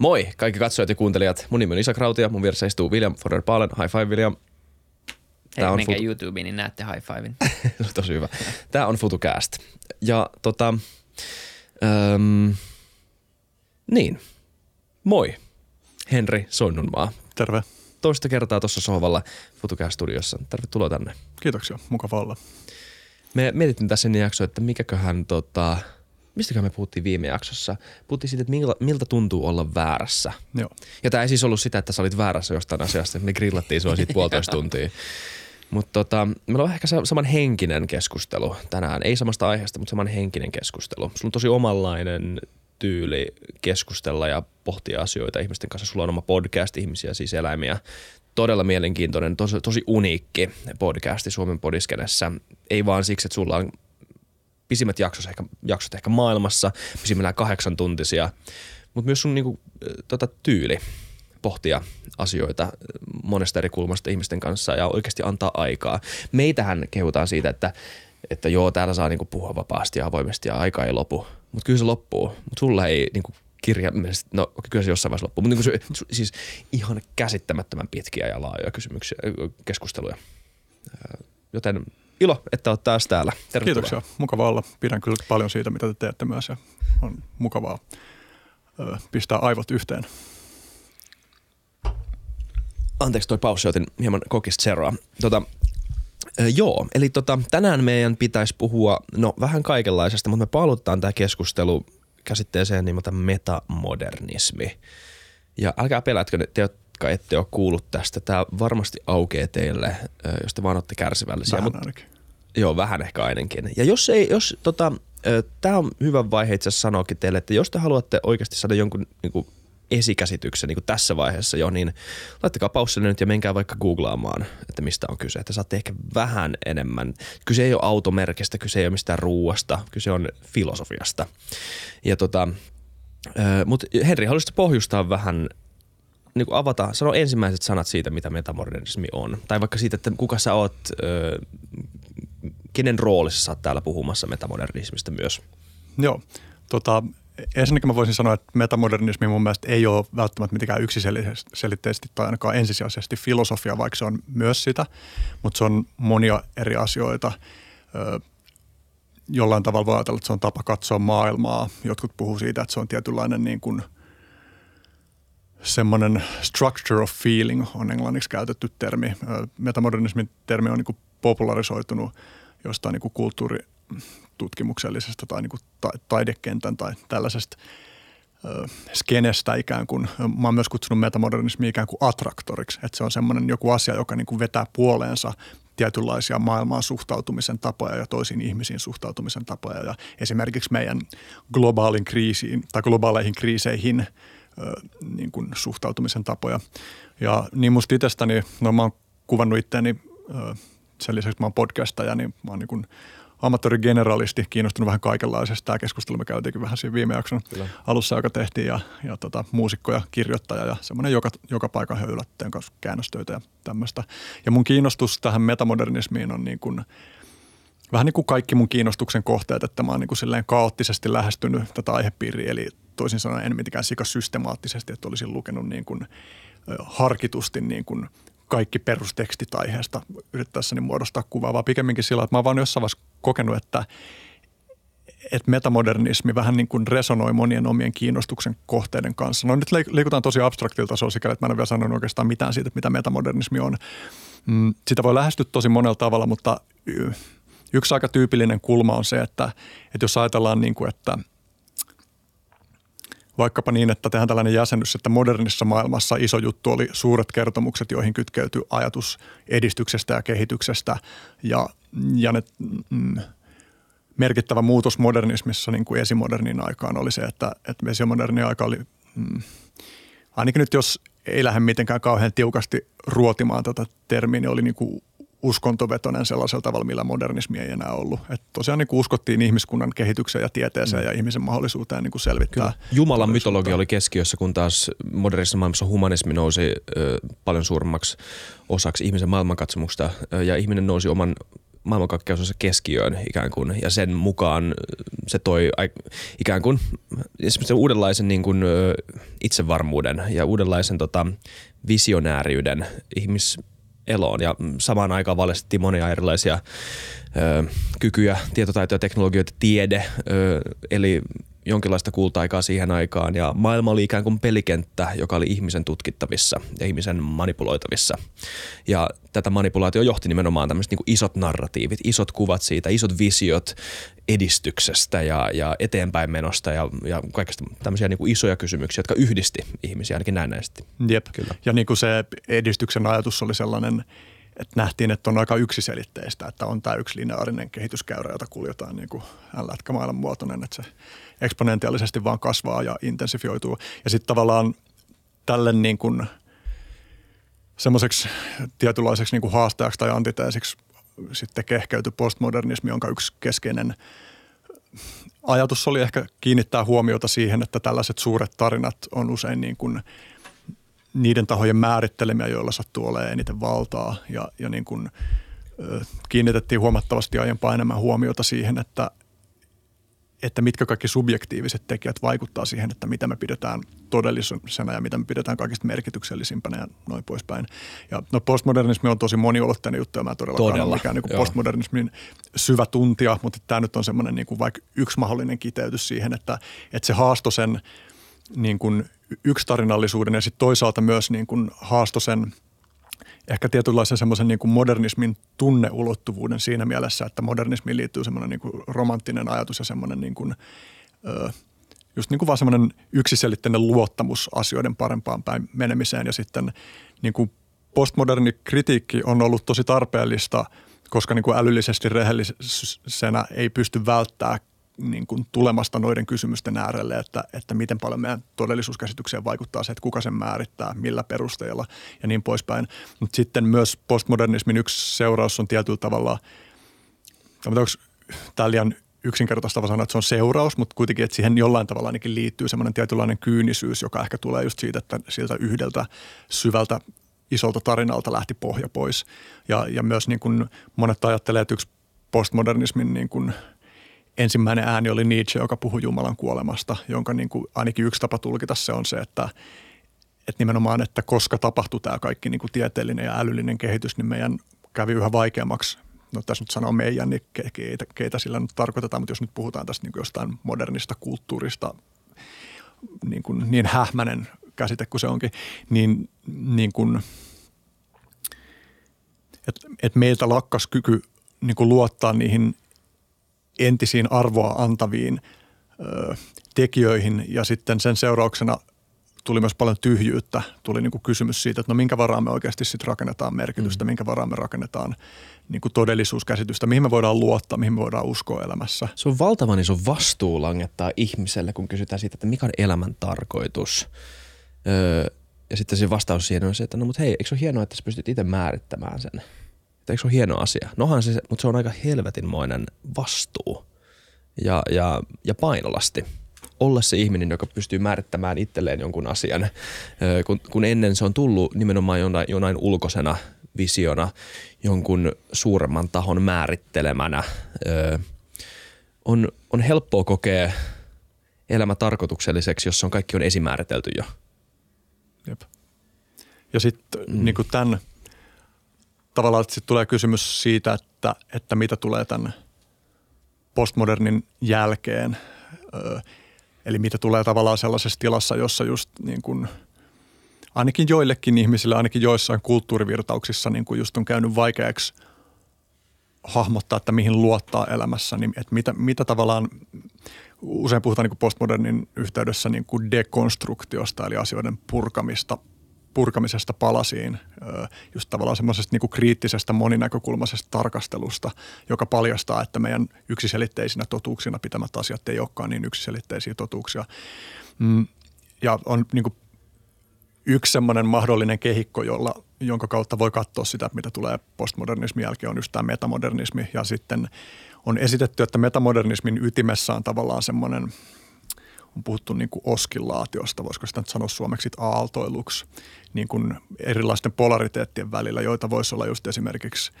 Moi kaikki katsojat ja kuuntelijat. Mun nimi on Isa Krautia, mun vieressä istuu William Forer Paalen. High five William. Hei, on menkää fut- YouTubeen, niin näette high fiven. Tosi hyvä. Tää on FutuCast. Ja tota, öm, niin, moi. Henri Soinnunmaa. Terve. Toista kertaa tuossa sohvalla FutuCast-studiossa. Tervetuloa tänne. Kiitoksia. Mukava olla. Me mietittiin tässä ennen jaksoa, että mikäköhän tota, mistäköhän me puhuttiin viime jaksossa. Puhuttiin siitä, että miltä, miltä tuntuu olla väärässä. Joo. Ja tämä ei siis ollut sitä, että sä olit väärässä jostain asiasta, että me grillattiin sua siitä puolitoista tuntia. Mutta tota, meillä on ehkä sa- saman henkinen keskustelu tänään. Ei samasta aiheesta, mutta saman henkinen keskustelu. Sulla on tosi omanlainen tyyli keskustella ja pohtia asioita ihmisten kanssa. Sulla on oma podcast, ihmisiä, siis eläimiä. Todella mielenkiintoinen, tosi, tosi uniikki podcasti Suomen podiskenessä. Ei vaan siksi, että sulla on pisimmät jaksot ehkä, jaksot ehkä maailmassa, pisimmillään kahdeksan tuntisia, mutta myös sun niinku, tota, tyyli pohtia asioita monesta eri kulmasta ihmisten kanssa ja oikeasti antaa aikaa. Meitähän kehutaan siitä, että, että joo, täällä saa niinku puhua vapaasti ja avoimesti ja aika ei lopu, mutta kyllä se loppuu. Mutta sulla ei niinku kirja, no kyllä se jossain vaiheessa loppuu, mutta niinku se, siis ihan käsittämättömän pitkiä ja laajoja kysymyksiä, keskusteluja. Joten ilo, että olet taas täällä. Tervetuloa. Kiitoksia. Mukava olla. Pidän kyllä paljon siitä, mitä te teette myös ja on mukavaa ö, pistää aivot yhteen. Anteeksi toi paussi, otin hieman kokista seroa. Tota, joo, eli tota, tänään meidän pitäisi puhua, no vähän kaikenlaisesta, mutta me palutaan tämä keskustelu käsitteeseen nimeltä metamodernismi. Ja älkää pelätkö te, jotka ette ole kuullut tästä. Tämä varmasti aukeaa teille, jos te vaan olette kärsivällisiä. Vähän Mut, ainakin. Joo, vähän ehkä ainakin. Ja jos ei, jos tota, tämä on hyvä vaihe itse asiassa sanoakin teille, että jos te haluatte oikeasti saada jonkun niin kuin esikäsityksen niin kuin tässä vaiheessa jo, niin laittakaa paussille nyt ja menkää vaikka googlaamaan, että mistä on kyse. Että saatte ehkä vähän enemmän. Kyse ei ole automerkistä, kyse ei ole mistään ruuasta, kyse on filosofiasta. Ja tota, mutta Henri, haluaisitko pohjustaa vähän niin kuin avata, sano ensimmäiset sanat siitä, mitä metamodernismi on. Tai vaikka siitä, että kuka sä oot, ö, kenen roolissa sä oot täällä puhumassa metamodernismista myös. Joo. Tota, ensinnäkin mä voisin sanoa, että metamodernismi mun mielestä ei ole välttämättä mitenkään yksiselitteisesti tai ainakaan ensisijaisesti filosofia, vaikka se on myös sitä, mutta se on monia eri asioita. Ö, jollain tavalla voi ajatella, että se on tapa katsoa maailmaa. Jotkut puhuu siitä, että se on tietynlainen niin kuin semmoinen structure of feeling on englanniksi käytetty termi. Metamodernismin termi on niin popularisoitunut jostain niin kulttuuritutkimuksellisesta tai niin taidekentän tai tällaisesta skenestä ikään kuin. Mä oon myös kutsunut metamodernismi ikään kuin attraktoriksi, että se on semmoinen joku asia, joka niin kuin vetää puoleensa tietynlaisia maailmaan suhtautumisen tapoja ja toisiin ihmisiin suhtautumisen tapoja ja esimerkiksi meidän globaalin kriisiin tai globaaleihin kriiseihin niin kuin suhtautumisen tapoja. Ja niin musta itsestäni, no mä oon kuvannut itseäni sen lisäksi mä oon podcastaja, niin mä oon niin kuin amatöörigeneralisti, kiinnostunut vähän kaikenlaisesta. Tämä keskustelu me käytiinkin vähän siinä viime jakson Kyllä. alussa, joka tehtiin ja, ja tota, muusikko ja kirjoittaja ja semmoinen joka, joka paikan höylätteen kanssa käännöstöitä ja tämmöistä. Ja mun kiinnostus tähän metamodernismiin on niin kuin, vähän niin kuin kaikki mun kiinnostuksen kohteet, että mä oon niin kuin silleen kaoottisesti lähestynyt tätä aihepiiriä, eli toisin sanoen en mitenkään sika systemaattisesti, että olisin lukenut niin kuin, harkitusti niin kuin kaikki perustekstit aiheesta yrittäessäni muodostaa kuvaa, vaan pikemminkin sillä, että mä oon vaan jossain vaiheessa kokenut, että, että metamodernismi vähän niin kuin resonoi monien omien kiinnostuksen kohteiden kanssa. No nyt liikutaan tosi abstraktilta tasolla sikäli, että mä en ole vielä sanonut oikeastaan mitään siitä, mitä metamodernismi on. Mm, Sitä voi lähestyä tosi monella tavalla, mutta yksi aika tyypillinen kulma on se, että, että jos ajatellaan niin kuin, että vaikkapa niin, että tehdään tällainen jäsennys, että modernissa maailmassa iso juttu oli suuret kertomukset, joihin kytkeytyi ajatus edistyksestä ja kehityksestä. Ja, ja ne, mm, merkittävä muutos modernismissa niin kuin esimodernin aikaan oli se, että, että esimodernin aika oli, mm, ainakin nyt jos ei lähde mitenkään kauhean tiukasti ruotimaan tätä termiä, niin oli niin kuin uskontovetoinen sellaisella tavalla, millä modernismi ei enää ollut. Et tosiaan niin kuin uskottiin ihmiskunnan kehitykseen ja tieteeseen mm. ja ihmisen mahdollisuuteen niin kuin selvittää. Jumalan todellisuutta. mytologia oli keskiössä, kun taas modernissa maailmassa humanismi nousi ö, paljon suuremmaksi osaksi ihmisen maailmankatsomusta ö, ja ihminen nousi oman maailmankaikkeus on se keskiöön ikään kuin, ja sen mukaan se toi ikään kuin se uudenlaisen niin kuin, itsevarmuuden ja uudenlaisen tota, visionääriyden ihmiseloon ja samaan aikaan valjastettiin monia erilaisia ö, kykyjä, tietotaitoja, teknologioita, tiede, ö, eli jonkinlaista kulta-aikaa siihen aikaan ja maailma oli ikään kuin pelikenttä, joka oli ihmisen tutkittavissa ja ihmisen manipuloitavissa. Ja tätä manipulaatio johti nimenomaan tämmöiset niin isot narratiivit, isot kuvat siitä, isot visiot edistyksestä ja, ja eteenpäin menosta ja, ja kaikista tämmöisiä niin kuin isoja kysymyksiä, jotka yhdisti ihmisiä ainakin näennäisesti. Jep. Kyllä. Ja niin kuin se edistyksen ajatus oli sellainen – että nähtiin, että on aika yksiselitteistä, että on tämä yksi lineaarinen kehityskäyrä, jota kuljetaan niin kuin lätkämailan muotoinen, että se eksponentiaalisesti vaan kasvaa ja intensifioituu. Ja sitten tavallaan tälle niin kuin semmoiseksi tietynlaiseksi niin kuin haastajaksi tai antiteesiksi sitten kehkeytyi postmodernismi, jonka yksi keskeinen ajatus oli ehkä kiinnittää huomiota siihen, että tällaiset suuret tarinat on usein niin kuin – niiden tahojen määrittelemiä, joilla sattuu olemaan eniten valtaa ja, ja niin kuin, kiinnitettiin huomattavasti aiempaa enemmän huomiota siihen, että, että mitkä kaikki subjektiiviset tekijät vaikuttaa siihen, että mitä me pidetään todellisena ja mitä me pidetään kaikista merkityksellisimpänä ja noin poispäin. Ja no postmodernismi on tosi moniulotteinen juttu ja mä todellakaan Todella. mikään niin kuin postmodernismin syvä tuntija, mutta tämä nyt on semmoinen niin kuin vaikka yksi mahdollinen kiteytys siihen, että, että se haasto sen niin kuin yksitarinallisuuden ja sitten toisaalta myös niin kuin haasto sen ehkä tietynlaisen semmoisen niin kuin modernismin tunneulottuvuuden siinä mielessä, että modernismiin liittyy semmoinen niin kuin romanttinen ajatus ja semmoinen niin kuin, ö, just niin kuin vaan semmoinen yksiselitteinen luottamus asioiden parempaan päin menemiseen. Ja sitten niin kuin postmoderni kritiikki on ollut tosi tarpeellista, koska niin kuin älyllisesti rehellisenä ei pysty välttämään niin kuin tulemasta noiden kysymysten äärelle, että, että miten paljon meidän todellisuuskäsitykseen vaikuttaa se, että kuka sen määrittää, millä perusteella ja niin poispäin. Mutta sitten myös postmodernismin yksi seuraus on tietyllä tavalla, onko tämä liian yksinkertaistava sanoa, että se on seuraus, mutta kuitenkin, että siihen jollain tavalla ainakin liittyy semmoinen tietynlainen kyynisyys, joka ehkä tulee just siitä, että siltä yhdeltä syvältä isolta tarinalta lähti pohja pois. Ja, ja myös niin kuin monet ajattelee, että yksi postmodernismin niin kuin – ensimmäinen ääni oli Nietzsche, joka puhui Jumalan kuolemasta, jonka niin kuin ainakin yksi tapa tulkita se on se, että, että nimenomaan, että koska tapahtui tämä kaikki niin kuin tieteellinen ja älyllinen kehitys, niin meidän kävi yhä vaikeammaksi. No tässä nyt sanoo meidän, niin keitä, keitä sillä nyt tarkoitetaan, mutta jos nyt puhutaan tästä niin jostain modernista kulttuurista, niin, kuin, niin hähmänen käsite kuin se onkin, niin, niin kuin, että et meiltä lakkas kyky niin kuin luottaa niihin entisiin arvoa antaviin ö, tekijöihin ja sitten sen seurauksena tuli myös paljon tyhjyyttä. Tuli niin kuin kysymys siitä, että no minkä varaan me oikeasti sitten rakennetaan merkitystä, mm. minkä varaan me rakennetaan niin kuin todellisuuskäsitystä, mihin me voidaan luottaa, mihin me voidaan uskoa elämässä. Se on valtavan iso vastuu langettaa ihmiselle, kun kysytään siitä, että mikä on elämän tarkoitus. Öö, ja sitten se vastaus siihen on se, että no mutta hei, eikö se ole hienoa, että sä pystyt itse määrittämään sen? Että eikö se ole hieno asia? Nohan se, mutta se on aika helvetinmoinen vastuu ja, ja, ja painolasti olla se ihminen, joka pystyy määrittämään itselleen jonkun asian, kun, kun ennen se on tullut nimenomaan jonain, jonain ulkoisena visiona, jonkun suuremman tahon määrittelemänä. On, on helppoa kokea elämä tarkoitukselliseksi, jos on kaikki on esimääritelty jo. Jep. Ja sitten mm. niin tämän tavallaan sitten tulee kysymys siitä, että, että mitä tulee tämän postmodernin jälkeen. Ö, eli mitä tulee tavallaan sellaisessa tilassa, jossa just niin kuin, ainakin joillekin ihmisille, ainakin joissain kulttuurivirtauksissa niin kuin just on käynyt vaikeaksi hahmottaa, että mihin luottaa elämässä, niin että mitä, mitä tavallaan, usein puhutaan niin kuin postmodernin yhteydessä niin kuin dekonstruktiosta, eli asioiden purkamista purkamisesta palasiin, just tavallaan semmoisesta niin kriittisestä moninäkökulmaisesta tarkastelusta, joka paljastaa, että meidän yksiselitteisinä totuuksina pitämät asiat ei olekaan niin yksiselitteisiä totuuksia. Mm, ja on niin kuin yksi semmoinen mahdollinen kehikko, jolla, jonka kautta voi katsoa sitä, mitä tulee postmodernismin jälkeen, on just tämä metamodernismi. Ja sitten on esitetty, että metamodernismin ytimessä on tavallaan semmoinen – on puhuttu niin kuin oskillaatiosta, voisiko sitä nyt sanoa suomeksi aaltoiluksi, niin kuin erilaisten polariteettien välillä, joita voisi olla just esimerkiksi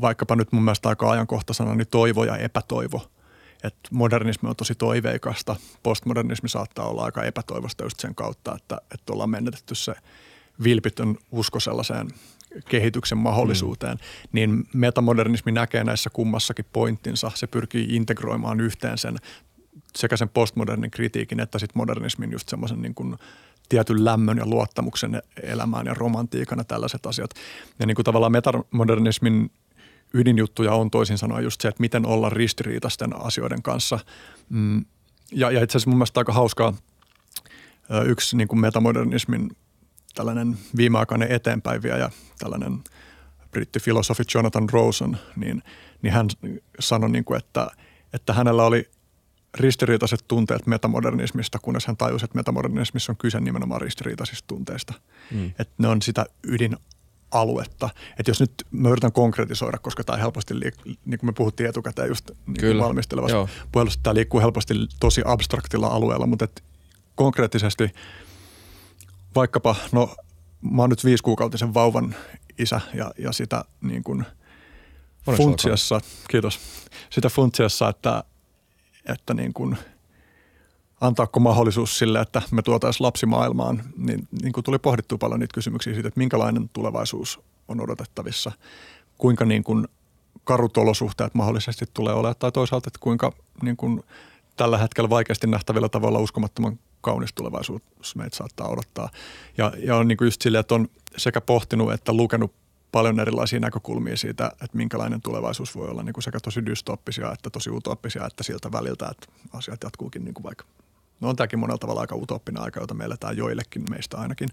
vaikkapa nyt mun mielestä aika ajankohtaisena, niin toivo ja epätoivo. että modernismi on tosi toiveikasta, postmodernismi saattaa olla aika epätoivosta just sen kautta, että, että ollaan menetetty se vilpitön usko sellaiseen kehityksen mahdollisuuteen, mm. niin metamodernismi näkee näissä kummassakin pointtinsa. Se pyrkii integroimaan yhteen sen sekä sen postmodernin kritiikin että sitten modernismin just semmoisen niin kuin tietyn lämmön ja luottamuksen elämään ja romantiikana tällaiset asiat. Ja niin kuin tavallaan metamodernismin ydinjuttuja on toisin sanoen just se, että miten olla ristiriitaisten asioiden kanssa. Mm, ja, ja itse asiassa mun mielestä aika hauskaa yksi niin kuin metamodernismin tällainen viimeaikainen eteenpäin ja tällainen brittifilosofi Jonathan Rosen, niin, niin hän sanoi, niin kuin, että, että hänellä oli ristiriitaiset tunteet metamodernismista, kunnes hän tajusi, että metamodernismissa on kyse nimenomaan ristiriitaisista tunteista. Mm. Että ne on sitä ydinaluetta. Että jos nyt mä yritän konkretisoida, koska tämä helposti, liik- niin kuin me puhuttiin etukäteen just niin valmistelevassa puhelussa, tämä liikkuu helposti tosi abstraktilla alueella, mutta et konkreettisesti vaikkapa, no mä oon nyt viisikuukautisen vauvan isä ja, ja sitä niin kuin funtsiassa, kiitos, sitä funtsiassa, että – että niin kuin antaako mahdollisuus sille, että me tuotaisiin lapsi maailmaan, niin, niin kuin tuli pohdittua paljon niitä kysymyksiä siitä, että minkälainen tulevaisuus on odotettavissa, kuinka niin kuin karut olosuhteet mahdollisesti tulee olemaan, tai toisaalta, että kuinka niin kuin tällä hetkellä vaikeasti nähtävillä tavalla uskomattoman kaunis tulevaisuus meitä saattaa odottaa. Ja, ja on niin kuin just silleen, että on sekä pohtinut että lukenut paljon erilaisia näkökulmia siitä, että minkälainen tulevaisuus voi olla niin kuin sekä tosi dystoppisia että tosi utooppisia, että siltä väliltä, että asiat jatkuukin niin kuin vaikka, no on tämäkin monella tavalla aika utooppinen aika, jota me eletään joillekin meistä ainakin,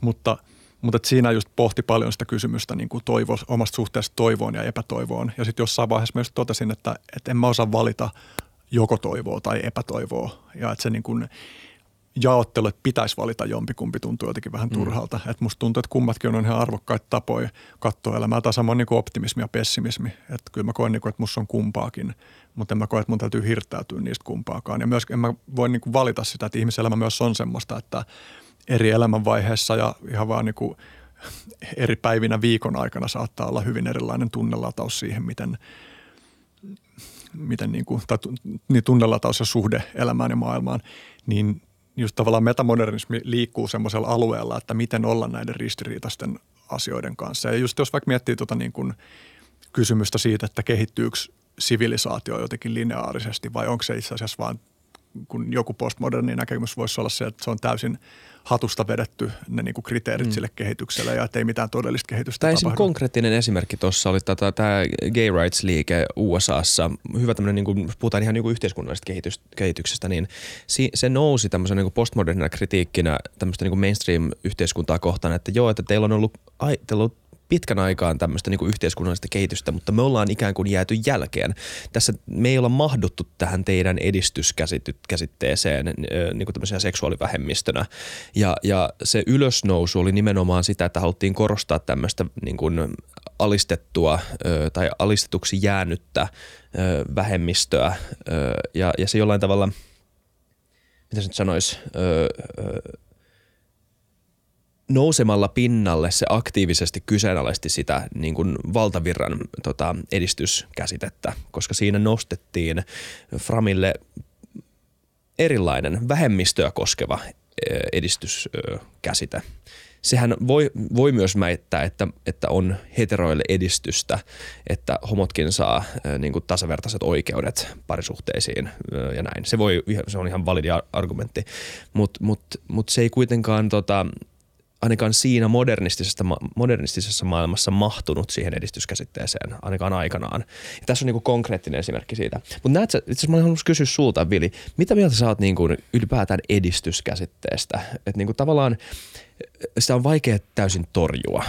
mutta – mutta siinä just pohti paljon sitä kysymystä niin kuin toivo, omasta suhteesta toivoon ja epätoivoon. Ja sitten jossain vaiheessa myös totesin, että, että en mä osaa valita joko toivoa tai epätoivoa. Ja että se niin kuin, jaottelu, että pitäisi valita jompikumpi, tuntuu jotenkin vähän mm. turhalta. Mm. Että musta tuntuu, että kummatkin on ihan arvokkaita tapoja katsoa elämää. Tai samoin niin optimismi ja pessimismi. Että kyllä mä koen, niin kuin, että musta on kumpaakin, mutta en mä koe, että mun täytyy hirttäytyä niistä kumpaakaan. Ja myös en mä voi niin kuin valita sitä, että ihmiselämä myös on semmoista, että eri elämänvaiheessa ja ihan vaan niin kuin eri päivinä viikon aikana saattaa olla hyvin erilainen tunnelataus siihen, miten, miten niin kuin, tai niin tunnelataus ja suhde elämään ja maailmaan, niin just tavallaan metamodernismi liikkuu semmoisella alueella, että miten olla näiden ristiriitaisten asioiden kanssa. Ja just jos vaikka miettii tuota niin kuin kysymystä siitä, että kehittyykö sivilisaatio jotenkin lineaarisesti vai onko se itse asiassa vain kun joku postmoderni näkemys voisi olla se, että se on täysin hatusta vedetty ne niin kuin kriteerit mm. sille kehitykselle ja ettei mitään todellista kehitystä Tämä tapahdu. konkreettinen esimerkki tuossa oli tätä, tämä gay rights-liike USAssa. Hyvä tämmöinen, niin kuin, puhutaan ihan niin kuin yhteiskunnallisesta kehitys, kehityksestä, niin se nousi tämmöisen niin postmodernina kritiikkinä tämmöistä niin mainstream-yhteiskuntaa kohtaan, että joo, että teillä on ollut, ai, teillä on pitkän aikaan tämmöistä niin kuin yhteiskunnallista kehitystä, mutta me ollaan ikään kuin jääty jälkeen. Tässä me ei olla mahduttu tähän teidän edistyskäsitteeseen niin kuin tämmöisenä seksuaalivähemmistönä. Ja, ja se ylösnousu oli nimenomaan sitä, että haluttiin korostaa tämmöistä niin kuin alistettua tai alistetuksi jäänyttä vähemmistöä. Ja, ja se jollain tavalla, mitä se nyt sanoisi, nousemalla pinnalle se aktiivisesti kyseenalaisti sitä niin kuin valtavirran tota, edistyskäsitettä, koska siinä nostettiin Framille erilainen vähemmistöä koskeva edistyskäsite. Sehän voi, voi myös väittää, että, että on heteroille edistystä, että homotkin saa niin kuin tasavertaiset oikeudet parisuhteisiin ja näin. Se, voi, se on ihan validi argumentti, mutta mut, mut se ei kuitenkaan tota, ainakaan siinä modernistisessa, modernistisessa maailmassa mahtunut siihen edistyskäsitteeseen, ainakaan aikanaan. Ja tässä on niin kuin konkreettinen esimerkki siitä. Mutta näet itse asiassa mä haluaisin kysyä sulta, Vili, mitä mieltä sä oot niin kuin ylipäätään edistyskäsitteestä? Että niin kuin tavallaan sitä on vaikea täysin torjua.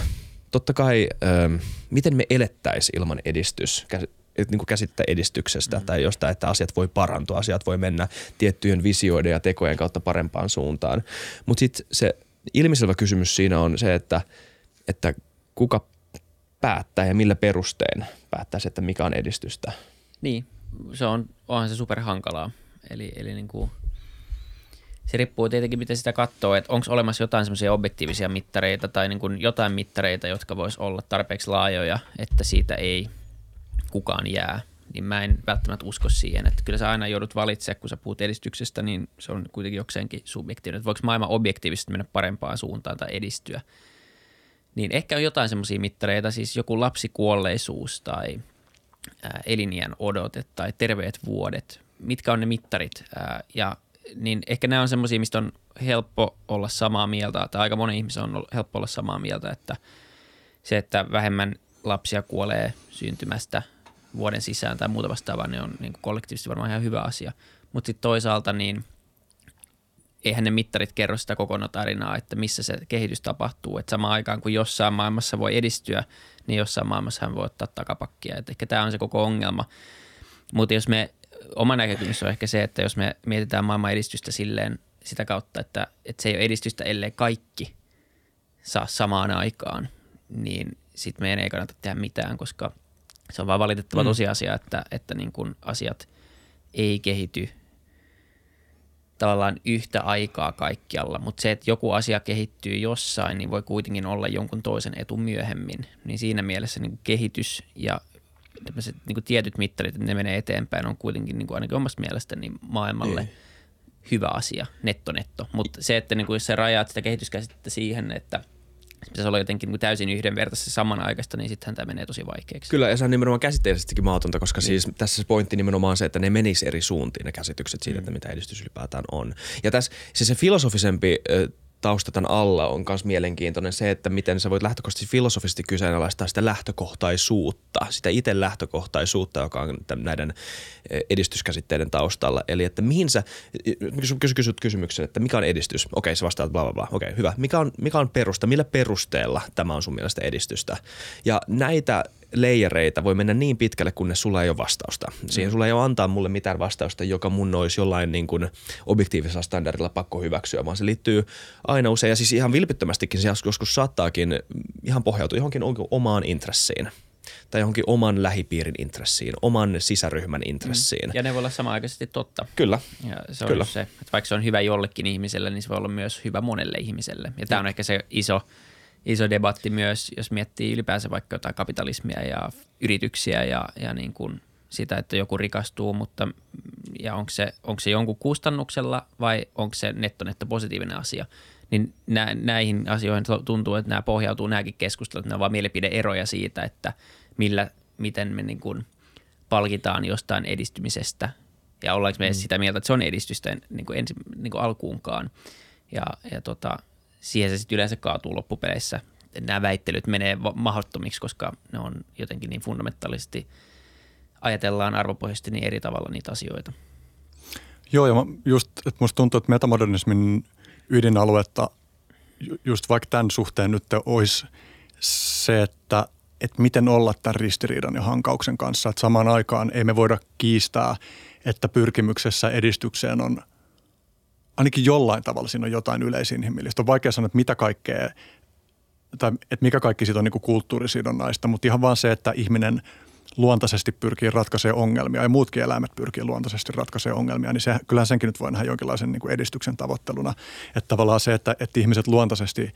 Totta kai, ähm, miten me elettäisiin ilman edistys, niin kuin käsittää edistyksestä mm. tai jostain, että asiat voi parantua, asiat voi mennä tiettyjen visioiden ja tekojen kautta parempaan suuntaan. Mutta sitten se ilmiselvä kysymys siinä on se, että, että kuka päättää ja millä perustein päättäisi, että mikä on edistystä. Niin, se on, onhan se super hankalaa. Eli, eli niin kuin, se riippuu tietenkin, miten sitä katsoo, että onko olemassa jotain semmoisia objektiivisia mittareita tai niin kuin jotain mittareita, jotka vois olla tarpeeksi laajoja, että siitä ei kukaan jää. Niin mä en välttämättä usko siihen, että kyllä sä aina joudut valitsemaan, kun sä puhut edistyksestä, niin se on kuitenkin jokseenkin subjektiivinen. Että voiko maailma objektiivisesti mennä parempaan suuntaan tai edistyä. Niin ehkä on jotain semmoisia mittareita, siis joku lapsikuolleisuus tai ää, elinjän odote tai terveet vuodet, mitkä on ne mittarit. Ja niin ehkä nämä on semmoisia, mistä on helppo olla samaa mieltä, tai aika moni ihmisen on helppo olla samaa mieltä, että se, että vähemmän lapsia kuolee syntymästä vuoden sisään tai muuta vastaavaa, niin on niin kuin kollektiivisesti varmaan ihan hyvä asia. Mutta sitten toisaalta niin eihän ne mittarit kerro sitä kokonaitarinaa, että missä se kehitys tapahtuu. Että samaan aikaan kun jossain maailmassa voi edistyä, niin jossain maailmassa hän voi ottaa takapakkia. Että ehkä tämä on se koko ongelma. Mutta jos me, oma näkökulmassa on ehkä se, että jos me mietitään maailman edistystä silleen sitä kautta, että, että se ei ole edistystä, ellei kaikki saa samaan aikaan, niin sitten meidän ei kannata tehdä mitään, koska se on vaan valitettava mm. tosiasia, että, että niin kun asiat ei kehity tavallaan yhtä aikaa kaikkialla, mutta se, että joku asia kehittyy jossain, niin voi kuitenkin olla jonkun toisen etu myöhemmin. Niin siinä mielessä niin kehitys ja niin tietyt mittarit, että ne menee eteenpäin, on kuitenkin niin kuin ainakin omasta mielestäni niin maailmalle niin. hyvä asia, netto netto. Mutta se, että niin kuin sä rajaat sitä kehityskäsitettä siihen, että – pitäisi olla jotenkin niin täysin yhdenvertaisesti samanaikaista, niin sittenhän tämä menee tosi vaikeaksi. Kyllä, ja se on nimenomaan käsitteellisestikin maatonta, koska niin. siis tässä se pointti nimenomaan se, että ne menis eri suuntiin ne käsitykset siitä, mm. että mitä edistys ylipäätään on. Ja tässä siis se filosofisempi tausta tämän alla on myös mielenkiintoinen se, että miten sä voit lähtökohtaisesti filosofisesti kyseenalaistaa sitä lähtökohtaisuutta, sitä itse lähtökohtaisuutta, joka on näiden e, edistyskäsitteiden taustalla. Eli että mihin sä, kysyt, kysyt kysymyksen, että mikä on edistys? Okei, sä vastaat bla bla bla. Okei, hyvä. Mikä on, mikä on perusta? Millä perusteella tämä on sun mielestä edistystä? Ja näitä leijereitä voi mennä niin pitkälle, kunnes sulla ei ole vastausta. Siihen mm. sulla ei ole antaa mulle mitään vastausta, joka mun olisi jollain niin kuin objektiivisella standardilla pakko hyväksyä, vaan se liittyy aina usein, ja siis ihan vilpittömästikin se joskus saattaakin ihan pohjautua johonkin omaan intressiin tai johonkin oman lähipiirin intressiin, oman sisäryhmän intressiin. Mm. Ja ne voi olla samaaikaisesti totta. Kyllä. Ja se on Kyllä. se, että vaikka se on hyvä jollekin ihmiselle, niin se voi olla myös hyvä monelle ihmiselle. Ja tämä on ehkä se iso iso debatti myös, jos miettii ylipäänsä vaikka jotain kapitalismia ja yrityksiä ja, ja niin kuin sitä, että joku rikastuu, mutta ja onko se, onko se jonkun kustannuksella vai onko se netto-netto positiivinen asia. Niin nä, näihin asioihin tuntuu, että nämä pohjautuu nämäkin keskustelut, on vaan mielipideeroja siitä, että millä, miten me niin kuin palkitaan jostain edistymisestä ja ollaanko me mm. sitä mieltä, että se on edistystä niin kuin ensi, niin kuin alkuunkaan. Ja, ja tota, siihen se sitten yleensä kaatuu loppupeleissä. Nämä väittelyt menee mahdottomiksi, koska ne on jotenkin niin fundamentaalisesti, ajatellaan arvopohjaisesti niin eri tavalla niitä asioita. Joo, ja just, että musta tuntuu, että metamodernismin ydinaluetta just vaikka tämän suhteen nyt olisi se, että, että miten olla tämän ristiriidan ja hankauksen kanssa. Että samaan aikaan ei me voida kiistää, että pyrkimyksessä edistykseen on – ainakin jollain tavalla siinä on jotain yleisinhimillistä. On vaikea sanoa, että mitä kaikkea, tai että mikä kaikki siitä on niin kulttuurisidonnaista, mutta ihan vaan se, että ihminen luontaisesti pyrkii ratkaisemaan ongelmia ja muutkin eläimet pyrkii luontaisesti ratkaisemaan ongelmia, niin se, kyllähän senkin nyt voi nähdä jonkinlaisen niin kuin edistyksen tavoitteluna. Että tavallaan se, että, että ihmiset luontaisesti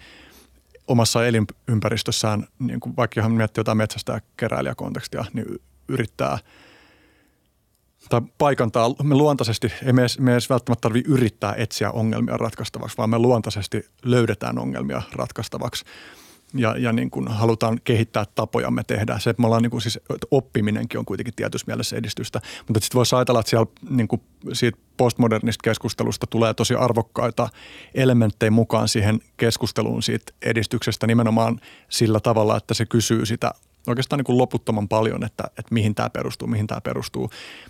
omassa elinympäristössään, niin kuin vaikka ihan miettii jotain metsästä keräilijäkontekstia, niin yrittää – tai paikantaa, me luontaisesti, ei me edes, me edes välttämättä tarvitse yrittää etsiä ongelmia ratkaistavaksi, vaan me luontaisesti löydetään ongelmia ratkaistavaksi. Ja, ja niin kuin halutaan kehittää tapojamme tehdä. Se, että me ollaan niin kuin siis, oppiminenkin on kuitenkin tietyssä mielessä edistystä, mutta sitten voisi ajatella, että siellä niin kuin siitä postmodernista keskustelusta tulee tosi arvokkaita elementtejä mukaan siihen keskusteluun siitä edistyksestä nimenomaan sillä tavalla, että se kysyy sitä oikeastaan niin kuin loputtoman paljon, että, että mihin tämä perustuu, mihin tämä perustuu.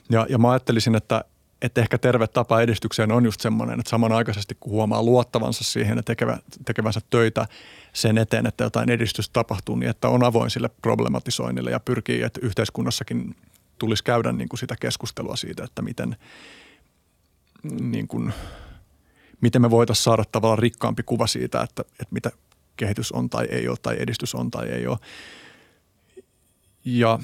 Ja, ja mä ajattelisin, että, että ehkä terve tapa edistykseen on just semmoinen, että samanaikaisesti kun huomaa luottavansa siihen ja tekevä, tekevänsä töitä sen eteen, että jotain edistystä tapahtuu, niin että on avoin sille problematisoinnille ja pyrkii, että yhteiskunnassakin tulisi käydä niin kuin sitä keskustelua siitä, että miten, niin kuin, miten me voitaisiin saada tavallaan rikkaampi kuva siitä, että, että mitä kehitys on tai ei ole tai edistys on tai ei ole. Ja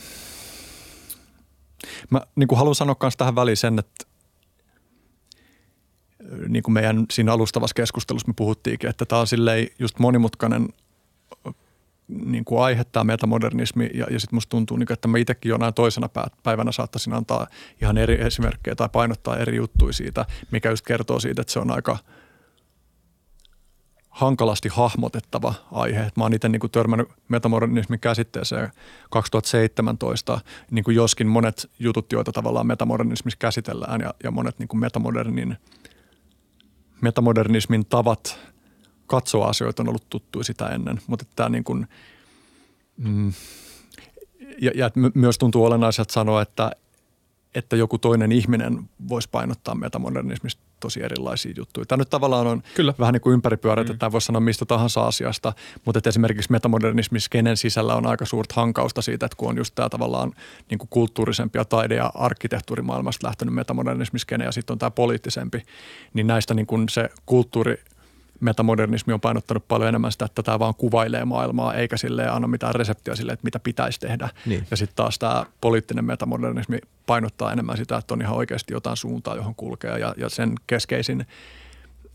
mä niin kuin haluan sanoa myös tähän väliin sen, että niin kuin meidän siinä alustavassa keskustelussa me puhuttiinkin, että tämä on silleen just monimutkainen niin kuin aihe, tämä metamodernismi, ja, ja sitten musta tuntuu, niin kuin, että mä itsekin jonain toisena päivänä saattaisin antaa ihan eri esimerkkejä tai painottaa eri juttuja siitä, mikä just kertoo siitä, että se on aika hankalasti hahmotettava aihe. Mä oon itse niin törmännyt metamodernismin käsitteeseen 2017, niin kuin joskin monet jutut, joita tavallaan metamodernismissa käsitellään ja, ja monet niin kuin metamodernin, metamodernismin tavat katsoa asioita on ollut tuttuja sitä ennen, mutta tämä niin kuin, mm, ja, ja myös tuntuu olennaiselta sanoa, että, että joku toinen ihminen voisi painottaa metamodernismista tosi erilaisia juttuja. Tämä nyt tavallaan on Kyllä. vähän niin kuin ympäripyörät, mm. että tämä voisi sanoa mistä tahansa asiasta, mutta että esimerkiksi metamodernismissa kenen sisällä on aika suurta hankausta siitä, että kun on just tämä tavallaan niin kuin kulttuurisempi ja taide- ja arkkitehtuurimaailmasta lähtenyt metamodernismiskene ja sitten on tämä poliittisempi, niin näistä niin kuin se kulttuuri – metamodernismi on painottanut paljon enemmän sitä, että tämä vaan kuvailee maailmaa, eikä sille anna mitään reseptiä sille, että mitä pitäisi tehdä. Niin. Ja sitten taas tämä poliittinen metamodernismi painottaa enemmän sitä, että on ihan oikeasti jotain suuntaa, johon kulkee. Ja, ja sen keskeisin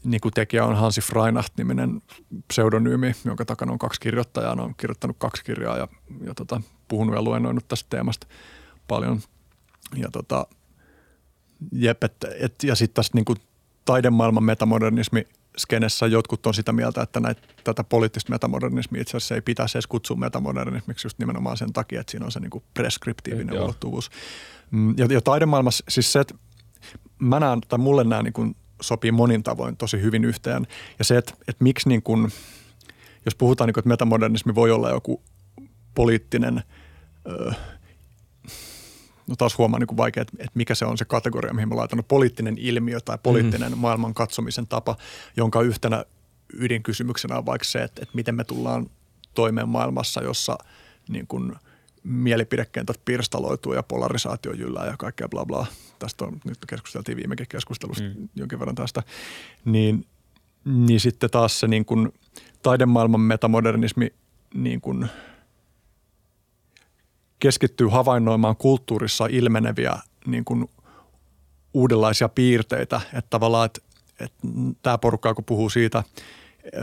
niin kuin tekijä on Hansi Freinacht-niminen pseudonyymi, jonka takana on kaksi kirjoittajaa. on kirjoittanut kaksi kirjaa ja, ja tota, puhunut ja luennoinut tästä teemasta paljon. Ja tota, jep, et, et, ja sitten tästä niin kuin taidemaailman metamodernismi – skenessä jotkut on sitä mieltä, että näitä, tätä poliittista metamodernismia itse asiassa ei pitäisi edes kutsua metamodernismiksi just nimenomaan sen takia, että siinä on se niin kuin preskriptiivinen Joo. ulottuvuus. Mm, ja, ja taidemaailmassa siis se, että mä näen, tai mulle nämä niin kuin sopii monin tavoin tosi hyvin yhteen. Ja se, että, että miksi niin kuin, jos puhutaan, niin kuin, että metamodernismi voi olla joku poliittinen ö, no taas huomaa niin kuin vaikea, että, että mikä se on se kategoria, mihin mä laitan no, poliittinen ilmiö tai poliittinen mm-hmm. maailman katsomisen tapa, jonka yhtenä ydinkysymyksenä on vaikka se, että, että miten me tullaan toimeen maailmassa, jossa niin kuin mielipidekentät pirstaloituu ja polarisaatio jyllää ja kaikkea bla bla. Tästä on, nyt keskusteltiin viimekin keskustelusta mm. jonkin verran tästä. Niin, niin sitten taas se niin kuin taidemaailman metamodernismi niin kuin – keskittyy havainnoimaan kulttuurissa ilmeneviä niin kuin uudenlaisia piirteitä. Että tavallaan, että, että tämä porukka, kun puhuu siitä,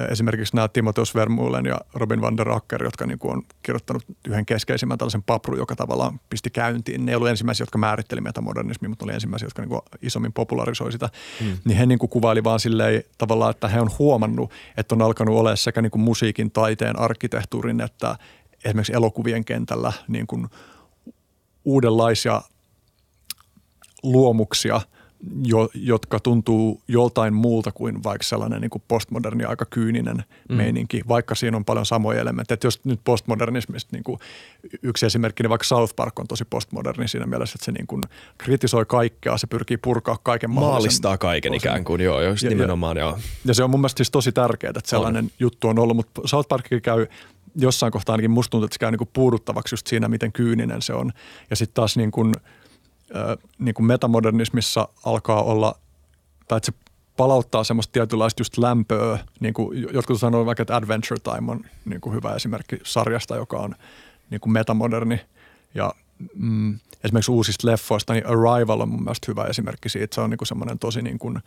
esimerkiksi nämä Timoteus Vermuulen ja Robin van der Acker, jotka niin kuin on kirjoittanut yhden keskeisimmän tällaisen papru, joka tavallaan pisti käyntiin. Ne ei ollut ensimmäisiä, jotka määritteli metamodernismia, mutta oli ensimmäisiä, jotka niin kuin isommin popularisoi sitä. Mm. Niin he niin kuin kuvaili vaan silleen tavallaan, että he on huomannut, että on alkanut olla sekä niin kuin musiikin, taiteen, arkkitehtuurin että, esimerkiksi elokuvien kentällä niin kuin uudenlaisia luomuksia, jo, jotka tuntuu joltain muulta kuin vaikka sellainen niin kuin postmoderni, aika kyyninen mm. meininki, vaikka siinä on paljon samoja elementtejä. Et jos nyt postmodernismista niin kuin yksi esimerkki, niin vaikka South Park on tosi postmoderni siinä mielessä, että se niin kuin kritisoi kaikkea, se pyrkii purkaa kaiken Maalistaa kaiken osin. ikään kuin, joo, just ja, nimenomaan, ja, joo. Ja se on mun mielestä siis tosi tärkeää, että sellainen on. juttu on ollut, mutta South Park käy jossain kohtaa ainakin musta tuntuu, että se käy niin kuin puuduttavaksi just siinä, miten kyyninen se on. Ja sitten taas niin kuin, niin kuin metamodernismissa alkaa olla, tai että se palauttaa semmoista tietynlaista just lämpöä. Niin kuin jotkut sanoo vaikka, että Adventure Time on niin kuin hyvä esimerkki sarjasta, joka on niin kuin metamoderni. Ja mm, esimerkiksi uusista leffoista, niin Arrival on mun mielestä hyvä esimerkki siitä. Se on niin kuin semmoinen tosi niin kuin –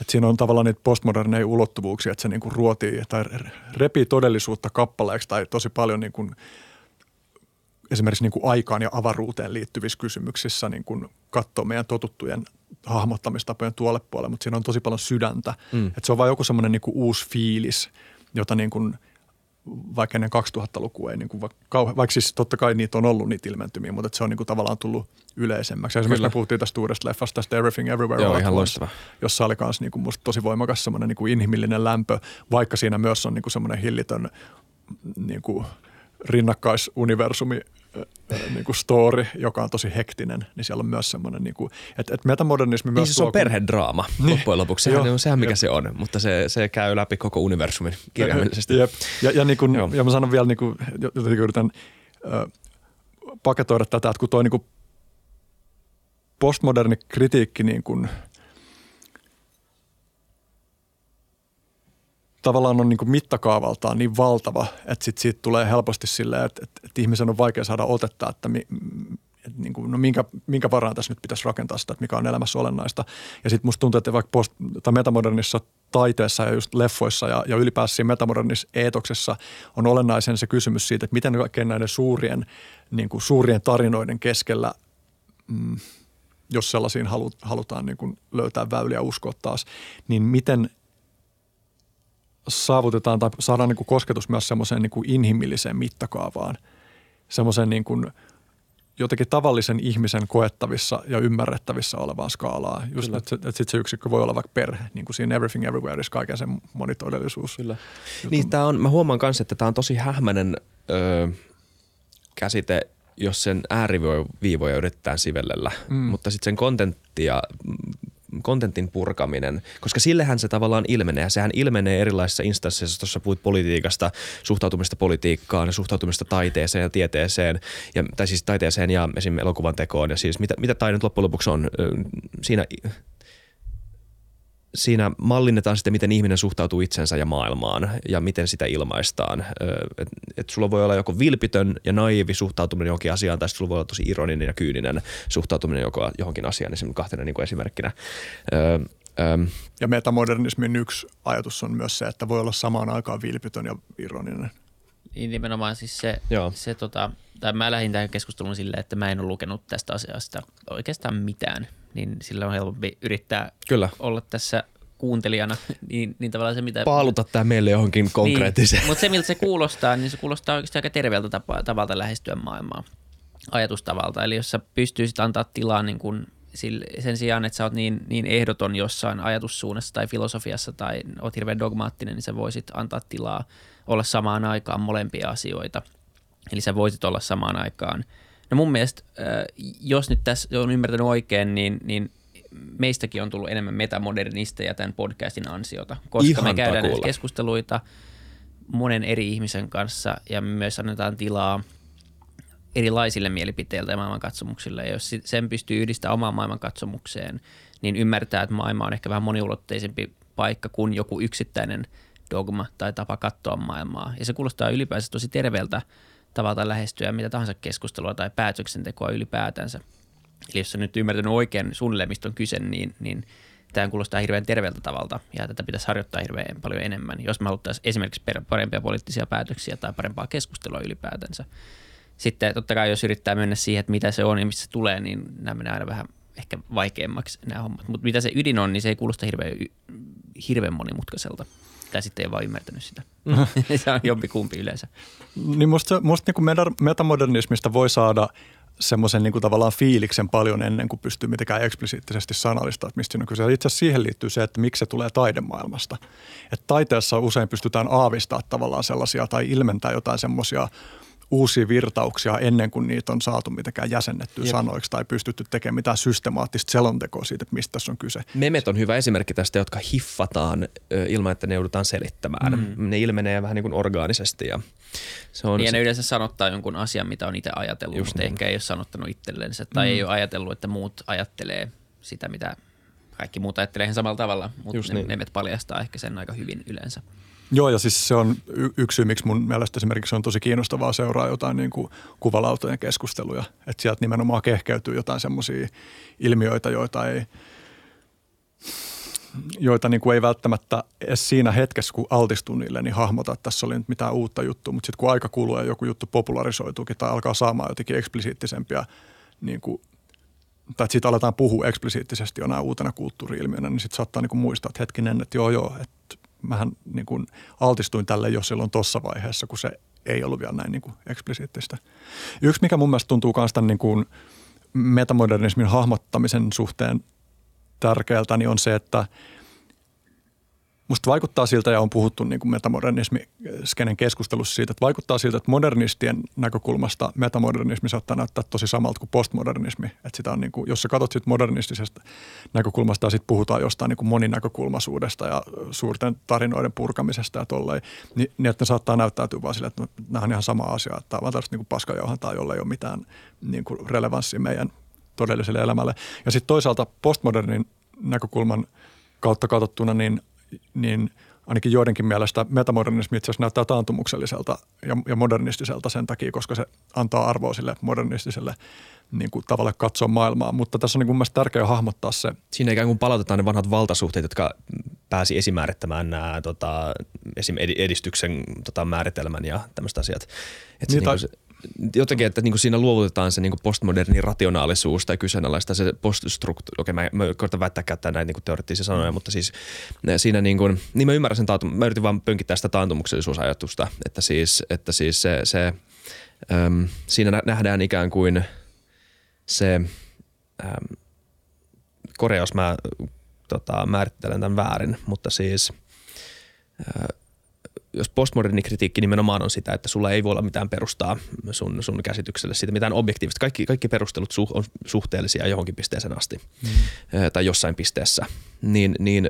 et siinä on tavallaan niitä postmoderneja ulottuvuuksia, että se niinku ruotii tai repii todellisuutta kappaleeksi tai tosi paljon niinku esimerkiksi niinku aikaan ja avaruuteen liittyvissä kysymyksissä niinku katsoo meidän totuttujen hahmottamistapojen tuolle puolelle, mutta siinä on tosi paljon sydäntä. Mm. Et se on vain joku semmoinen niinku uusi fiilis, jota niinku – vaikka ennen 2000-lukua ei niin kuin, vaikka, vaikka siis totta kai niitä on ollut niitä ilmentymiä, mutta se on niin kuin tavallaan tullut yleisemmäksi. Esimerkiksi Kyllä. me puhuttiin tästä uudesta leffasta, tästä Everything Everywhere Joo, ihan loistava. jossa oli myös niin kuin musta tosi voimakas semmoinen niin kuin inhimillinen lämpö, vaikka siinä myös on niin kuin semmoinen hillitön niin kuin rinnakkaisuniversumi niin kuin story, joka on tosi hektinen, niin siellä on myös semmoinen, niin kuin, että, että metamodernismi niin myös siis se on perhedraama niin. loppujen lopuksi. Sehän on sehän, mikä jep. se on, mutta se, se käy läpi koko universumin kirjaimellisesti. Jep. Ja, ja, niin kuin, ja mä sanon vielä, niin kuin, jotenkin yritän äh, paketoida tätä, että kun toi niin kuin postmoderni kritiikki niin kuin – tavallaan on niin kuin mittakaavaltaan niin valtava, että sit siitä tulee helposti silleen, että, että, että ihmisen on vaikea saada otetta, että mi, et niin kuin, no minkä, minkä varaan tässä nyt pitäisi rakentaa sitä, että mikä on elämässä olennaista. Ja sitten musta tuntuu, että vaikka post, tai metamodernissa taiteessa ja just leffoissa ja, ja ylipäänsä siinä metamodernissa eetoksessa on olennaisen se kysymys siitä, että miten kaikkien näiden suurien, niin kuin suurien tarinoiden keskellä, mm, jos sellaisiin halutaan niin kuin löytää väyliä uskoa taas, niin miten saavutetaan tai saadaan niin kuin kosketus myös semmoiseen niin kuin inhimilliseen mittakaavaan, semmoisen niin kuin – jotenkin tavallisen ihmisen koettavissa ja ymmärrettävissä olevaa skaalaa. Just, että, että sitten se yksikkö voi olla vaikka perhe, niin kuin siinä Everything Everywhere, kaiken sen monitodellisuus. Kyllä. Niin, tää on, mä huomaan myös, että tämä on tosi hähmäinen öö, käsite, jos sen ääriviivoja yritetään sivellellä, mm. mutta sitten sen kontenttia kontentin purkaminen, koska sillehän se tavallaan ilmenee. Sehän ilmenee erilaisissa instansseissa, tuossa puhuit politiikasta, suhtautumista politiikkaan suhtautumista taiteeseen ja tieteeseen, ja, tai siis taiteeseen ja esim. elokuvan tekoon. Ja siis mitä, mitä taide loppujen lopuksi on? Siinä siinä mallinnetaan sitten, miten ihminen suhtautuu itsensä ja maailmaan ja miten sitä ilmaistaan. Et, et sulla voi olla joko vilpitön ja naivi suhtautuminen johonkin asiaan tai sulla voi olla tosi ironinen ja kyyninen suhtautuminen joko, johonkin asiaan esimerkiksi kahtena niin kuin esimerkkinä. Ö, ö, ja metamodernismin yksi ajatus on myös se, että voi olla samaan aikaan vilpitön ja ironinen. Niin nimenomaan siis se, se tota, tai mä lähdin tähän keskusteluun silleen, että mä en ole lukenut tästä asiasta oikeastaan mitään – niin sillä on helpompi yrittää Kyllä. olla tässä kuuntelijana, niin, niin tavallaan se mitä... Paaluta tämä meille johonkin niin, konkreettiseen. Niin, mutta se miltä se kuulostaa, niin se kuulostaa oikeasti aika terveeltä tapa, tavalta lähestyä maailmaa ajatustavalta. Eli jos sä pystyisit antaa tilaa niin kun sille, sen sijaan, että sä oot niin, niin ehdoton jossain ajatussuunnassa tai filosofiassa tai oot hirveän dogmaattinen, niin sä voisit antaa tilaa olla samaan aikaan molempia asioita. Eli sä voisit olla samaan aikaan – No mun mielestä, jos nyt tässä on ymmärtänyt oikein, niin, niin meistäkin on tullut enemmän metamodernisteja tämän podcastin ansiota, koska Ihan me käydään näitä keskusteluita monen eri ihmisen kanssa ja me myös annetaan tilaa erilaisille mielipiteille ja maailmankatsomuksille. Ja jos sen pystyy yhdistämään omaan maailmankatsomukseen, niin ymmärtää, että maailma on ehkä vähän moniulotteisempi paikka kuin joku yksittäinen dogma tai tapa katsoa maailmaa. Ja se kuulostaa ylipäänsä tosi terveeltä tavalla lähestyä mitä tahansa keskustelua tai päätöksentekoa ylipäätänsä. Eli jos on nyt ymmärtänyt oikein suunnilleen, mistä on kyse, niin, niin tämä kuulostaa hirveän terveeltä tavalta ja tätä pitäisi harjoittaa hirveän paljon enemmän, jos me haluttaisiin esimerkiksi parempia poliittisia päätöksiä tai parempaa keskustelua ylipäätänsä. Sitten totta kai jos yrittää mennä siihen, että mitä se on ja mistä se tulee, niin nämä menee aina vähän ehkä vaikeammaksi nämä hommat. Mutta mitä se ydin on, niin se ei kuulosta hirveän, hirveän monimutkaiselta tai sitten ei vaan ymmärtänyt sitä. se on jompi kumpi yleensä. Niin musta, musta niin kuin metamodernismista voi saada semmoisen niin kuin tavallaan fiiliksen paljon ennen kuin pystyy mitenkään eksplisiittisesti sanallistamaan, että mistä on kyse. Itse asiassa siihen liittyy se, että miksi se tulee taidemaailmasta. Että taiteessa usein pystytään aavistamaan tavallaan sellaisia tai ilmentää jotain semmoisia – uusia virtauksia ennen kuin niitä on saatu mitenkään jäsennetty Jep. sanoiksi tai pystytty tekemään mitään systemaattista selontekoa siitä, että mistä tässä on kyse. Memet on hyvä esimerkki tästä, jotka hiffataan ilman, että ne joudutaan selittämään. Mm. Ne ilmenee vähän niin kuin orgaanisesti. Ja se on niin, se... ne yleensä sanottaa jonkun asian, mitä on itse ajatellut, Just mutta niin. ehkä ei ole sanottanut itsellensä tai mm. ei ole ajatellut, että muut ajattelee sitä, mitä kaikki muut ajattelee ihan samalla tavalla, mutta Just ne, niin. ne paljastaa ehkä sen aika hyvin yleensä. Joo, ja siis se on yksi syy, miksi mun mielestä esimerkiksi on tosi kiinnostavaa seuraa jotain niin kuin kuvalautojen keskusteluja. Että sieltä nimenomaan kehkeytyy jotain semmoisia ilmiöitä, joita ei, joita niin kuin ei välttämättä edes siinä hetkessä, kun altistuu niille, niin hahmota, että tässä oli nyt mitään uutta juttua. Mutta sitten kun aika kuluu ja joku juttu popularisoituukin tai alkaa saamaan jotenkin eksplisiittisempia, niin kuin, tai että siitä aletaan puhua eksplisiittisesti jonain uutena kulttuuri-ilmiönä, niin sitten saattaa niin kuin muistaa, että hetkinen, että joo joo, että mähän niin kuin altistuin tälle jo silloin tuossa vaiheessa, kun se ei ollut vielä näin niin kuin eksplisiittistä. Yksi, mikä mun mielestä tuntuu myös tämän niin kuin metamodernismin hahmottamisen suhteen tärkeältä, niin on se, että – Musta vaikuttaa siltä, ja on puhuttu niin metamodernismi-skenen keskustelussa siitä, että vaikuttaa siltä, että modernistien näkökulmasta metamodernismi saattaa näyttää tosi samalta kuin postmodernismi. Että sitä on niin kuin, jos sä katsot sit modernistisesta näkökulmasta ja sitten puhutaan jostain niin kuin moninäkökulmaisuudesta ja suurten tarinoiden purkamisesta ja tolleen, niin, niin että ne saattaa näyttäytyä vaan sille, että nämä on ihan sama asia, että tämä on tällaista niin paskajauhantaa, jolla ei ole mitään niin kuin relevanssia meidän todelliselle elämälle. Ja sitten toisaalta postmodernin näkökulman kautta katsottuna, niin niin ainakin joidenkin mielestä metamodernismi itse asiassa näyttää taantumukselliselta ja, ja modernistiselta sen takia, koska se antaa arvoa sille modernistiselle niin kuin tavalle katsoa maailmaa. Mutta tässä on niin kuin tärkeää hahmottaa se. Siinä ikään kuin palautetaan ne vanhat valtasuhteet, jotka pääsi esimäärittämään nämä tota, esim. edistyksen tota, määritelmän ja tämmöiset asiat. Että niin, se, niin jotenkin, että niin kuin siinä luovutetaan se niin kuin postmoderni rationaalisuus tai kyseenalaista se poststruktuuri. Okei, mä, mä koitan väittää käyttää näitä niin teoreettisia sanoja, mutta siis siinä niin kuin, niin mä ymmärrän sen taantum- mä yritin vaan pönkittää sitä taantumuksellisuusajatusta, että siis, että siis se, se äm, siinä nähdään ikään kuin se, äm, korjaus mä tota, määrittelen tämän väärin, mutta siis ää, jos postmoderni kritiikki nimenomaan on sitä, että sulla ei voi olla mitään perustaa sun, sun käsitykselle siitä, mitään objektiivista. Kaikki, kaikki perustelut su, on suhteellisia johonkin pisteeseen asti mm. tai jossain pisteessä. Niin, niin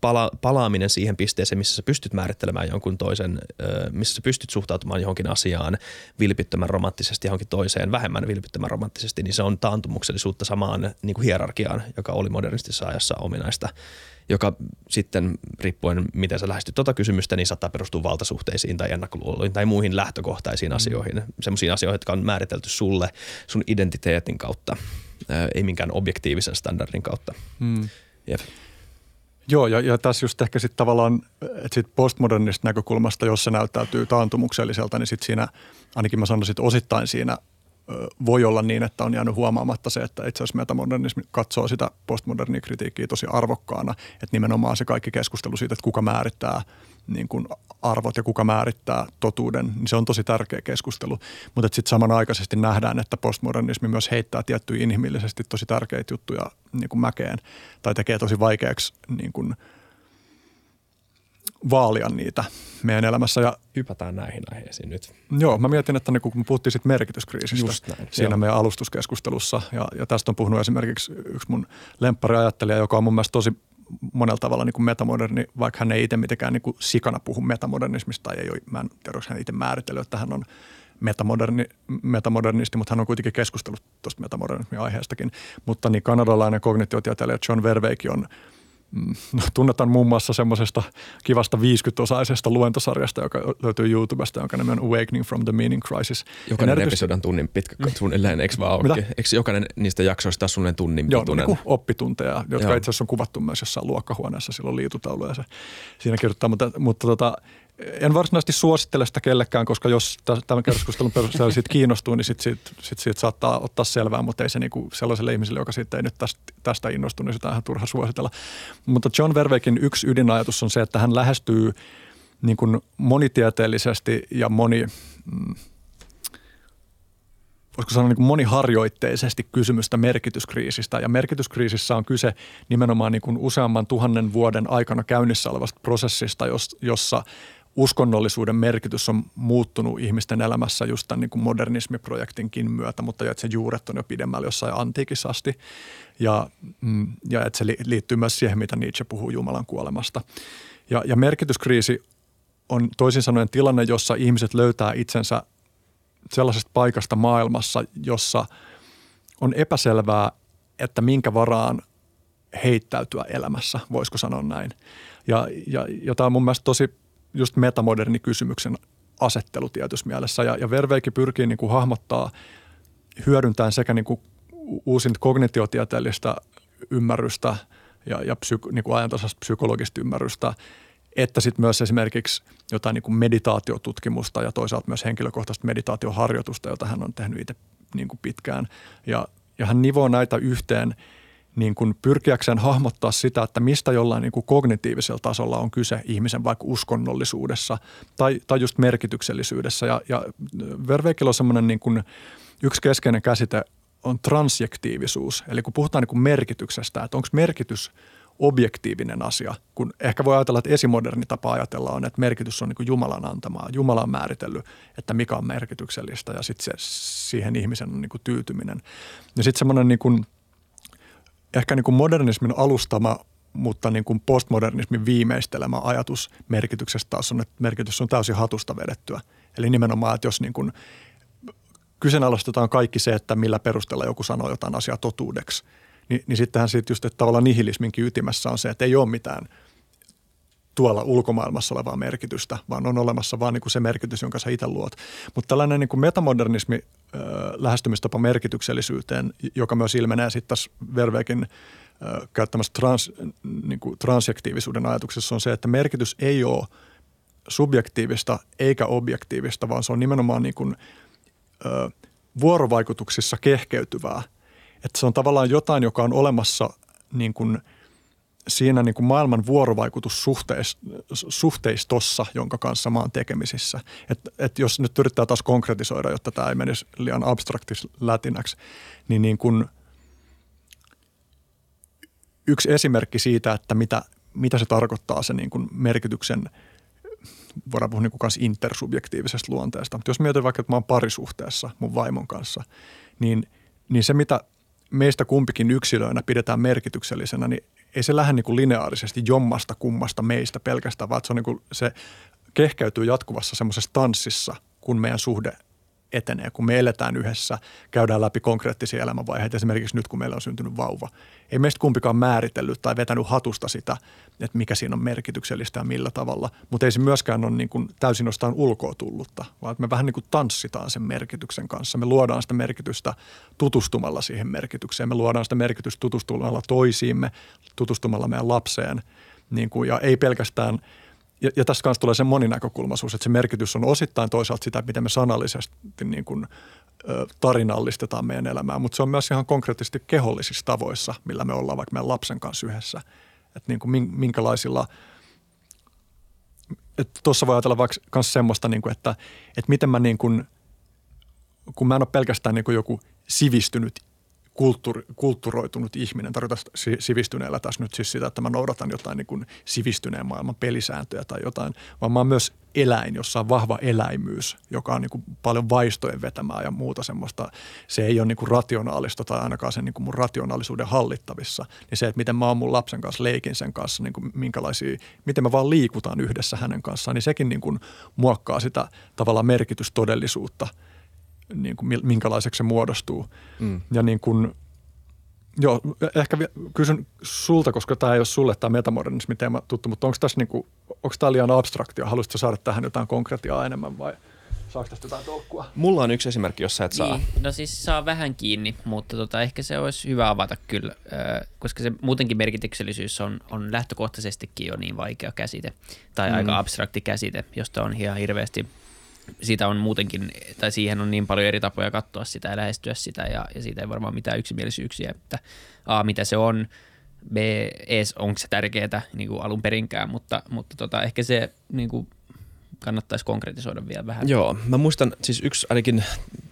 pala, palaaminen siihen pisteeseen, missä sä pystyt määrittelemään jonkun toisen, missä sä pystyt suhtautumaan johonkin asiaan vilpittömän romanttisesti johonkin toiseen, vähemmän vilpittömän romanttisesti, niin se on taantumuksellisuutta samaan niin kuin hierarkiaan, joka oli modernistisessa ajassa ominaista joka sitten riippuen miten sä lähestyt tuota kysymystä, niin saattaa perustua valtasuhteisiin tai ennakkoluuloihin tai muihin lähtökohtaisiin mm. asioihin, sellaisiin asioihin, jotka on määritelty sulle sun identiteetin kautta, ei minkään objektiivisen standardin kautta. Mm. Jep. Joo, ja, ja tässä just ehkä sitten tavallaan, että sit postmodernista näkökulmasta, jos se näyttäytyy taantumukselliselta, niin sitten siinä, ainakin mä sanoisin, osittain siinä voi olla niin, että on jäänyt huomaamatta se, että itse asiassa metamodernismi katsoo sitä postmodernia kritiikkiä tosi arvokkaana, että nimenomaan se kaikki keskustelu siitä, että kuka määrittää niin kuin arvot ja kuka määrittää totuuden, niin se on tosi tärkeä keskustelu. Mutta sitten samanaikaisesti nähdään, että postmodernismi myös heittää tiettyjä inhimillisesti tosi tärkeitä juttuja niin kuin mäkeen tai tekee tosi vaikeaksi niin kuin – vaalia niitä meidän elämässä. Ja, Hypätään näihin aiheisiin nyt. Joo, mä mietin, että niin kun me puhuttiin sit merkityskriisistä Just näin, siinä joo. meidän alustuskeskustelussa, ja, ja tästä on puhunut esimerkiksi yksi mun lemppariajattelija, joka on mun mielestä tosi monella tavalla niin kuin metamoderni, vaikka hän ei itse mitenkään niin kuin sikana puhu metamodernismista, tai ei ole, mä en tiedä, hän itse määritellyt, että hän on metamoderni, metamodernisti, mutta hän on kuitenkin keskustellut tuosta metamodernismin aiheestakin. Mutta niin kanadalainen kognitiotieteilijä John Verveikki on – no, tunnetaan muun muassa semmoisesta kivasta 50-osaisesta luentosarjasta, joka löytyy YouTubesta, jonka nimi on Awakening from the Meaning Crisis. Jokainen erityis... episodi on tunnin pitkä, mm. suunnilleen, eikö vaan Mitä? Eikö jokainen niistä jaksoista suunnilleen tunnin Joo, pituinen? Joo, niin oppitunteja, jotka Joo. itse asiassa on kuvattu myös jossain luokkahuoneessa, silloin liitutaulu ja se siinä kirjoittaa, mutta, mutta tota, en varsinaisesti suosittele sitä kellekään, koska jos tämän keskustelun perusteella siitä kiinnostuu, niin sitten siitä, sit siitä saattaa ottaa selvää, mutta ei se niinku sellaiselle ihmiselle, joka siitä ei nyt tästä, tästä innostu, niin sitä on ihan turha suositella. Mutta John Verweikin yksi ydinajatus on se, että hän lähestyy niin kuin monitieteellisesti ja moni, mm, voisiko sanoa niin kuin moniharjoitteisesti kysymystä merkityskriisistä. Ja merkityskriisissä on kyse nimenomaan niin kuin useamman tuhannen vuoden aikana käynnissä olevasta prosessista, jossa uskonnollisuuden merkitys on muuttunut ihmisten elämässä just tämän niin kuin modernismiprojektinkin myötä, mutta että se juuret on jo pidemmällä jossain antiikissa asti. Ja, mm, ja että se liittyy myös siihen, mitä Nietzsche puhuu Jumalan kuolemasta. Ja, ja merkityskriisi on toisin sanoen tilanne, jossa ihmiset löytää itsensä sellaisesta paikasta maailmassa, jossa on epäselvää, että minkä varaan heittäytyä elämässä, voisiko sanoa näin. Ja, ja jota on mun mielestä tosi just metamoderni kysymyksen asettelu tietyssä mielessä. Ja, ja Verveikki pyrkii niin kuin hahmottaa hyödyntäen sekä niin kuin uusin kognitiotieteellistä ymmärrystä ja, ja psyk, niin kuin ajantasaista psykologista ymmärrystä, että sitten myös esimerkiksi jotain niin kuin meditaatiotutkimusta ja toisaalta myös henkilökohtaista meditaatioharjoitusta, jota hän on tehnyt itse niin kuin pitkään. Ja, ja hän nivoo näitä yhteen – niin kuin pyrkiäkseen hahmottaa sitä, että mistä jollain niin kuin kognitiivisella tasolla on kyse ihmisen vaikka uskonnollisuudessa tai, tai just merkityksellisyydessä. Ja, ja Verveikillä on semmoinen niin kuin yksi keskeinen käsite on transjektiivisuus. Eli kun puhutaan niin kuin merkityksestä, että onko merkitys objektiivinen asia, kun ehkä voi ajatella, että esimoderni tapa ajatella on, että merkitys on niin Jumalan antamaa. Jumala on määritellyt, että mikä on merkityksellistä ja sitten siihen ihmisen on niin kuin tyytyminen. Ja sitten semmoinen niin ehkä niin kuin modernismin alustama, mutta niin kuin postmodernismin viimeistelemä ajatus merkityksestä taas on, että merkitys on täysin hatusta vedettyä. Eli nimenomaan, että jos niin kuin kyseenalaistetaan kaikki se, että millä perusteella joku sanoo jotain asiaa totuudeksi, niin, niin sittenhän siitä just, että tavallaan nihilisminkin ytimessä on se, että ei ole mitään tuolla ulkomaailmassa olevaa merkitystä, vaan on olemassa vaan niin kuin se merkitys, jonka sä itse luot. Mutta tällainen niin kuin metamodernismi äh, lähestymistapa merkityksellisyyteen, joka myös ilmenee sitten tässä Vervekin äh, käyttämässä trans, niin kuin transjektiivisuuden ajatuksessa, on se, että merkitys ei ole subjektiivista eikä objektiivista, vaan se on nimenomaan niin kuin, äh, vuorovaikutuksissa kehkeytyvää. Että se on tavallaan jotain, joka on olemassa niin kuin – siinä niin kuin maailman vuorovaikutussuhteistossa, jonka kanssa mä oon tekemisissä. Et, et jos nyt yrittää taas konkretisoida, jotta tämä ei menisi liian abstraktis lätinäksi, niin, niin kuin yksi esimerkki siitä, että mitä, mitä se tarkoittaa se niin kuin merkityksen, voidaan puhua niin kuin intersubjektiivisesta luonteesta. Mutta jos mietin vaikka, että mä oon parisuhteessa mun vaimon kanssa, niin, niin se mitä meistä kumpikin yksilöinä pidetään merkityksellisenä, niin ei se lähde niin kuin lineaarisesti jommasta kummasta meistä pelkästään, vaan se, on niin kuin, se kehkeytyy jatkuvassa semmoisessa tanssissa, kun meidän suhde etenee, kun me eletään yhdessä, käydään läpi konkreettisia elämänvaiheita, esimerkiksi nyt kun meillä on syntynyt vauva. Ei meistä kumpikaan määritellyt tai vetänyt hatusta sitä, että mikä siinä on merkityksellistä ja millä tavalla, mutta ei se myöskään ole niin kuin täysin jostain ulkoa tullutta, vaan me vähän niin kuin tanssitaan sen merkityksen kanssa. Me luodaan sitä merkitystä tutustumalla siihen merkitykseen, me luodaan sitä merkitystä tutustumalla toisiimme, tutustumalla meidän lapseen, niin kuin, ja ei pelkästään – ja, ja tässä kanssa tulee se moninäkökulmaisuus, että se merkitys on osittain toisaalta sitä, miten me sanallisesti niin kuin, ö, tarinallistetaan meidän elämää, mutta se on myös ihan konkreettisesti kehollisissa tavoissa, millä me ollaan vaikka meidän lapsen kanssa yhdessä. Että niin kuin minkälaisilla – tuossa voi ajatella vaikka myös semmoista, niin kuin, että, että miten mä niin kuin, kun mä en ole pelkästään niin kuin joku sivistynyt kulttuur, kultturoitunut ihminen. Tarkoitan sivistyneellä tässä nyt siis sitä, että mä noudatan jotain niin kuin sivistyneen maailman pelisääntöjä tai jotain, vaan mä oon myös eläin, jossa on vahva eläimyys, joka on niin kuin paljon vaistojen vetämää ja muuta semmoista. Se ei ole niin kuin rationaalista tai ainakaan sen niin kuin mun rationaalisuuden hallittavissa. Niin se, että miten mä oon mun lapsen kanssa, leikin sen kanssa, niin kuin minkälaisia, miten me vaan liikutaan yhdessä hänen kanssaan, niin sekin niin kuin muokkaa sitä tavallaan merkitystodellisuutta – niin kuin, minkälaiseksi se muodostuu. Mm. Ja niin kuin, joo, ehkä kysyn sulta, koska tämä ei ole sulle tämä metamodernismi teema tuttu, mutta onko tässä niin kuin, onko tämä liian abstraktio? Haluaisitko saada tähän jotain konkretiaa enemmän vai saako tästä jotain tolkkua? Mulla on yksi esimerkki, jos sä et saa. Niin, no siis saa vähän kiinni, mutta tota, ehkä se olisi hyvä avata kyllä, koska se muutenkin merkityksellisyys on, on lähtökohtaisestikin jo niin vaikea käsite tai mm. aika abstrakti käsite, josta on ihan hirveästi – siitä on muutenkin, tai siihen on niin paljon eri tapoja katsoa sitä ja lähestyä sitä, ja, ja siitä ei varmaan mitään yksimielisyyksiä, että A, mitä se on, B, ees, onko se tärkeää niin kuin alun perinkään, mutta, mutta tota, ehkä se niin kuin, kannattaisi konkretisoida vielä vähän. Joo, mä muistan siis yksi ainakin,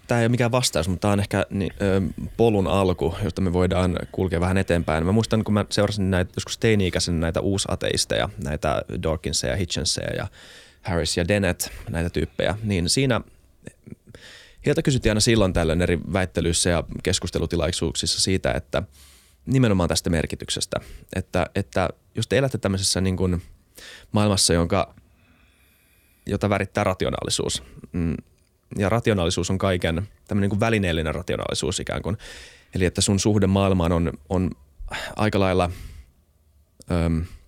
tämä ei ole mikään vastaus, mutta tämä on ehkä niin, ö, polun alku, josta me voidaan kulkea vähän eteenpäin. Mä muistan, kun mä seurasin näitä, joskus teini-ikäisen näitä uusateisteja, näitä Dawkinsia ja Hitchensia ja Harris ja Dennett, näitä tyyppejä, niin siinä heiltä kysyttiin aina silloin tällöin eri väittelyissä ja keskustelutilaisuuksissa siitä, että nimenomaan tästä merkityksestä, että, että jos te elätte tämmöisessä niin kuin maailmassa, jonka, jota värittää rationaalisuus, mm, ja rationaalisuus on kaiken tämmöinen niin kuin välineellinen rationaalisuus ikään kuin, eli että sun suhde maailmaan on, on aika lailla –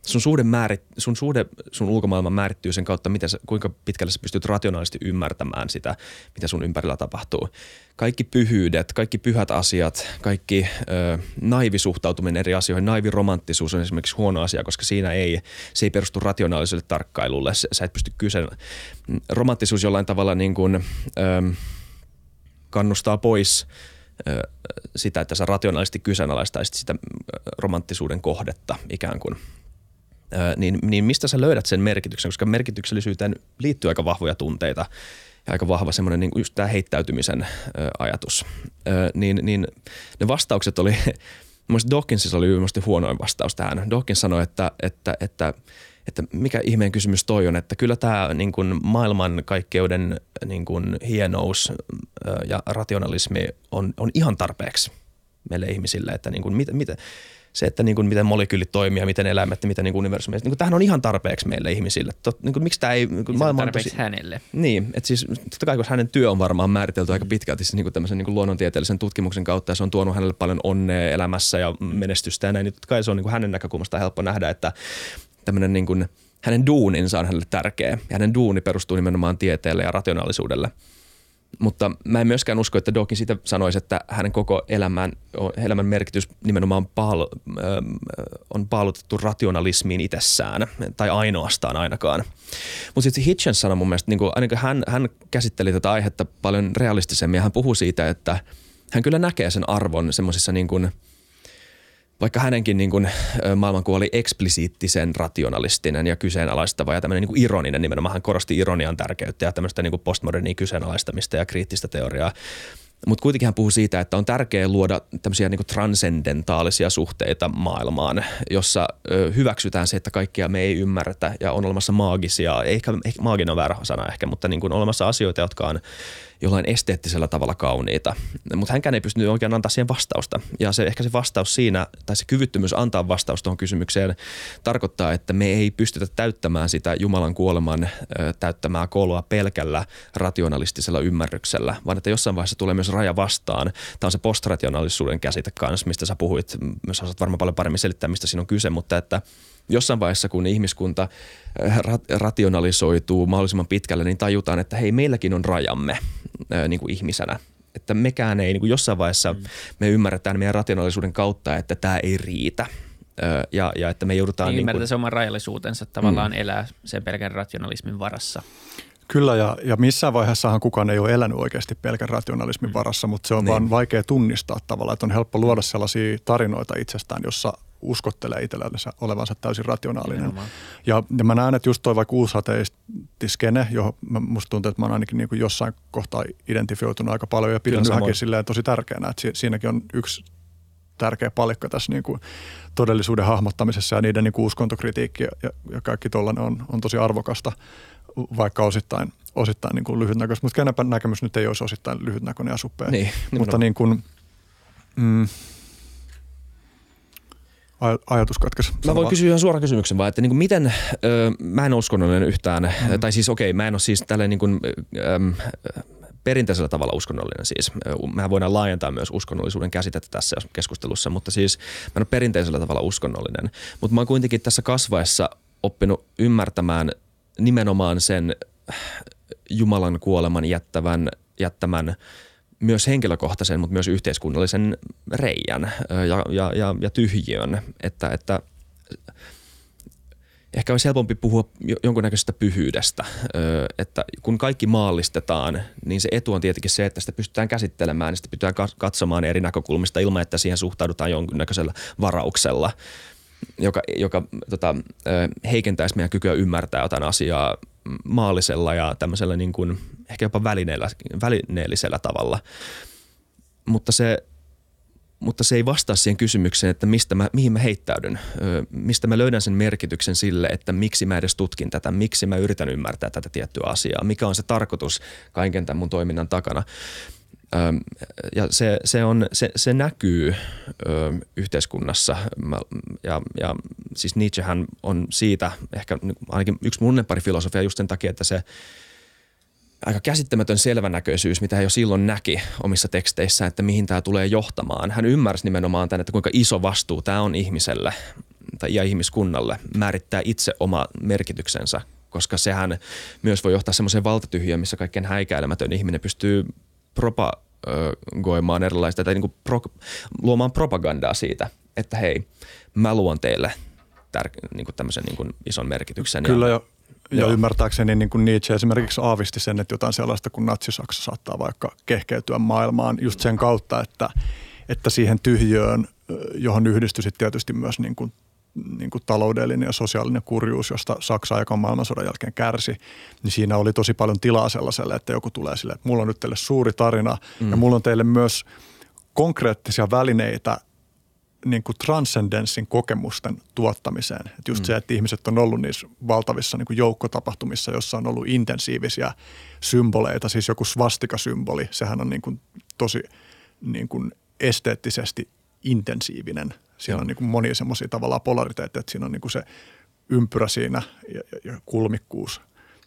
sun suhde, määrit, sun suhde sun ulkomaailma määrittyy sen kautta, miten sä, kuinka pitkälle sä pystyt rationaalisesti ymmärtämään sitä, mitä sun ympärillä tapahtuu. Kaikki pyhyydet, kaikki pyhät asiat, kaikki ö, naivi suhtautuminen eri asioihin, naivi romanttisuus on esimerkiksi huono asia, koska siinä ei, se ei perustu rationaaliselle tarkkailulle. Sä et pysty kyseen. Romanttisuus jollain tavalla niin kuin, ö, kannustaa pois sitä, että sä rationaalisesti kyseenalaistaisit sitä romanttisuuden kohdetta ikään kuin – niin, niin mistä sä löydät sen merkityksen, koska merkityksellisyyteen liittyy aika vahvoja tunteita ja aika vahva semmoinen niin just tämä heittäytymisen ajatus. Niin, niin ne vastaukset oli, mielestäni Dawkinsissa oli ilmeisesti huonoin vastaus tähän. Dawkins sanoi, että, että, että, että mikä ihmeen kysymys toi on, että kyllä tämä niin kuin maailmankaikkeuden niin kuin hienous ja rationalismi on, on ihan tarpeeksi meille ihmisille, että niin kuin mit, mit, se, että niin kuin miten molekyylit toimii ja miten eläimet ja miten niin universumi. Niin kuin, tämähän on ihan tarpeeksi meille ihmisille. Tot, niin kuin, miksi tämä ei... Niin kuin, maailma tarpeeksi tosi, hänelle. Niin, että siis totta kai kun hänen työ on varmaan määritelty aika pitkälti siis, niin kuin tämmöisen niin kuin luonnontieteellisen tutkimuksen kautta ja se on tuonut hänelle paljon onnea elämässä ja menestystä ja näin, niin totta kai se on niin kuin hänen näkökulmasta helppo nähdä, että tämmöinen niin kuin, hänen duuninsa on hänelle tärkeä ja hänen duuni perustuu nimenomaan tieteelle ja rationaalisuudelle. Mutta mä en myöskään usko, että Dawkins siitä sanoisi, että hänen koko elämän, elämän merkitys nimenomaan paal, on paalutettu rationalismiin itsessään, tai ainoastaan ainakaan. Mutta sitten Hitchens sanoi mun mielestä, niin kuin, ainakin hän, hän käsitteli tätä aihetta paljon realistisemmin, ja hän puhui siitä, että hän kyllä näkee sen arvon semmoisissa niin kuin – vaikka hänenkin niin kuin, maailmankuva oli eksplisiittisen rationalistinen ja kyseenalaistava ja tämmöinen niin kuin ironinen nimenomaan. Hän korosti ironian tärkeyttä ja tämmöistä niin kuin postmodernia kyseenalaistamista ja kriittistä teoriaa. Mutta kuitenkin hän puhuu siitä, että on tärkeää luoda tämmöisiä niin transcendentaalisia suhteita maailmaan, jossa ö, hyväksytään se, että kaikkia me ei ymmärretä ja on olemassa maagisia, ehkä, ehkä maaginen on väärä sana ehkä, mutta niin kuin olemassa asioita, jotka on jollain esteettisellä tavalla kauniita. Mutta hänkään ei pystynyt oikein antaa siihen vastausta. Ja se, ehkä se vastaus siinä, tai se kyvyttömyys antaa vastaus tuohon kysymykseen tarkoittaa, että me ei pystytä täyttämään sitä Jumalan kuoleman täyttämää koloa pelkällä rationalistisella ymmärryksellä, vaan että jossain vaiheessa tulee myös raja vastaan. Tämä on se postrationaalisuuden käsite kanssa, mistä sä puhuit. Myös osaat varmaan paljon paremmin selittää, mistä siinä on kyse, mutta että jossain vaiheessa, kun ihmiskunta rationalisoituu mahdollisimman pitkälle, niin tajutaan, että hei, meilläkin on rajamme niin kuin ihmisenä. Että mekään ei, niin kuin jossain vaiheessa mm. me ymmärretään meidän rationaalisuuden kautta, että tämä ei riitä. Ja, ja että me joudutaan... Niin, niin kuin, se oman rajallisuutensa tavallaan mm. elää sen pelkän rationalismin varassa. Kyllä, ja, ja missään vaiheessahan kukaan ei ole elänyt oikeasti pelkän rationalismin mm. varassa, mutta se on niin. vaan vaikea tunnistaa tavallaan, että on helppo luoda sellaisia tarinoita itsestään, jossa uskottelee itsellensä olevansa täysin rationaalinen. Ja, ja mä näen, että just toi vaikka uushateistiskene, johon mä, musta tuntuu, että mä oon ainakin niin kuin jossain kohtaa identifioitunut aika paljon ja pidän yhäkin silleen tosi tärkeänä, että si, siinäkin on yksi tärkeä palikka tässä niin kuin todellisuuden hahmottamisessa ja niiden niin kuin uskontokritiikki ja, ja kaikki tuollainen on, on tosi arvokasta, vaikka osittain, osittain niin kuin lyhytnäköistä. Mutta kenenpä näkemys nyt ei olisi osittain lyhytnäköinen ja suppea. Niin, Mutta niin kuin, mm, ajatus katkesi. Mä voin kysyä ihan suoran kysymyksen vaan, että niin kuin miten, ö, mä en uskonnollinen yhtään, mm. tai siis okei, okay, mä en ole siis tälleen niin kuin, ö, perinteisellä tavalla uskonnollinen siis. Mehän voidaan laajentaa myös uskonnollisuuden käsitettä tässä keskustelussa, mutta siis mä en ole perinteisellä tavalla uskonnollinen. Mutta mä oon kuitenkin tässä kasvaessa oppinut ymmärtämään nimenomaan sen Jumalan kuoleman jättävän, jättämän myös henkilökohtaisen, mutta myös yhteiskunnallisen reijän ja, ja, ja, ja tyhjiön, että, että ehkä olisi helpompi puhua jonkunnäköisestä pyhyydestä, että kun kaikki maallistetaan, niin se etu on tietenkin se, että sitä pystytään käsittelemään, niin sitä pystytään katsomaan eri näkökulmista ilman, että siihen suhtaudutaan jonkunnäköisellä varauksella, joka, joka tota, heikentäisi meidän kykyä ymmärtää jotain asiaa maallisella ja tämmöisellä niin kuin, ehkä jopa välineellisellä tavalla. Mutta se, mutta se ei vastaa siihen kysymykseen, että mistä mä, mihin mä heittäydyn, mistä mä löydän sen merkityksen sille, että miksi mä edes tutkin tätä, miksi mä yritän ymmärtää tätä tiettyä asiaa, mikä on se tarkoitus kaiken tämän mun toiminnan takana ja se, se, on, se, se näkyy ö, yhteiskunnassa ja, ja siis Nietzschehän on siitä ehkä ainakin yksi mun filosofia just sen takia, että se aika käsittämätön selvänäköisyys, mitä hän jo silloin näki omissa teksteissään, että mihin tämä tulee johtamaan. Hän ymmärsi nimenomaan tämän, että kuinka iso vastuu tämä on ihmiselle tai ja ihmiskunnalle määrittää itse oma merkityksensä, koska sehän myös voi johtaa semmoiseen valtatyhjään, missä kaikkein häikäilemätön ihminen pystyy propagoimaan erilaista tai niin kuin pro, luomaan propagandaa siitä, että hei, mä luon teille tär- niin kuin tämmöisen niin kuin ison merkityksen. Kyllä ja, ja, ja ymmärtääkseni niin kuin Nietzsche esimerkiksi aavisti sen, että jotain sellaista kuin natsisaksa saattaa vaikka kehkeytyä maailmaan just sen kautta, että, että siihen tyhjöön, johon yhdistyi tietysti myös niin kuin niin kuin taloudellinen ja sosiaalinen kurjuus, josta Saksa aikaan maailmansodan jälkeen kärsi, niin siinä oli tosi paljon tilaa sellaiselle, että joku tulee sille, että mulla on nyt teille suuri tarina mm. ja mulla on teille myös konkreettisia välineitä niin kuin transcendenssin kokemusten tuottamiseen. Että just mm. se, että ihmiset on ollut niissä valtavissa niin kuin joukkotapahtumissa, jossa on ollut intensiivisiä symboleita, siis joku svastikasymboli, sehän on niin kuin tosi niin kuin esteettisesti intensiivinen – Siinä on niin kuin monia semmoisia tavallaan polariteetteja, että siinä on niin kuin se ympyrä siinä ja, ja, ja kulmikkuus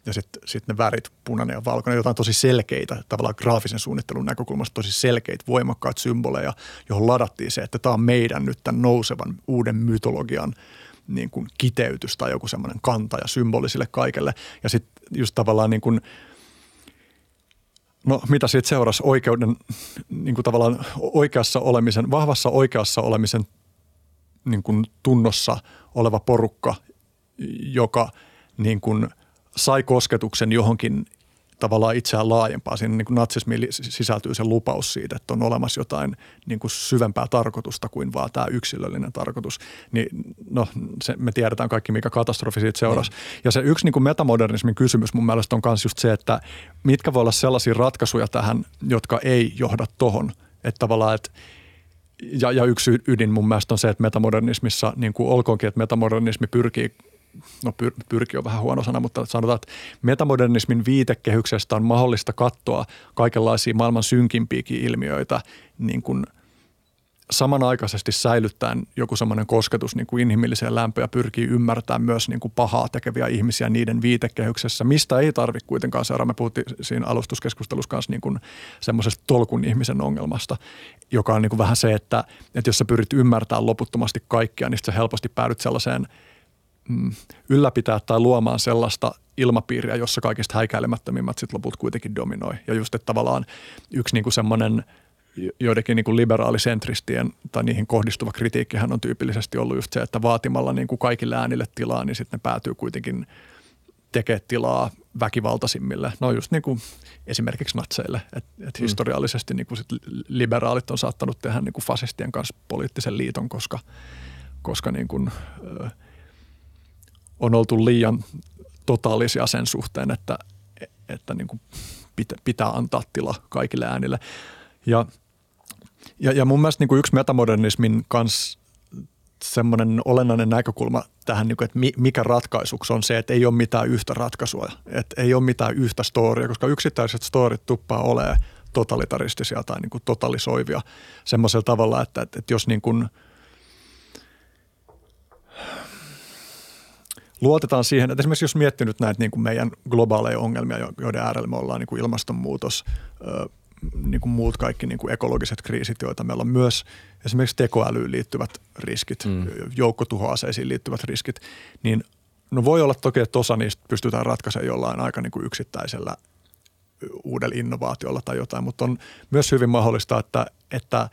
ja sitten sit ne värit, punainen ja valkoinen, jotain tosi selkeitä, tavallaan graafisen suunnittelun näkökulmasta tosi selkeitä, voimakkaat symboleja, johon ladattiin se, että tämä on meidän nyt tämän nousevan uuden mytologian niin kuin kiteytys tai joku semmoinen kanta ja symboli sille kaikelle. Ja sitten just tavallaan niin kuin, no mitä siitä seurasi oikeuden, niin kuin tavallaan oikeassa olemisen, vahvassa oikeassa olemisen niin kuin tunnossa oleva porukka, joka niin kuin sai kosketuksen johonkin tavallaan itseään laajempaa. Siinä niin kuin natsismiin sisältyy se lupaus siitä, että on olemassa jotain niin kuin syvempää tarkoitusta kuin vaan tämä yksilöllinen tarkoitus. Niin, no, se, me tiedetään kaikki, mikä katastrofi siitä seurasi. Mm. Ja se yksi niin kuin metamodernismin kysymys mun mielestä on myös just se, että mitkä voi olla sellaisia ratkaisuja tähän, jotka ei johda tohon. Että tavallaan, että ja, ja yksi ydin mun mielestä on se, että metamodernismissa, niin kuin olkoonkin, että metamodernismi pyrkii no pyr, pyrki on vähän huono sana, mutta sanotaan, että metamodernismin viitekehyksestä on mahdollista katsoa kaikenlaisia maailman synkimpiäkin ilmiöitä niin kuin samanaikaisesti säilyttäen joku semmoinen kosketus niin kuin inhimilliseen lämpöön ja pyrkii ymmärtämään myös niin kuin pahaa tekeviä ihmisiä niiden viitekehyksessä, mistä ei tarvitse kuitenkaan seuraa. Me puhuttiin siinä alustuskeskustelussa kanssa niin kuin semmoisesta tolkun ihmisen ongelmasta, joka on niin kuin vähän se, että, että jos sä pyrit ymmärtämään loputtomasti kaikkia, niin sä helposti päädyt sellaiseen – mm, ylläpitää tai luomaan sellaista ilmapiiriä, jossa kaikista häikäilemättömimmät sitten loput kuitenkin dominoi. Ja just, että tavallaan yksi niin kuin semmoinen joidenkin niin kuin liberaalisentristien tai niihin kohdistuva kritiikkihän on tyypillisesti ollut just se, että vaatimalla niin kuin kaikille äänille tilaa, niin sitten ne päätyy kuitenkin tekemään tilaa väkivaltaisimmille. No just niin kuin esimerkiksi natseille, että et mm. historiallisesti niin kuin sit liberaalit on saattanut tehdä niin kuin fasistien kanssa poliittisen liiton, koska, koska niin kuin, ö, on oltu liian totaalisia sen suhteen, että, että niin kuin pitää antaa tila kaikille äänille. Ja, ja, ja mun mielestä niin kuin yksi metamodernismin kanssa semmoinen olennainen näkökulma tähän, niin kuin, että mikä ratkaisuksi on se, että ei ole mitään yhtä ratkaisua, että ei ole mitään yhtä storia, koska yksittäiset storit tuppaa olemaan totalitaristisia tai niin kuin totalisoivia semmoisella tavalla, että, että, että jos niin kuin – luotetaan siihen, että esimerkiksi jos miettii nyt näitä niin kuin meidän globaaleja ongelmia, joiden äärellä me ollaan niin kuin ilmastonmuutos, niin kuin muut kaikki niin kuin ekologiset kriisit, joita meillä on myös esimerkiksi tekoälyyn liittyvät riskit, mm. joukkotuhoaseisiin liittyvät riskit, niin no voi olla toki, että osa niistä pystytään ratkaisemaan jollain aika niin kuin yksittäisellä uudella innovaatiolla tai jotain, mutta on myös hyvin mahdollista, että, että –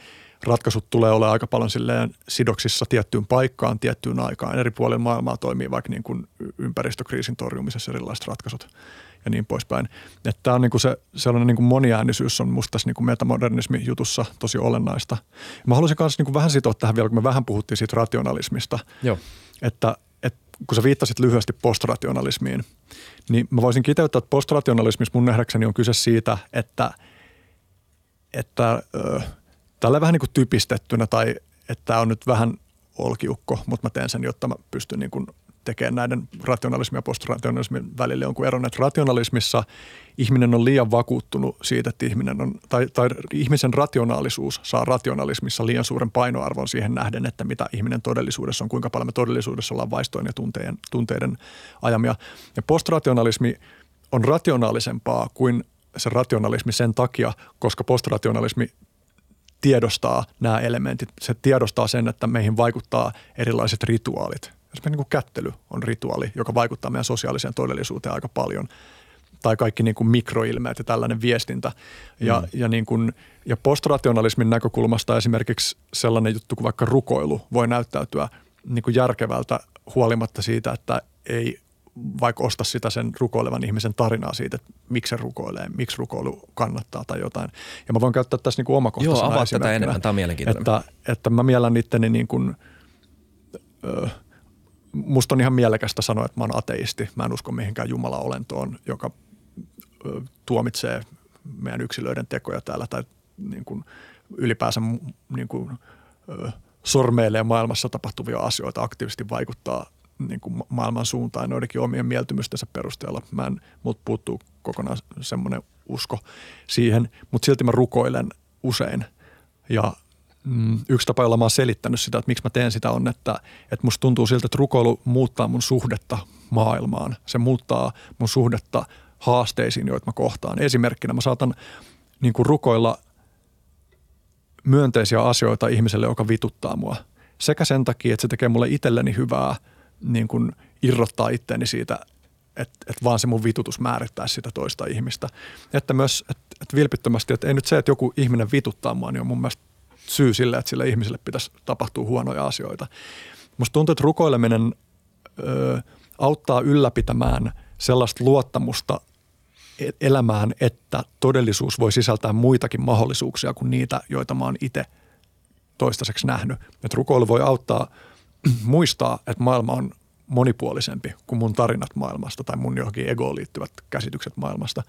ratkaisut tulee olemaan aika paljon silleen sidoksissa tiettyyn paikkaan, tiettyyn aikaan. Eri puolilla maailmaa toimii vaikka niin kuin ympäristökriisin torjumisessa erilaiset ratkaisut ja niin poispäin. Että tämä on niin kuin se sellainen niin kuin moniäänisyys on musta tässä niin kuin metamodernismin jutussa tosi olennaista. Mä haluaisin myös niin kuin vähän sitoa tähän vielä, kun me vähän puhuttiin siitä rationalismista. Joo. Että, että kun sä viittasit lyhyesti postrationalismiin, niin mä voisin kiteyttää, että postrationalismissa mun nähdäkseni on kyse siitä, että, että tällä vähän niin kuin typistettynä tai että tämä on nyt vähän olkiukko, mutta mä teen sen, jotta mä pystyn niin kuin tekemään näiden rationalismin ja postrationalismin välille jonkun eron. Että rationalismissa ihminen on liian vakuuttunut siitä, että ihminen on, tai, tai ihmisen rationaalisuus saa rationalismissa liian suuren painoarvon siihen nähden, että mitä ihminen todellisuudessa on, kuinka paljon me todellisuudessa ollaan vaistojen ja tunteiden, tunteiden ajamia. Ja postrationalismi on rationaalisempaa kuin se rationalismi sen takia, koska postrationalismi tiedostaa nämä elementit. Se tiedostaa sen, että meihin vaikuttaa erilaiset rituaalit. Esimerkiksi niin kuin kättely on rituaali, joka vaikuttaa meidän sosiaaliseen todellisuuteen aika paljon. Tai kaikki niin kuin mikroilmeet ja tällainen viestintä. Ja, mm. ja, niin kuin, ja postrationalismin näkökulmasta esimerkiksi sellainen juttu kuin vaikka rukoilu voi näyttäytyä niin kuin järkevältä huolimatta siitä, että ei vaikka osta sitä sen rukoilevan ihmisen tarinaa siitä, että miksi se rukoilee, miksi rukoilu kannattaa tai jotain. Ja mä voin käyttää tässä niin kuin omakohtaisena Joo, avaa tätä enemmän, tämä on Että, että mä miellän itteni niin kuin, ö, musta on ihan mielekästä sanoa, että mä oon ateisti. Mä en usko mihinkään Jumala-olentoon, joka ö, tuomitsee meidän yksilöiden tekoja täällä tai niin kuin ylipäänsä niin kuin, ö, sormeilee maailmassa tapahtuvia asioita, aktiivisesti vaikuttaa niin kuin maailman suuntaan noidenkin omien mieltymystensä perusteella. Mä en, mut puuttuu kokonaan semmoinen usko siihen, mutta silti mä rukoilen usein. Ja mm, yksi tapa, jolla mä oon selittänyt sitä, että miksi mä teen sitä on, että, että musta tuntuu siltä, että rukoilu muuttaa mun suhdetta maailmaan. Se muuttaa mun suhdetta haasteisiin, joita mä kohtaan. Esimerkkinä mä saatan niin kuin rukoilla myönteisiä asioita ihmiselle, joka vituttaa mua. Sekä sen takia, että se tekee mulle itselleni hyvää – niin kuin irrottaa itteeni siitä, että, että vaan se mun vitutus määrittää sitä toista ihmistä. Että myös, että, että vilpittömästi, että ei nyt se, että joku ihminen vituttaa mua, niin on mun mielestä syy sille, että sille ihmiselle pitäisi tapahtua huonoja asioita. Musta tuntuu, että rukoileminen ö, auttaa ylläpitämään sellaista luottamusta e-, elämään, että todellisuus voi sisältää muitakin mahdollisuuksia kuin niitä, joita mä oon itse toistaiseksi nähnyt. Että rukoilu voi auttaa muistaa, että maailma on monipuolisempi kuin mun tarinat maailmasta tai mun johonkin egoon liittyvät käsitykset maailmasta.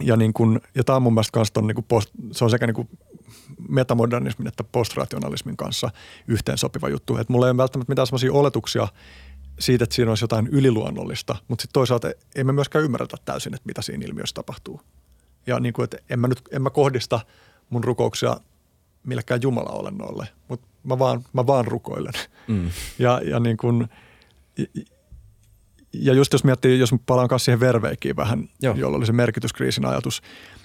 Ja, niin kun, ja tämä on mun mielestä kans ton, niin post, se on sekä niin kuin metamodernismin että postrationalismin kanssa yhteensopiva juttu. Että mulla ei ole välttämättä mitään sellaisia oletuksia siitä, että siinä olisi jotain yliluonnollista, mutta sitten toisaalta ei me myöskään ymmärretä täysin, että mitä siinä ilmiössä tapahtuu. Ja niin kuin, että en mä nyt en mä kohdista mun rukouksia millekään Jumala-olennoille, mutta mä vaan, mä vaan rukoilen. Mm. Ja, ja niin kuin, ja just jos miettii, jos palaan kanssa siihen verveikiin vähän, Joo. jolla oli se merkityskriisin ajatus,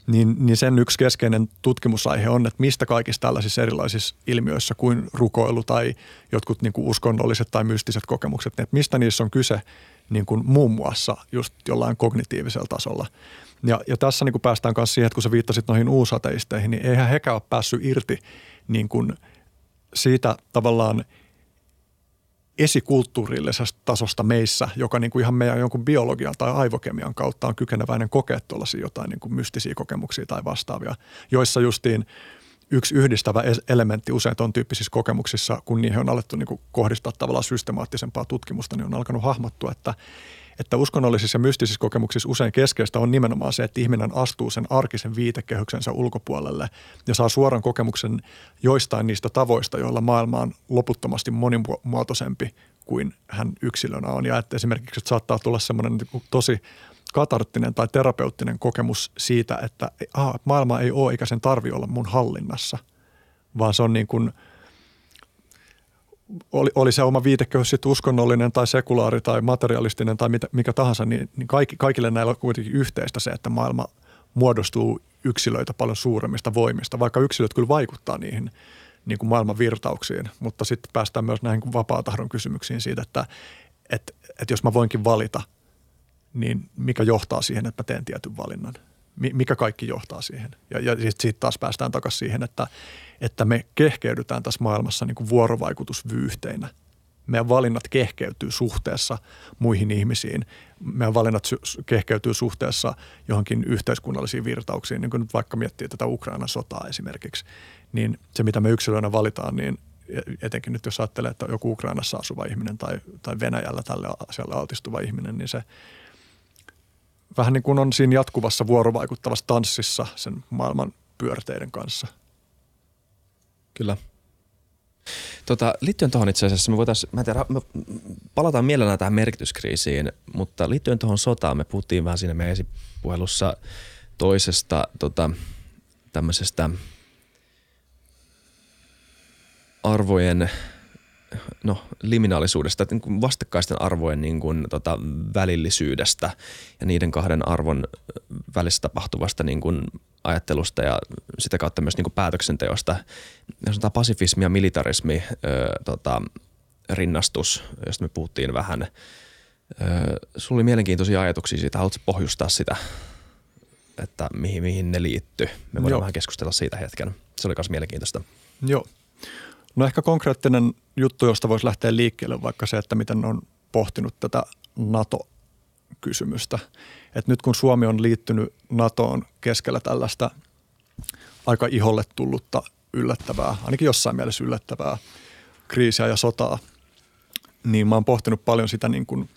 niin, niin sen yksi keskeinen tutkimusaihe on, että mistä kaikissa tällaisissa erilaisissa ilmiöissä kuin rukoilu tai jotkut niin kuin uskonnolliset tai mystiset kokemukset, niin että mistä niissä on kyse niin kuin muun muassa just jollain kognitiivisella tasolla. Ja, ja tässä niin kuin päästään myös siihen, että kun sä viittasit noihin uusateisteihin, niin eihän hekään ole päässyt irti niin kuin siitä tavallaan – esikulttuurillisesta tasosta meissä, joka niin kuin ihan meidän jonkun biologian tai aivokemian kautta on kykeneväinen kokea tuollaisia jotain niin kuin mystisiä kokemuksia tai vastaavia, joissa justiin yksi yhdistävä elementti usein tuon tyyppisissä kokemuksissa, kun niihin on alettu niin kuin kohdistaa tavallaan systemaattisempaa tutkimusta, niin on alkanut hahmottua, että että uskonnollisissa ja mystisissä kokemuksissa usein keskeistä on nimenomaan se, että ihminen astuu sen arkisen viitekehyksensä ulkopuolelle ja saa suoran kokemuksen joistain niistä tavoista, joilla maailma on loputtomasti monimuotoisempi kuin hän yksilönä on. Ja että esimerkiksi että saattaa tulla semmoinen niin tosi katarttinen tai terapeuttinen kokemus siitä, että aha, maailma ei ole eikä sen tarvi olla mun hallinnassa, vaan se on niin kuin – oli, oli se oma viitekehys sitten uskonnollinen tai sekulaari tai materialistinen tai mitä, mikä tahansa, niin, niin kaikki, kaikille näillä on kuitenkin yhteistä se, että maailma muodostuu yksilöitä paljon suuremmista voimista, vaikka yksilöt kyllä vaikuttaa niihin niin kuin maailman virtauksiin, mutta sitten päästään myös näihin vapaa-tahdon kysymyksiin siitä, että, että, että jos mä voinkin valita, niin mikä johtaa siihen, että mä teen tietyn valinnan – mikä kaikki johtaa siihen. Ja, ja sitten sit taas päästään takaisin siihen, että, että me kehkeydytään tässä maailmassa niin kuin vuorovaikutusvyyhteinä. Meidän valinnat kehkeytyy suhteessa muihin ihmisiin. Meidän valinnat kehkeytyy suhteessa johonkin yhteiskunnallisiin virtauksiin, niin kuin nyt vaikka miettii tätä Ukrainan sotaa esimerkiksi. Niin se, mitä me yksilöinä valitaan, niin etenkin nyt jos ajattelee, että joku Ukrainassa asuva ihminen tai, tai Venäjällä tälle asialle altistuva ihminen, niin se – vähän niin kuin on siinä jatkuvassa vuorovaikuttavassa tanssissa sen maailman pyörteiden kanssa. Kyllä. Tota, liittyen tuohon itse asiassa, me voitais, mä en tiedä, me palataan mielellään tähän merkityskriisiin, mutta liittyen tuohon sotaan, me puhuttiin vähän siinä meidän esipuhelussa toisesta tota, tämmöisestä arvojen – no, liminaalisuudesta, niin kuin vastakkaisten arvojen niin kuin, tota, välillisyydestä ja niiden kahden arvon välissä tapahtuvasta niin kuin, ajattelusta ja sitä kautta myös niin kuin päätöksenteosta. Jos on pasifismi ja militarismi ö, tota, rinnastus, josta me puhuttiin vähän. Sulla oli mielenkiintoisia ajatuksia siitä. Haluatko pohjustaa sitä, että mihin, mihin ne liittyy? Me voidaan Joo. vähän keskustella siitä hetken. Se oli myös mielenkiintoista. Joo. No ehkä konkreettinen juttu, josta voisi lähteä liikkeelle, vaikka se, että miten on pohtinut tätä NATO-kysymystä. Et nyt kun Suomi on liittynyt NATOon keskellä tällaista aika iholle tullutta yllättävää, ainakin jossain mielessä yllättävää kriisiä ja sotaa, niin mä oon pohtinut paljon sitä niin kuin,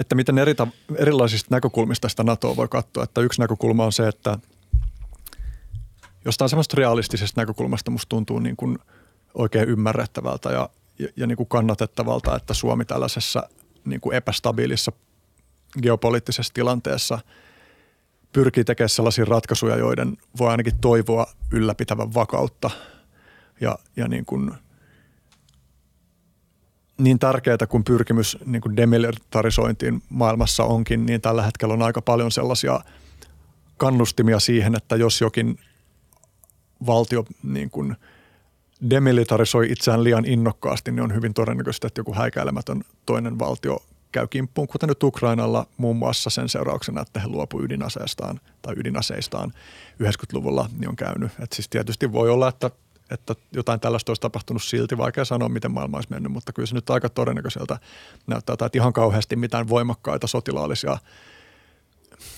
että miten eri, erilaisista näkökulmista sitä NATOa voi katsoa. Että yksi näkökulma on se, että – jostain semmoista realistisesta näkökulmasta musta tuntuu niin kuin oikein ymmärrettävältä ja, ja, ja niin kuin kannatettavalta, että Suomi tällaisessa niin kuin epästabiilissa geopoliittisessa tilanteessa pyrkii tekemään sellaisia ratkaisuja, joiden voi ainakin toivoa ylläpitävän vakautta ja, ja niin kuin niin tärkeää kuin pyrkimys niin kuin demilitarisointiin maailmassa onkin, niin tällä hetkellä on aika paljon sellaisia kannustimia siihen, että jos jokin valtio niin kuin demilitarisoi itseään liian innokkaasti, niin on hyvin todennäköistä, että joku häikäilemätön toinen valtio käy kimppuun, kuten nyt Ukrainalla muun muassa sen seurauksena, että he luopuivat ydinaseestaan tai ydinaseistaan 90-luvulla, niin on käynyt. Et siis tietysti voi olla, että, että jotain tällaista olisi tapahtunut silti, vaikea sanoa, miten maailma olisi mennyt, mutta kyllä se nyt aika todennäköiseltä näyttää, että ihan kauheasti mitään voimakkaita sotilaallisia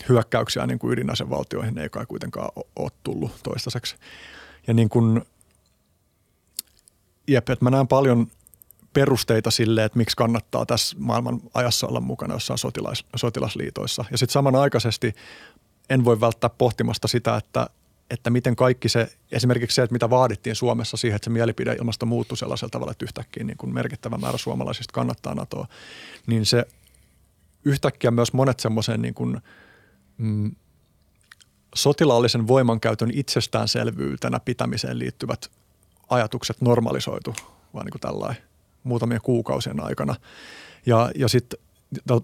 hyökkäyksiä niin kuin ydinasevaltioihin ei kai kuitenkaan ole tullut toistaiseksi. Ja niin kuin, jep, että mä näen paljon perusteita sille, että miksi kannattaa tässä maailman ajassa olla mukana jossain sotilas, sotilasliitoissa. Ja sitten samanaikaisesti en voi välttää pohtimasta sitä, että, että miten kaikki se, esimerkiksi se, että mitä vaadittiin Suomessa siihen, että se mielipideilmasto muuttui sellaisella tavalla, että yhtäkkiä niin kuin merkittävä määrä suomalaisista kannattaa NATOa, niin se yhtäkkiä myös monet semmoisen niin kuin, mm, sotilaallisen voimankäytön itsestäänselvyytenä pitämiseen liittyvät ajatukset normalisoitu, vaan niin kuin tällainen muutamien kuukausien aikana. Ja, ja sitten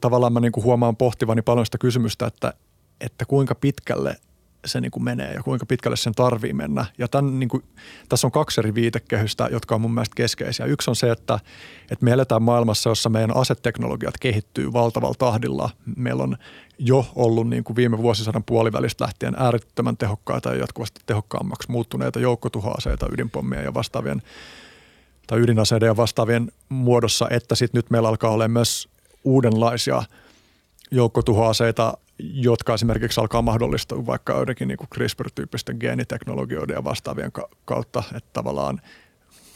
tavallaan mä niin kuin huomaan pohtivani paljon sitä kysymystä, että, että kuinka pitkälle se niin kuin menee ja kuinka pitkälle sen tarvii mennä. Ja tämän, niin kuin, tässä on kaksi eri viitekehystä, jotka on mun mielestä keskeisiä. Yksi on se, että, että me eletään maailmassa, jossa meidän aseteknologiat kehittyy valtavalla tahdilla. Meillä on jo ollut niin kuin viime vuosisadan puolivälistä lähtien äärettömän tehokkaita ja jatkuvasti tehokkaammaksi muuttuneita joukkotuhoaseita, ydinpommia ja vastaavien tai ydinaseiden ja vastaavien muodossa, että sitten nyt meillä alkaa olla myös uudenlaisia joukkotuhoaseita, jotka esimerkiksi alkaa mahdollistua vaikka joidenkin niin CRISPR-tyyppisten geeniteknologioiden ja vastaavien kautta, että tavallaan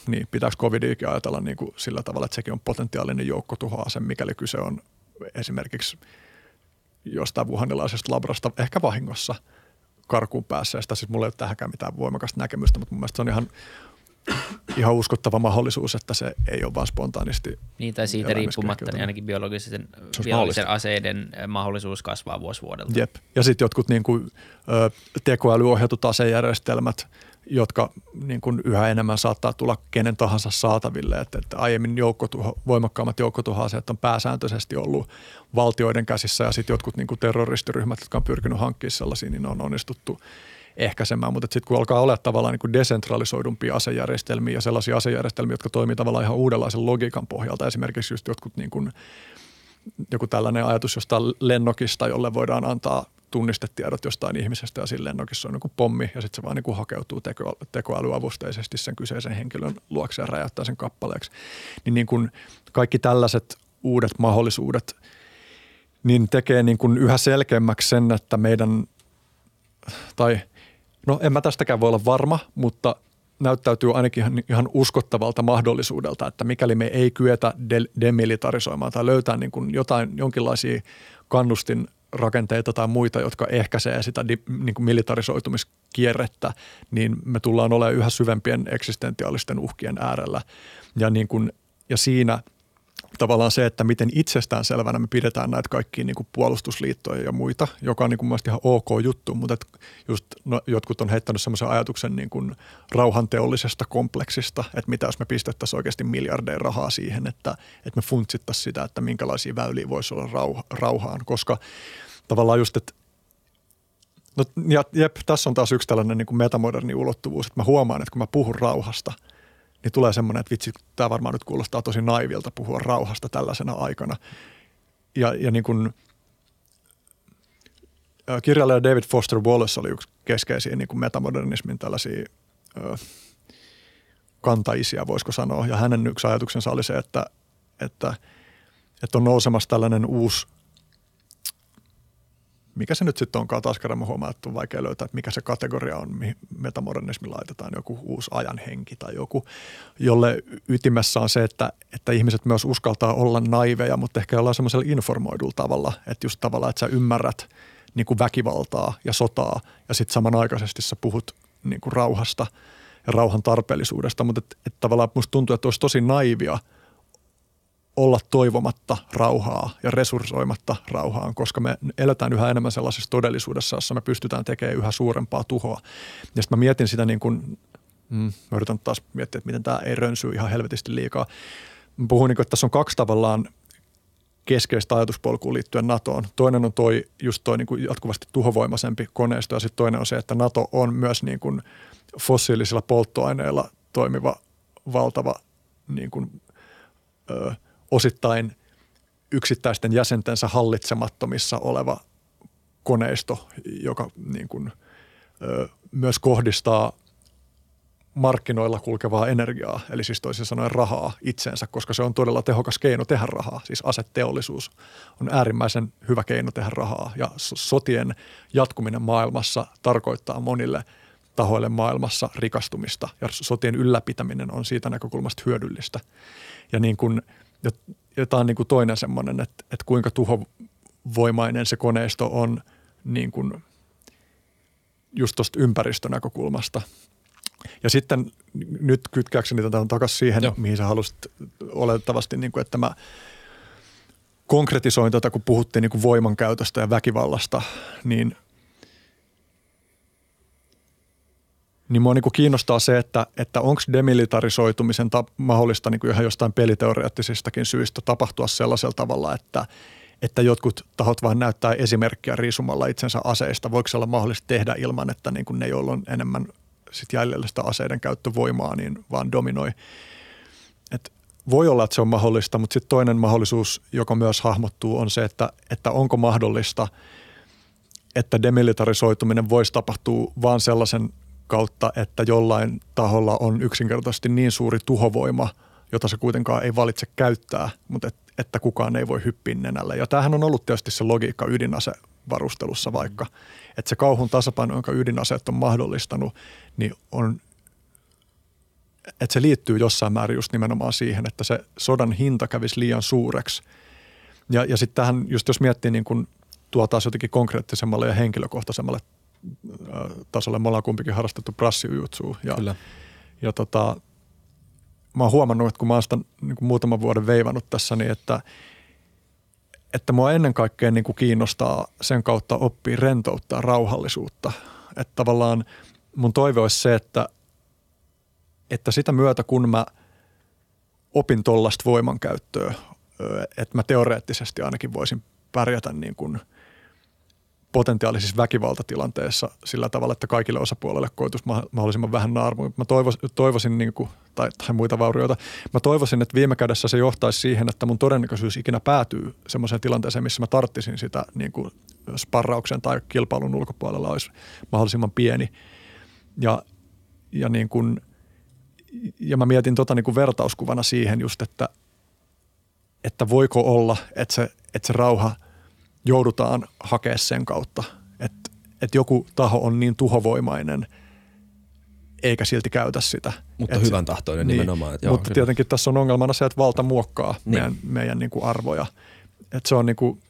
niin pitääkö covidiikin ajatella niin kuin sillä tavalla, että sekin on potentiaalinen joukkotuhoase, mikäli kyse on esimerkiksi jostain wuhanilaisesta labrasta ehkä vahingossa karkuun päässeestä. Siis mulla ei ole tähänkään mitään voimakasta näkemystä, mutta mun mielestä se on ihan ihan uskottava mahdollisuus, että se ei ole vaan spontaanisti. Niin, tai siitä riippumatta, niin ainakin biologisen, biologisen aseiden mahdollisuus kasvaa vuosi vuodelta. Jep. Ja sitten jotkut niin kuin, tekoälyohjatut asejärjestelmät, jotka niin kuin yhä enemmän saattaa tulla kenen tahansa saataville. Että, että aiemmin joukkotuho, voimakkaammat joukkotuhoaseet on pääsääntöisesti ollut valtioiden käsissä ja sitten jotkut niin kuin terroristiryhmät, jotka on pyrkinyt hankkimaan sellaisia, niin on onnistuttu – ehkäisemään, mutta sitten kun alkaa olla tavallaan niin kuin desentralisoidumpia asejärjestelmiä ja sellaisia asejärjestelmiä, jotka toimii tavallaan ihan uudenlaisen logiikan pohjalta, esimerkiksi just jotkut niin kuin, joku tällainen ajatus jostain lennokista, jolle voidaan antaa tunnistetiedot jostain ihmisestä ja siinä lennokissa on niin pommi ja sitten se vaan niin hakeutuu teko, tekoälyavusteisesti sen kyseisen henkilön luokse ja räjäyttää sen kappaleeksi. Niin, niin kuin kaikki tällaiset uudet mahdollisuudet niin tekee niin kuin yhä selkeämmäksi sen, että meidän tai – No en mä tästäkään voi olla varma, mutta näyttäytyy ainakin ihan, ihan uskottavalta mahdollisuudelta, että mikäli me ei kyetä de- demilitarisoimaan tai löytää niin kuin jotain, jonkinlaisia kannustin rakenteita tai muita, jotka ehkäisee sitä di, niin kuin militarisoitumiskierrettä, niin me tullaan olemaan yhä syvempien eksistentiaalisten uhkien äärellä. Ja, niin kuin, ja siinä – tavallaan se, että miten itsestään selvänä me pidetään näitä kaikkia niin kuin puolustusliittoja ja muita, joka on niin kuin ihan ok juttu, mutta et just no, jotkut on heittänyt semmoisen ajatuksen niin kuin rauhanteollisesta kompleksista, että mitä jos me pistettäisiin oikeasti miljardeja rahaa siihen, että, että me funtsittaisiin sitä, että minkälaisia väyliä voisi olla rauha, rauhaan, koska tavallaan just, että No, ja, jep, tässä on taas yksi tällainen niin kuin metamoderni ulottuvuus, että mä huomaan, että kun mä puhun rauhasta – niin tulee semmoinen, että vitsi, tämä varmaan nyt kuulostaa tosi naivilta puhua rauhasta tällaisena aikana. Ja, ja niin kuin, kirjailija David Foster Wallace oli yksi keskeisiä niin kuin metamodernismin tällaisia ö, kantaisia, voisiko sanoa. Ja hänen yksi ajatuksensa oli se, että, että, että on nousemassa tällainen uusi mikä se nyt sitten onkaan, taas kerran huomaa, että on vaikea löytää, että mikä se kategoria on, mihin metamodernismi laitetaan, joku uusi ajanhenki tai joku, jolle ytimessä on se, että, että ihmiset myös uskaltaa olla naiveja, mutta ehkä ollaan semmoisella informoidulla tavalla, että just tavallaan, että sä ymmärrät niin kuin väkivaltaa ja sotaa ja sitten samanaikaisesti sä puhut niin kuin rauhasta ja rauhan tarpeellisuudesta, mutta että et tavallaan musta tuntuu, että olisi tosi naivia – olla toivomatta rauhaa ja resurssoimatta rauhaan, koska me eletään yhä enemmän sellaisessa todellisuudessa, jossa me pystytään tekemään yhä suurempaa tuhoa. Ja sitten mä mietin sitä niin kuin, mm, mä yritän taas miettiä, että miten tämä ei rönsy ihan helvetisti liikaa. Mä puhun niin kuin, että tässä on kaksi tavallaan keskeistä ajatuspolkua liittyen NATOon. Toinen on toi, just toi niin kuin jatkuvasti tuhovoimaisempi koneisto ja sitten toinen on se, että NATO on myös niin kuin fossiilisilla polttoaineilla toimiva valtava niin kuin, ö, osittain yksittäisten jäsentensä hallitsemattomissa oleva koneisto, joka niin kuin, ö, myös kohdistaa markkinoilla kulkevaa energiaa, eli siis toisin sanoen rahaa itseensä, koska se on todella tehokas keino tehdä rahaa. Siis aseteollisuus on äärimmäisen hyvä keino tehdä rahaa ja sotien jatkuminen maailmassa tarkoittaa monille tahoille maailmassa rikastumista ja sotien ylläpitäminen on siitä näkökulmasta hyödyllistä. Ja, niin kuin, ja tämä on niin kuin toinen semmoinen, että, että kuinka tuhovoimainen se koneisto on niin kuin just tuosta ympäristönäkökulmasta – ja sitten nyt kytkäkseni tätä on takaisin siihen, Joo. mihin sä halusit olettavasti, niin kuin, että mä konkretisoin tätä, kun puhuttiin niin kuin voimankäytöstä ja väkivallasta, niin, niin mua niin kuin kiinnostaa se, että, että onko demilitarisoitumisen ta- mahdollista niin kuin ihan jostain peliteoreettisistakin syistä tapahtua sellaisella tavalla, että, että jotkut tahot vaan näyttää esimerkkiä riisumalla itsensä aseista. Voiko se olla mahdollista tehdä ilman, että niin kuin ne, joilla on enemmän sit jäljellä sitä aseiden käyttövoimaa, niin vaan dominoi. Et voi olla, että se on mahdollista, mutta sitten toinen mahdollisuus, joka myös hahmottuu, on se, että, että onko mahdollista, että demilitarisoituminen voisi tapahtua vain sellaisen kautta, että jollain taholla on yksinkertaisesti niin suuri tuhovoima, jota se kuitenkaan ei valitse käyttää, mutta et, että kukaan ei voi hyppiä nenälle. Ja tämähän on ollut tietysti se logiikka ydinasevarustelussa vaikka, että se kauhun tasapaino, jonka ydinaseet on mahdollistanut, niin on, että se liittyy jossain määrin just nimenomaan siihen, että se sodan hinta kävisi liian suureksi. Ja, ja sitten tähän, just jos miettii niin kun tuo taas jotenkin konkreettisemmalle ja henkilökohtaisemmalle tasolle, me ollaan kumpikin harrastettu prassijutsuun. Ja, Kyllä. ja tota, mä oon huomannut, että kun mä oon sitä niin kuin muutaman vuoden veivannut tässä, niin että, että mua ennen kaikkea niin kuin kiinnostaa sen kautta oppia rentouttaa rauhallisuutta. Että tavallaan – mun toive olisi se, että, että sitä myötä kun mä opin tuollaista voimankäyttöä, että mä teoreettisesti ainakin voisin pärjätä niin kuin potentiaalisissa väkivaltatilanteissa sillä tavalla, että kaikille osapuolelle koituisi mahdollisimman vähän naarmuja. Mä toivoisin, toivoisin niin kuin, tai, tai muita vaurioita. Mä toivoisin, että viime kädessä se johtaisi siihen, että mun todennäköisyys ikinä päätyy semmoiseen tilanteeseen, missä mä tarttisin sitä niin kuin sparrauksen tai kilpailun ulkopuolella olisi mahdollisimman pieni – ja, ja, niin kuin, ja mä mietin tota niin kuin vertauskuvana siihen just, että, että voiko olla, että se, että se rauha joudutaan hakemaan sen kautta, että, että joku taho on niin tuhovoimainen, eikä silti käytä sitä. Mutta et hyvän tahtoinen niin, nimenomaan. Että joo, mutta kyllä. tietenkin tässä on ongelmana se, että valta muokkaa niin. meidän, meidän niin kuin arvoja. Että se on niin kuin,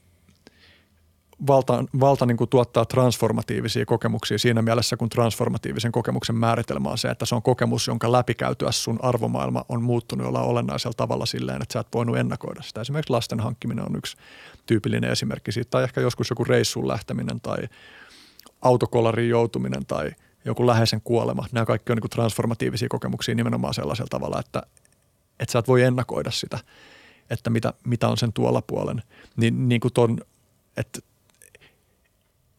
valta, valta niin kuin tuottaa transformatiivisia kokemuksia siinä mielessä, kun transformatiivisen kokemuksen määritelmä on se, että se on kokemus, jonka läpikäytyä sun arvomaailma on muuttunut jollain olennaisella tavalla silleen, että sä et voinut ennakoida sitä. Esimerkiksi lasten hankkiminen on yksi tyypillinen esimerkki siitä, tai ehkä joskus joku reissuun lähteminen tai autokolariin joutuminen tai joku läheisen kuolema. Nämä kaikki on niin kuin transformatiivisia kokemuksia nimenomaan sellaisella tavalla, että, että sä et voi ennakoida sitä, että mitä, mitä on sen tuolla puolen. Niin, niin kuin ton, että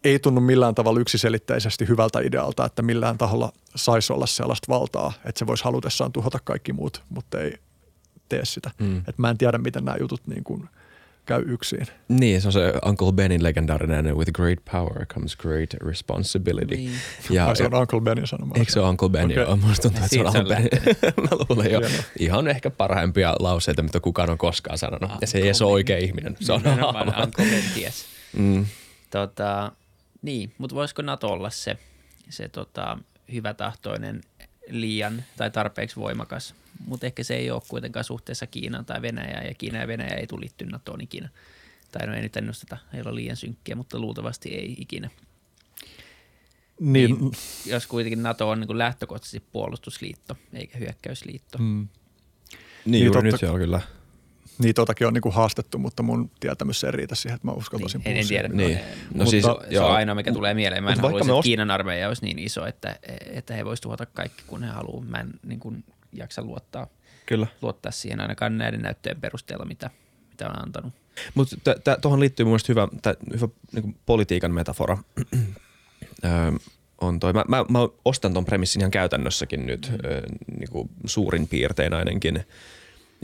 ei tunnu millään tavalla yksiselitteisesti hyvältä idealta, että millään taholla saisi olla sellaista valtaa, että se voisi halutessaan tuhota kaikki muut, mutta ei tee sitä. Mm. Et mä en tiedä, miten nämä jutut niin kuin käy yksin. Niin, se on se Uncle Benin legendaarinen With great power comes great responsibility. Niin. Ja, se on Uncle Benin sanoma. Eikö se ole Uncle Ben? Okay. Musta tuntuu, että se on Uncle Ben. mä luulen jo. Ihan ehkä parhaimpia lauseita, mitä kukaan on koskaan sanonut. Uncle ja se ei ole oikea ihminen. Se on Uncle Ben ties. Mm. Tota, niin, mutta voisiko NATO olla se, se tota, hyvätahtoinen liian tai tarpeeksi voimakas, mutta ehkä se ei ole kuitenkaan suhteessa Kiinaan tai Venäjään, ja Kiina ja Venäjä ei tule liittyä NATOon ikinä. Tai no ei nyt ennusteta, ei ole liian synkkiä, mutta luultavasti ei ikinä. Niin. niin jos kuitenkin NATO on niin kuin lähtökohtaisesti puolustusliitto, eikä hyökkäysliitto. Mm. Niin, niin juuri totta, nyt se on kyllä niin totakin on niinku haastettu, mutta mun tietämys ei riitä siihen, että mä uskaltaisin niin, En tiedä. Niin. No mutta, siis, se on ainoa, mikä tulee mieleen. Mä en haluaisi, että ost... Kiinan armeija olisi niin iso, että, että he voisivat tuhota kaikki, kun he haluaa. Mä en niin kuin, jaksa luottaa, Kyllä. luottaa siihen ainakaan näiden näyttöjen perusteella, mitä, mitä on antanut. Mutta tuohon liittyy mun mielestä hyvä, tää, hyvä niin politiikan metafora. on toi. Mä, mä, mä ostan ton premissin ihan käytännössäkin nyt mm. ö, niin kuin suurin piirtein ainakin.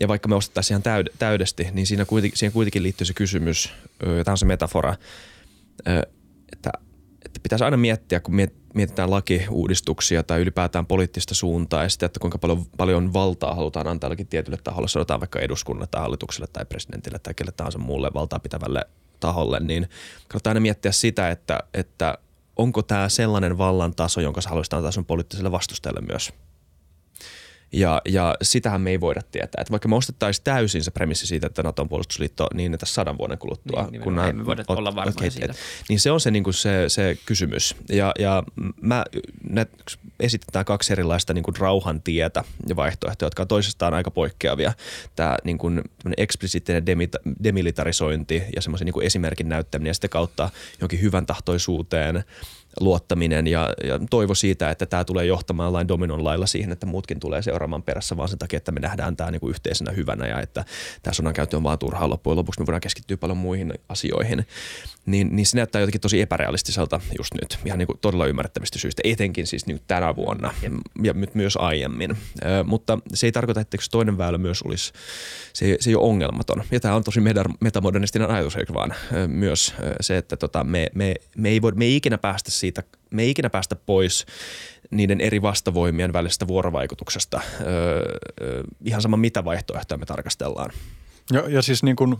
Ja vaikka me ostettaisiin ihan täyd, täydesti, niin siinä kuitenkin, siihen kuitenkin liittyy se kysymys, tämä on se metafora, että, että pitäisi aina miettiä, kun mietitään lakiuudistuksia tai ylipäätään poliittista suuntaa ja sitä, että kuinka paljon, paljon valtaa halutaan antaa jollakin tietylle taholle, sanotaan vaikka eduskunnalle tai hallitukselle tai presidentille tai kelle tahansa muulle valtaa pitävälle taholle, niin kannattaa aina miettiä sitä, että, että onko tämä sellainen vallan taso, jonka sä haluaisit antaa sun poliittiselle vastustajalle myös – ja, ja sitähän me ei voida tietää. Että vaikka me ostettaisiin täysin se premissi siitä, että Naton puolustusliitto niin, että sadan vuoden kuluttua. Niin, kun me emme voida ot, olla varmoja okay, siitä. Et, niin se on se, niin kuin se, se kysymys. Ja, ja mä ne, esitetään kaksi erilaista niin kuin rauhan tietä ja vaihtoehtoja, jotka on toisistaan aika poikkeavia. Tämä niin kuin, eksplisiittinen demilitarisointi ja semmoisen niin esimerkin näyttäminen ja sitten kautta jonkin hyvän tahtoisuuteen – luottaminen ja, ja toivo siitä, että tämä tulee johtamaan lain dominon lailla siihen, että muutkin tulee seuraamaan perässä, vaan sen takia, että me nähdään tämä niinku yhteisenä hyvänä ja että tämä sodan käyttö on vaan turhaa loppujen lopuksi. Me voidaan keskittyä paljon muihin asioihin. Niin, niin se näyttää jotenkin tosi epärealistiselta just nyt, ihan niin kuin todella ymmärrettävistä syistä, etenkin siis niin tänä vuonna ja nyt myös aiemmin. Ö, mutta se ei tarkoita, että toinen väylä myös olisi, se, se ei ole ongelmaton. Ja tämä on tosi metamodernistinen ajatus, eikö vaan? Ö, myös se, että tota, me, me, me, ei voi, me ei ikinä päästä siitä, me ei ikinä päästä pois niiden eri vastavoimien välisestä vuorovaikutuksesta. Öö, ihan sama mitä vaihtoehtoja me tarkastellaan. Ja, ja siis niin kuin,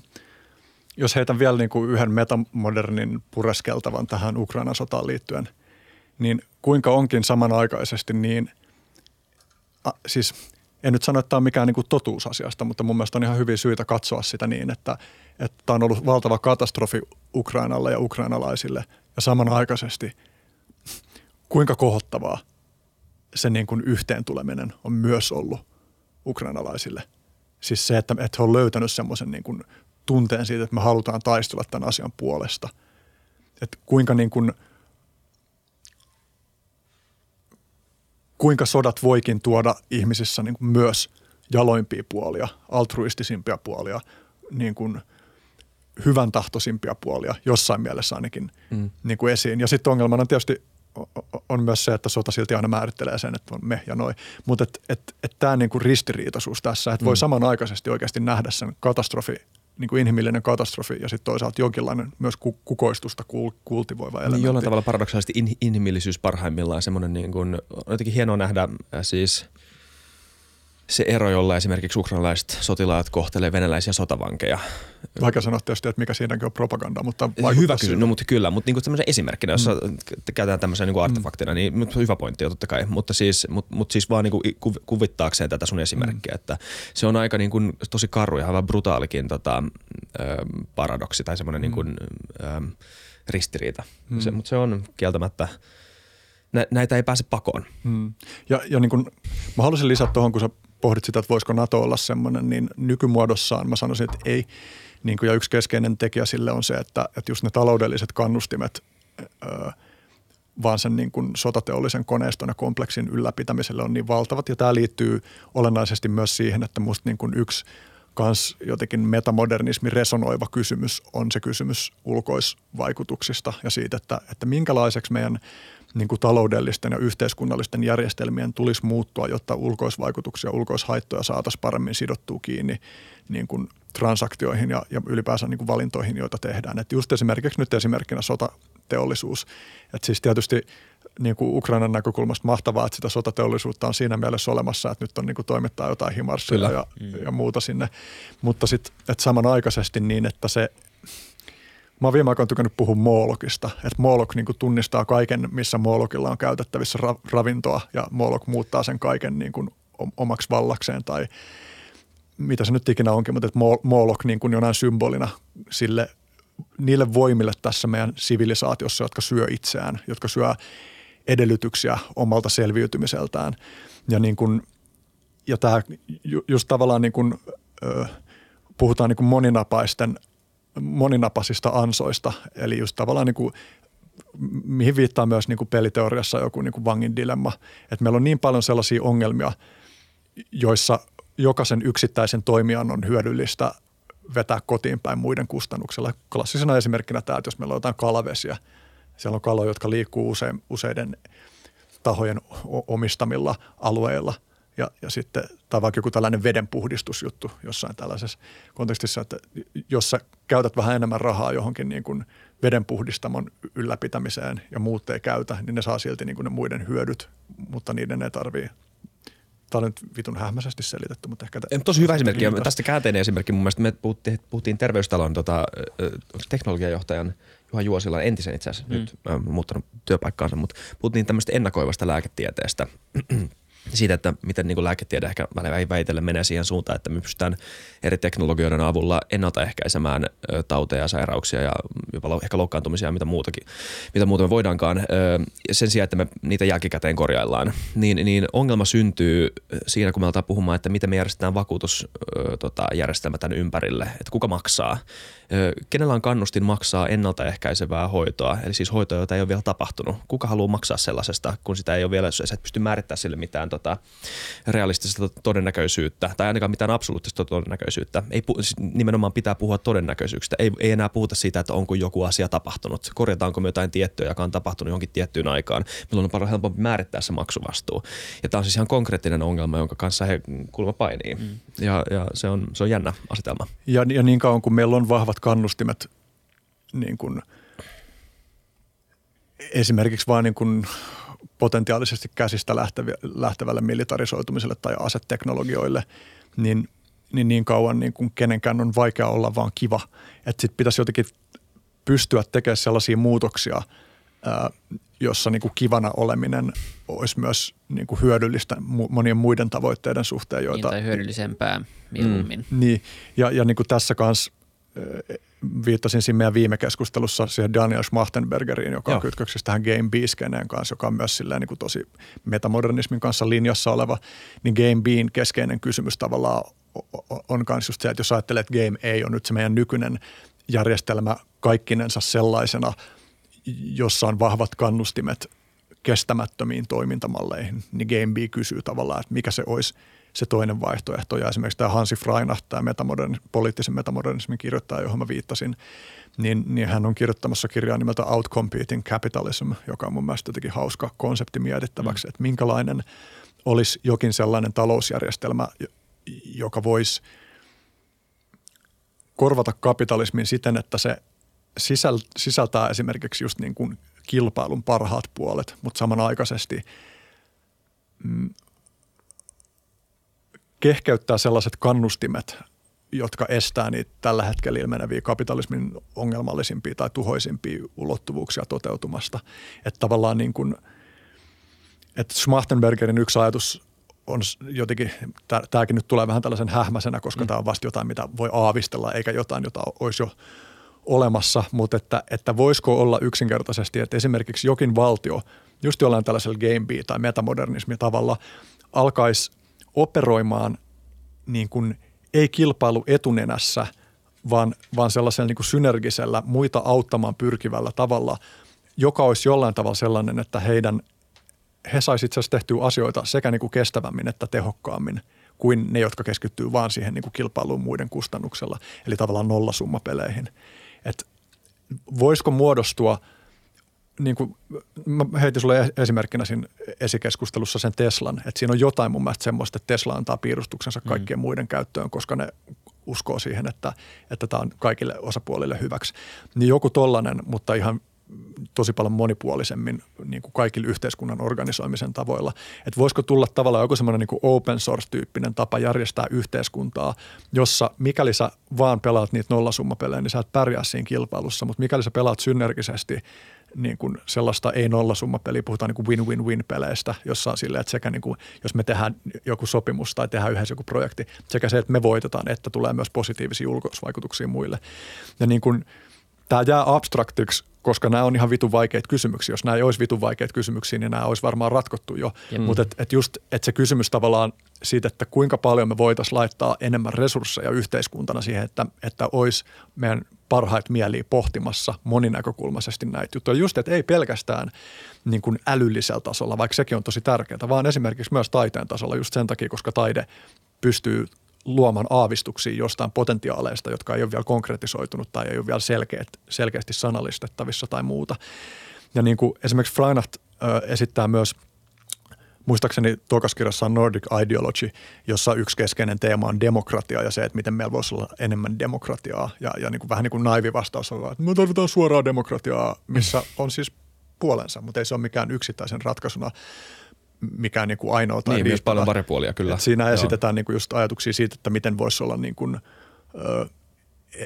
jos heitän vielä niin kuin yhden metamodernin pureskeltavan tähän Ukrainan sotaan liittyen, niin kuinka onkin samanaikaisesti niin, a, siis en nyt sano, että tämä on mikään niin kuin totuusasiasta, mutta mun mielestä on ihan hyvin syytä katsoa sitä niin, että, että tämä on ollut valtava katastrofi Ukrainalle ja ukrainalaisille ja samanaikaisesti kuinka kohottavaa se niin kuin yhteen tuleminen on myös ollut ukrainalaisille. Siis se, että, että he on löytänyt semmoisen niin kuin tunteen siitä, että me halutaan taistella tämän asian puolesta. Että kuinka niin kuin, kuinka sodat voikin tuoda ihmisissä niin kuin myös jaloimpia puolia, altruistisimpia puolia, niin kuin – hyvän tahtoisimpia puolia jossain mielessä ainakin mm. niin kuin esiin. Ja sitten ongelmana tietysti on myös se, että sota silti aina määrittelee sen, että on me ja noi. Mutta et, et, et tämä niinku ristiriitaisuus tässä, että mm. voi samanaikaisesti oikeasti nähdä sen katastrofi, niin kuin inhimillinen katastrofi ja sitten toisaalta jonkinlainen myös kukoistusta kultivoiva elementti. Niin jollain tavalla paradoksaalisesti in, inhimillisyys parhaimmillaan semmoinen niin kuin, on jotenkin hienoa nähdä äh, siis – se ero, jolla esimerkiksi ukrainalaiset sotilaat kohtelee venäläisiä sotavankeja. Vaikka sanoa tietysti, että mikä siinäkin on propaganda, mutta Hyvä kysymys, no mutta kyllä, mutta niinku tämmöisen esimerkkinä, jos mm. käytetään tämmöisen niinku artefaktina, mm. niin hyvä pointti totta kai, mutta siis, mut, mut siis vaan niinku kuvittaakseen tätä sun esimerkkiä, mm. että se on aika niinku tosi karu ja aivan brutaalikin tota, ö, paradoksi tai semmoinen mm. niinku, ö, ristiriita, mm. se, mutta se on kieltämättä näitä ei pääse pakoon. Mm. Ja, ja niin kun, mä haluaisin lisätä tuohon, kun sä pohdit sitä, että voisiko NATO olla semmoinen, niin nykymuodossaan mä sanoisin, että ei. Niin kuin, ja yksi keskeinen tekijä sille on se, että, että just ne taloudelliset kannustimet öö, vaan sen niin kuin sotateollisen koneiston ja kompleksin ylläpitämiselle on niin valtavat. Ja tämä liittyy olennaisesti myös siihen, että musta niin kuin yksi kans jotenkin metamodernismi resonoiva kysymys on se kysymys ulkoisvaikutuksista ja siitä, että, että minkälaiseksi meidän – niin kuin taloudellisten ja yhteiskunnallisten järjestelmien tulisi muuttua, jotta ulkoisvaikutuksia ja ulkoishaittoja saataisiin paremmin sidottua kiinni niin kuin transaktioihin ja, ja ylipäänsä niin kuin valintoihin, joita tehdään. Et just esimerkiksi nyt esimerkkinä sotateollisuus. Et siis tietysti niin kuin Ukrainan näkökulmasta mahtavaa, että sitä sotateollisuutta on siinä mielessä olemassa, että nyt on niin kuin toimittaa jotain himarssia ja, mm. ja muuta sinne. Mutta sitten samanaikaisesti niin, että se Mä oon viime aikoina tykännyt puhua Moolokista, että Moolok niin tunnistaa kaiken, missä Moolokilla on käytettävissä ra- ravintoa ja Moolok muuttaa sen kaiken niin kuin omaksi vallakseen tai mitä se nyt ikinä onkin, mutta että Moolok niin kuin jonain symbolina sille, niille voimille tässä meidän sivilisaatiossa, jotka syö itseään, jotka syö edellytyksiä omalta selviytymiseltään. Ja, niin kuin, ja tämä just tavallaan niin kuin, ö, puhutaan niin kuin moninapaisten – moninapaisista ansoista, eli just tavallaan niin kuin, mihin viittaa myös niin kuin peliteoriassa joku niin kuin vangin dilemma, että meillä on niin paljon sellaisia ongelmia, joissa jokaisen yksittäisen toimijan on hyödyllistä vetää kotiin päin muiden kustannuksella. Klassisena esimerkkinä tämä, että jos meillä on jotain kalavesiä, Siellä on kaloja, jotka liikkuu usein, useiden tahojen omistamilla alueilla. Ja, ja sitten, tai vaikka joku tällainen vedenpuhdistusjuttu jossain tällaisessa kontekstissa, että jos sä käytät vähän enemmän rahaa johonkin niin kuin vedenpuhdistamon ylläpitämiseen ja muut ei käytä, niin ne saa silti niin kuin ne muiden hyödyt, mutta niiden ei tarvii Tämä on nyt vitun hämmäisesti selitetty, mutta ehkä... T- tosi hyvä esimerkki. Ja tästä käänteinen esimerkki. Mun mielestä me puhuttiin, puhuttiin terveystalon tota, teknologiajohtajan Juha Juosila, entisen itse asiassa, mm. nyt äh, muuttanut työpaikkaansa, mutta puhuttiin tämmöistä ennakoivasta lääketieteestä siitä, että miten niin lääketiede ehkä väitellen menee siihen suuntaan, että me pystytään eri teknologioiden avulla ennaltaehkäisemään tauteja ja sairauksia ja jopa ehkä loukkaantumisia ja mitä muutakin, mitä muuta me voidaankaan. Sen sijaan, että me niitä jälkikäteen korjaillaan, niin, niin ongelma syntyy siinä, kun me aletaan puhumaan, että miten me järjestetään vakuutusjärjestelmä tämän ympärille, että kuka maksaa kenellä on kannustin maksaa ennaltaehkäisevää hoitoa, eli siis hoitoa, jota ei ole vielä tapahtunut. Kuka haluaa maksaa sellaisesta, kun sitä ei ole vielä, sä et pysty määrittämään sille mitään tota, realistista todennäköisyyttä, tai ainakaan mitään absoluuttista todennäköisyyttä. Ei, siis nimenomaan pitää puhua todennäköisyyksistä. Ei, ei enää puhuta siitä, että onko joku asia tapahtunut. Korjataanko me jotain tiettyä, joka on tapahtunut johonkin tiettyyn aikaan. Milloin on paljon helpompi määrittää se maksuvastuu. Ja tämä on siis ihan konkreettinen ongelma, jonka kanssa he kuulemma painii. Mm. Ja, ja se, on, se on jännä asetelma. Ja, ja niin kauan kuin meillä on vahvat kannustimet niin kuin esimerkiksi vain niin kuin potentiaalisesti käsistä lähtevälle militarisoitumiselle tai aseteknologioille, niin niin, niin kauan niin kuin kenenkään on vaikea olla vaan kiva. Että sitten pitäisi jotenkin pystyä tekemään sellaisia muutoksia, ää, jossa niin kuin kivana oleminen olisi myös niin kuin hyödyllistä monien muiden tavoitteiden suhteen. Joita, niin tai hyödyllisempää mieluummin. Mm, niin, ja, ja niin kuin tässä kanssa viittasin siinä meidän viime keskustelussa siihen Daniel Schmachtenbergeriin, joka Joo. on kytköksissä tähän Game B-skeneen kanssa, joka on myös silleen niin kuin tosi metamodernismin kanssa linjassa oleva, niin Game Bin keskeinen kysymys tavallaan on myös just se, että jos ajattelee, että Game A on nyt se meidän nykyinen järjestelmä kaikkinensa sellaisena, jossa on vahvat kannustimet kestämättömiin toimintamalleihin, niin Game B kysyy tavallaan, että mikä se olisi se toinen vaihtoehto. Ja esimerkiksi tämä Hansi Freinacht, tämä metamoderni, poliittisen metamodernismin kirjoittaja, johon mä viittasin, niin, niin hän on kirjoittamassa kirjaa nimeltä Outcompeting Capitalism, joka on mun mielestä jotenkin hauska konsepti mietittäväksi, mm. että minkälainen olisi jokin sellainen talousjärjestelmä, joka voisi korvata kapitalismin siten, että se sisäl, sisältää esimerkiksi just niin kuin kilpailun parhaat puolet, mutta samanaikaisesti mm, kehkeyttää sellaiset kannustimet, jotka estää niitä tällä hetkellä ilmeneviä kapitalismin ongelmallisimpia tai tuhoisimpia ulottuvuuksia toteutumasta. Että tavallaan niin kuin, että Schmachtenbergerin yksi ajatus on jotenkin, tämäkin nyt tulee vähän tällaisen hähmäisenä, koska mm. tämä on vasta jotain, mitä voi aavistella, eikä jotain, jota olisi jo olemassa, mutta että, että voisiko olla yksinkertaisesti, että esimerkiksi jokin valtio, just jollain tällaisella game tai metamodernismi tavalla, alkaisi operoimaan niin kuin ei kilpailu etunenässä, vaan, vaan sellaisella niin kuin synergisellä muita auttamaan pyrkivällä tavalla, joka olisi jollain tavalla sellainen, että heidän, he saisivat itse asiassa tehtyä asioita sekä niin kuin kestävämmin että tehokkaammin kuin ne, jotka keskittyy vaan siihen niin kuin kilpailuun muiden kustannuksella, eli tavallaan nollasummapeleihin. Et voisiko muodostua – niin kuin, mä heitin sulle esimerkkinä siinä esikeskustelussa sen Teslan, että siinä on jotain mun mielestä semmoista, että Tesla antaa piirustuksensa mm. kaikkien mm. muiden käyttöön, koska ne uskoo siihen, että, että tämä on kaikille osapuolille hyväksi. Niin joku tollainen, mutta ihan tosi paljon monipuolisemmin niin kuin kaikille yhteiskunnan organisoimisen tavoilla. Että voisiko tulla tavallaan joku semmoinen niin open source-tyyppinen tapa järjestää yhteiskuntaa, jossa mikäli sä vaan pelaat niitä nollasummapelejä, niin sä et pärjää siinä kilpailussa, mutta mikäli sä pelaat synergisesti – niin kuin sellaista ei nollasummapeliä, puhutaan niin kuin win-win-win-peleistä, jossa on silleen, että sekä niin kuin, jos me tehdään joku sopimus tai tehdään yhdessä joku projekti, sekä se, että me voitetaan, että tulee myös positiivisia ulkoisvaikutuksia muille. Ja niin kuin, tämä jää abstraktiksi, koska nämä on ihan vitun vaikeita kysymyksiä. Jos nämä ei olisi vitun vaikeita kysymyksiä, niin nämä olisi varmaan ratkottu jo. Mm. Mutta et, et just, että se kysymys tavallaan siitä, että kuinka paljon me voitaisiin laittaa enemmän resursseja yhteiskuntana siihen, että, että olisi meidän parhaita mieliä pohtimassa moninäkökulmaisesti näitä juttuja. Just, että ei pelkästään niin kuin älyllisellä tasolla, vaikka sekin on tosi tärkeää, vaan esimerkiksi myös taiteen tasolla just sen takia, koska taide pystyy luomaan aavistuksia jostain potentiaaleista, jotka ei ole vielä konkretisoitunut tai ei ole vielä selkeät, selkeästi sanallistettavissa tai muuta. Ja niin kuin esimerkiksi Freinacht esittää myös – muistaakseni tokaskirjassa on Nordic Ideology, jossa yksi keskeinen teema on demokratia ja se, että miten meillä voisi olla enemmän demokratiaa. Ja, ja niin kuin, vähän niin kuin naivi vastaus on, että me tarvitaan suoraa demokratiaa, missä on siis puolensa, mutta ei se ole mikään yksittäisen ratkaisuna mikään niin kuin ainoa tai Niin, myös paljon varipuolia kyllä. Et siinä Joo. esitetään niin kuin just ajatuksia siitä, että miten voisi olla niin kuin, ö,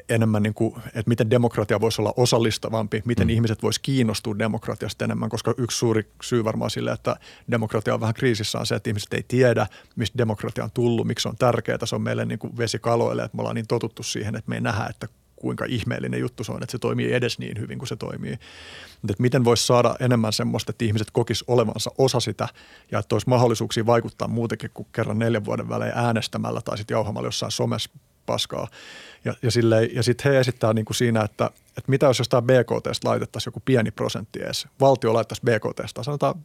enemmän, niin kuin, että miten demokratia voisi olla osallistavampi, miten mm. ihmiset voisi kiinnostua demokratiasta enemmän, koska yksi suuri syy varmaan sille, että demokratia on vähän kriisissä on se, että ihmiset ei tiedä, mistä demokratia on tullut, miksi se on tärkeää, se on meille niin kuin vesikaloille, että me ollaan niin totuttu siihen, että me ei nähdä, että kuinka ihmeellinen juttu se on, että se toimii edes niin hyvin kuin se toimii. Mutta että miten voisi saada enemmän semmoista, että ihmiset kokis olevansa osa sitä ja että olisi mahdollisuuksia vaikuttaa muutenkin kuin kerran neljän vuoden välein äänestämällä tai sitten jauhamalla jossain somessa paskaa. Ja, ja, ja sitten he esittää niin kuin siinä, että, että mitä jos jostain BKT laitettaisiin joku pieni prosentti edes. Valtio laittaisi BKT, sanotaan,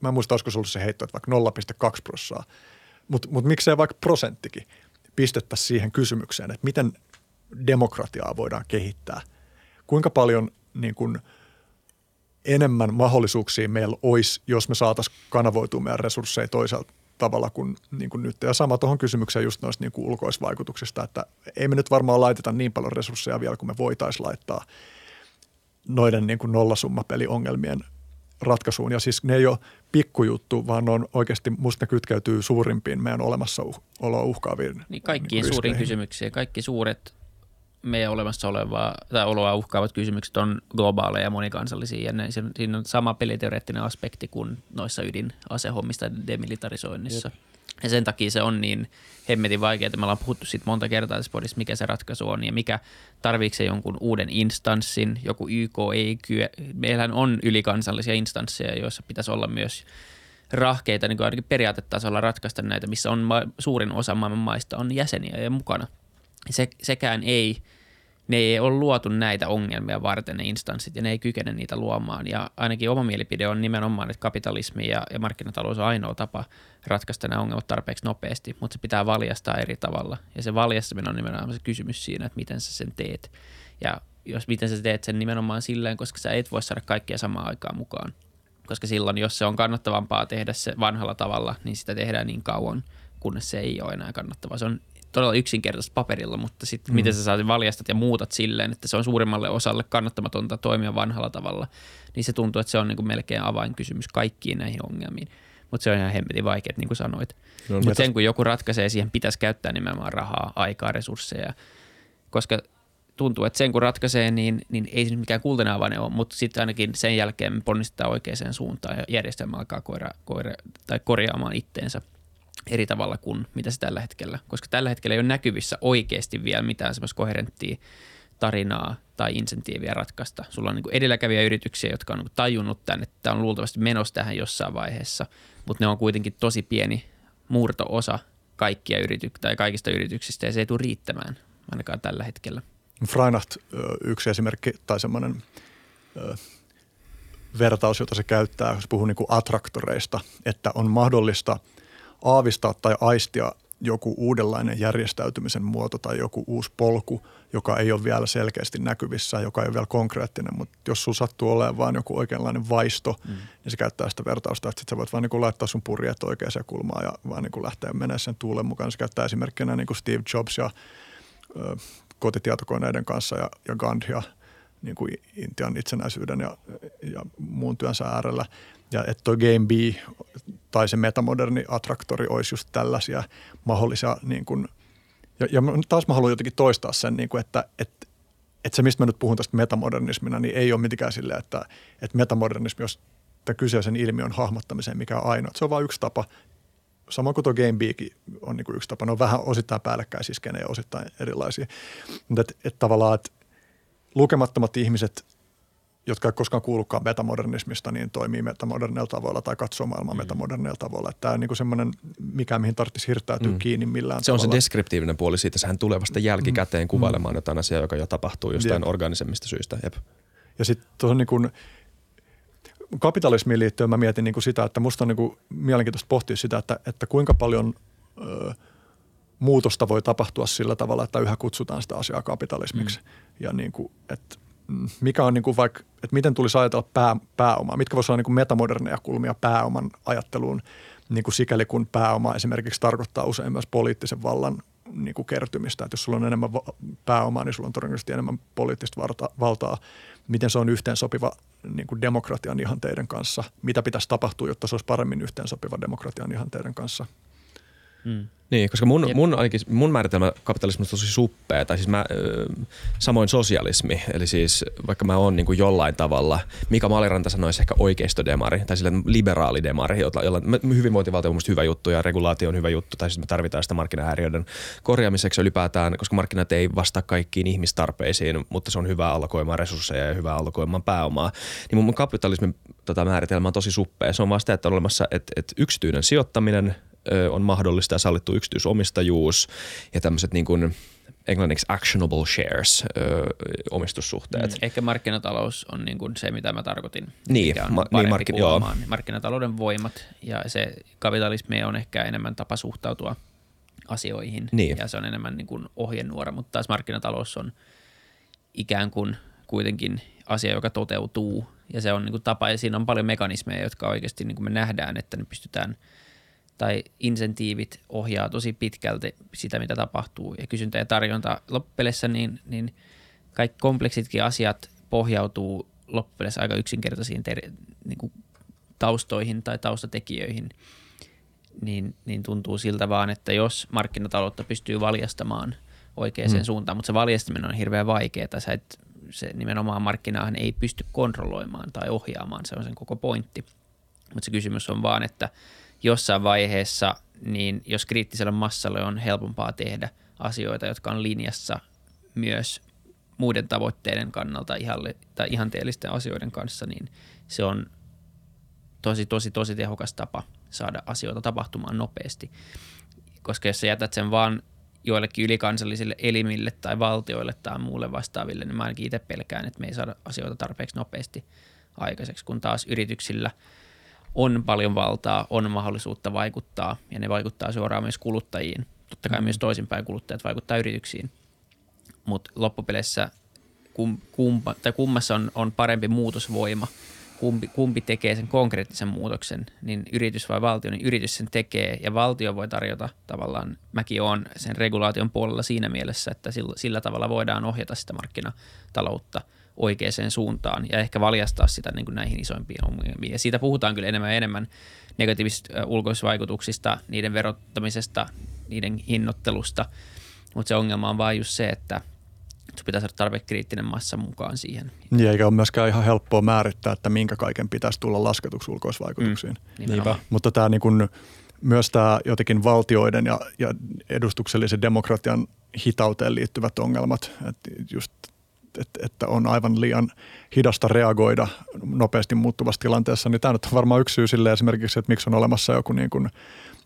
mä en muista, olisiko se ollut se heitto, että vaikka 0,2 prosenttia. Mutta mut miksei vaikka prosenttikin pistettäisiin siihen kysymykseen, että miten demokratiaa voidaan kehittää. Kuinka paljon niin kuin, enemmän mahdollisuuksia meillä olisi, jos me saataisiin kanavoitua meidän resursseja toisaalta tavalla kuin, niin kuin nyt. Ja sama tuohon kysymykseen just noista niin kuin ulkoisvaikutuksista, että ei me nyt varmaan laiteta niin paljon resursseja vielä kuin me voitaisiin laittaa noiden niin kuin nollasummapeliongelmien ratkaisuun. Ja siis ne ei ole pikkujuttu, vaan on oikeasti, musta ne kytkeytyy suurimpiin meidän olemassaoloa uhkaaviin. Niin kaikkiin niin suuriin kysymyksiin, kaikki suuret meidän olemassa olevaa tai oloa uhkaavat kysymykset on globaaleja ja monikansallisia ja ne, siinä on sama peliteoreettinen aspekti kuin noissa ydinasehommista demilitarisoinnissa. Jep. Ja sen takia se on niin hemmetin vaikeaa, että me ollaan puhuttu siitä monta kertaa tässä podissa, mikä se ratkaisu on ja mikä tarvitseeko se jonkun uuden instanssin, joku YK ei kyö. Meillähän on ylikansallisia instansseja, joissa pitäisi olla myös rahkeita niin kuin ainakin periaatetasolla ratkaista näitä, missä on ma- suurin osa maailman maista on jäseniä ja mukana. Se, sekään ei – ne ei ole luotu näitä ongelmia varten ne instanssit ja ne ei kykene niitä luomaan. Ja ainakin oma mielipide on nimenomaan, että kapitalismi ja, ja markkinatalous on ainoa tapa ratkaista nämä ongelmat tarpeeksi nopeasti, mutta se pitää valjastaa eri tavalla. Ja se valjastaminen on nimenomaan se kysymys siinä, että miten sä sen teet. Ja jos miten sä teet sen nimenomaan silleen, koska sä et voi saada kaikkia samaan aikaan mukaan. Koska silloin, jos se on kannattavampaa tehdä se vanhalla tavalla, niin sitä tehdään niin kauan, kunnes se ei ole enää kannattavaa. Se on todella yksinkertaista paperilla, mutta sitten mm. miten sä saat valjastat ja muutat silleen, että se on suurimmalle osalle kannattamatonta toimia vanhalla tavalla, niin se tuntuu, että se on niin kuin melkein avainkysymys kaikkiin näihin ongelmiin. Mutta se on ihan hemmetin vaikea, niin kuin sanoit. No, mutta sen kun joku ratkaisee, siihen pitäisi käyttää nimenomaan rahaa, aikaa, resursseja, koska tuntuu, että sen kun ratkaisee, niin, niin ei se mikään kultainen avainen ole, mutta sitten ainakin sen jälkeen me ponnistetaan oikeaan suuntaan ja järjestelmä alkaa koira, koira, tai korjaamaan itteensä – eri tavalla kuin mitä se tällä hetkellä, koska tällä hetkellä ei ole näkyvissä oikeasti vielä mitään semmoista koherenttia tarinaa tai insentiiviä ratkaista. Sulla on niin edelläkäviä yrityksiä, jotka on niin tajunnut tämän, että tämä on luultavasti menossa tähän jossain vaiheessa, mutta ne on kuitenkin tosi pieni murto-osa kaikkia yrityksiä tai kaikista yrityksistä ja se ei tule riittämään ainakaan tällä hetkellä. Freinacht yksi esimerkki tai semmoinen vertaus, jota se käyttää, jos puhuu niin kuin attraktoreista, että on mahdollista – aavistaa tai aistia joku uudenlainen järjestäytymisen muoto tai joku uusi polku, joka ei ole vielä selkeästi näkyvissä, joka ei ole vielä konkreettinen, mutta jos sulla sattuu olemaan vain joku oikeanlainen vaisto, mm. niin se käyttää sitä vertausta, että sit sä voit vaan niin laittaa sun purjeet oikeaan kulmaan ja vaan niin lähteä menemään sen tuulen mukaan. Se käyttää esimerkkinä niin kuin Steve Jobs ja ö, kotitietokoneiden kanssa ja, ja Gandhia niin kuin Intian itsenäisyyden ja, ja muun työnsä äärellä. Ja että toi Game B tai se metamoderni attraktori olisi just tällaisia mahdollisia niin kuin, ja, ja taas mä haluan jotenkin toistaa sen, niin kuin, että, että, että se, mistä mä nyt puhun tästä metamodernismina, niin ei ole mitenkään silleen, että, että metamodernismi, jos tämä kyseisen ilmiön hahmottamiseen, mikä on ainoa. Se on vain yksi tapa. Samoin kuin tuo Game Beakin on niin kuin yksi tapa. Ne on vähän osittain päällekkäisiä skenejä, osittain erilaisia. Mutta et, et tavallaan, että lukemattomat ihmiset jotka ei koskaan kuulukaan metamodernismista, niin toimii metamodernilla tavalla tai katsoo maailmaa mm. metamodernilla tavalla. Että tämä on niin semmoinen, mikä mihin tarvitsisi hirttäytyä mm. kiinni millään Se tavalla. on se deskriptiivinen puoli siitä. Sehän tulee vasta jälkikäteen mm. kuvailemaan mm. jotain asiaa, joka jo tapahtuu jostain Jep. organisemmista syistä. Jep. Ja sitten tuohon niin kuin, kapitalismiin liittyen mä mietin niin kuin sitä, että musta on niin kuin mielenkiintoista pohtia sitä, että, että kuinka paljon ö, muutosta voi tapahtua sillä tavalla, että yhä kutsutaan sitä asiaa kapitalismiksi. Mm. Ja niin kuin, että mm, mikä on niin kuin vaikka, että miten tulisi ajatella pää, pääomaa, mitkä voisivat olla niin kuin metamoderneja kulmia pääoman ajatteluun, niin kuin sikäli kun pääoma esimerkiksi tarkoittaa usein myös poliittisen vallan niin kuin kertymistä. Että jos sulla on enemmän pääomaa, niin sulla on todennäköisesti enemmän poliittista valtaa. Miten se on yhteensopiva niin kuin demokratian ihanteiden kanssa? Mitä pitäisi tapahtua, jotta se olisi paremmin yhteensopiva demokratian ihanteiden kanssa? Mm. Niin, koska mun, mun, ainakin, mun määritelmä kapitalismista on tosi suppea, tai siis mä, samoin sosialismi, eli siis vaikka mä oon niin kuin jollain tavalla, Mika Maliranta sanoisi ehkä oikeistodemari, tai sillä liberaalidemari, jolla, jolla hyvinvointivaltio on hyvä juttu ja regulaatio on hyvä juttu, tai siis me tarvitaan sitä markkinahäiriöiden korjaamiseksi ylipäätään, koska markkinat ei vastaa kaikkiin ihmistarpeisiin, mutta se on hyvä allokoimaan resursseja ja hyvä allokoimaan pääomaa. Niin mun kapitalismin tota määritelmä on tosi suppea. Se on vaan sitä, että on olemassa että, että yksityinen sijoittaminen – on mahdollista ja sallittu yksityisomistajuus ja tämmöiset niin kuin englanniksi actionable shares ö, omistussuhteet. Mm, ehkä markkinatalous on niin kuin se, mitä mä tarkoitin. Niin, ma- niin markkin, joo. Markkinatalouden voimat ja se kapitalismi on ehkä enemmän tapa suhtautua asioihin niin. ja se on enemmän niin kuin ohjenuora, mutta taas markkinatalous on ikään kuin kuitenkin asia, joka toteutuu ja se on niin kuin tapa ja siinä on paljon mekanismeja, jotka oikeasti niin kuin me nähdään, että ne pystytään – tai insentiivit ohjaa tosi pitkälti sitä, mitä tapahtuu. Ja kysyntä ja tarjonta loppupeleissä, niin, niin kaikki kompleksitkin asiat pohjautuu loppupeleissä aika yksinkertaisiin ter- niin kuin taustoihin tai taustatekijöihin, niin, niin tuntuu siltä vaan, että jos markkinataloutta pystyy valjastamaan oikeaan hmm. suuntaan, mutta se valjastaminen on hirveän vaikeaa. Sä et, se nimenomaan markkinaahan ei pysty kontrolloimaan tai ohjaamaan, se on sen koko pointti. Mutta se kysymys on vaan, että – jossain vaiheessa, niin jos kriittiselle massalle on helpompaa tehdä asioita, jotka on linjassa myös muiden tavoitteiden kannalta ihalle, tai ihanteellisten asioiden kanssa, niin se on tosi, tosi, tosi tehokas tapa saada asioita tapahtumaan nopeasti. Koska jos sä jätät sen vaan joillekin ylikansallisille elimille tai valtioille tai muulle vastaaville, niin mä ainakin itse pelkään, että me ei saada asioita tarpeeksi nopeasti aikaiseksi, kun taas yrityksillä – on paljon valtaa, on mahdollisuutta vaikuttaa ja ne vaikuttaa suoraan myös kuluttajiin. Totta kai mm. myös toisinpäin kuluttajat vaikuttaa yrityksiin. Mutta loppupeleissä kum, kumpa, tai kummassa on, on parempi muutosvoima, kumpi, kumpi tekee sen konkreettisen muutoksen, niin yritys vai valtio, niin yritys sen tekee ja valtio voi tarjota tavallaan, mäkin olen sen regulaation puolella siinä mielessä, että sillä, sillä tavalla voidaan ohjata sitä markkinataloutta – oikeaan suuntaan ja ehkä valjastaa sitä niin kuin näihin isoimpiin ongelmiin. Ja siitä puhutaan kyllä enemmän ja enemmän negatiivisista ulkoisvaikutuksista, niiden verottamisesta, niiden hinnoittelusta, mutta se ongelma on vain just se, että sun pitää saada tarpeeksi kriittinen massa mukaan siihen. Niin, eikä ole myöskään ihan helppoa määrittää, että minkä kaiken pitäisi tulla lasketuksi ulkoisvaikutuksiin. Mm, Mutta tämä niin kuin, myös tämä jotenkin valtioiden ja, ja edustuksellisen demokratian hitauteen liittyvät ongelmat, että just että, että on aivan liian hidasta reagoida nopeasti muuttuvassa tilanteessa, niin tämä nyt on varmaan yksi syy sille esimerkiksi, että miksi on olemassa joku niin kuin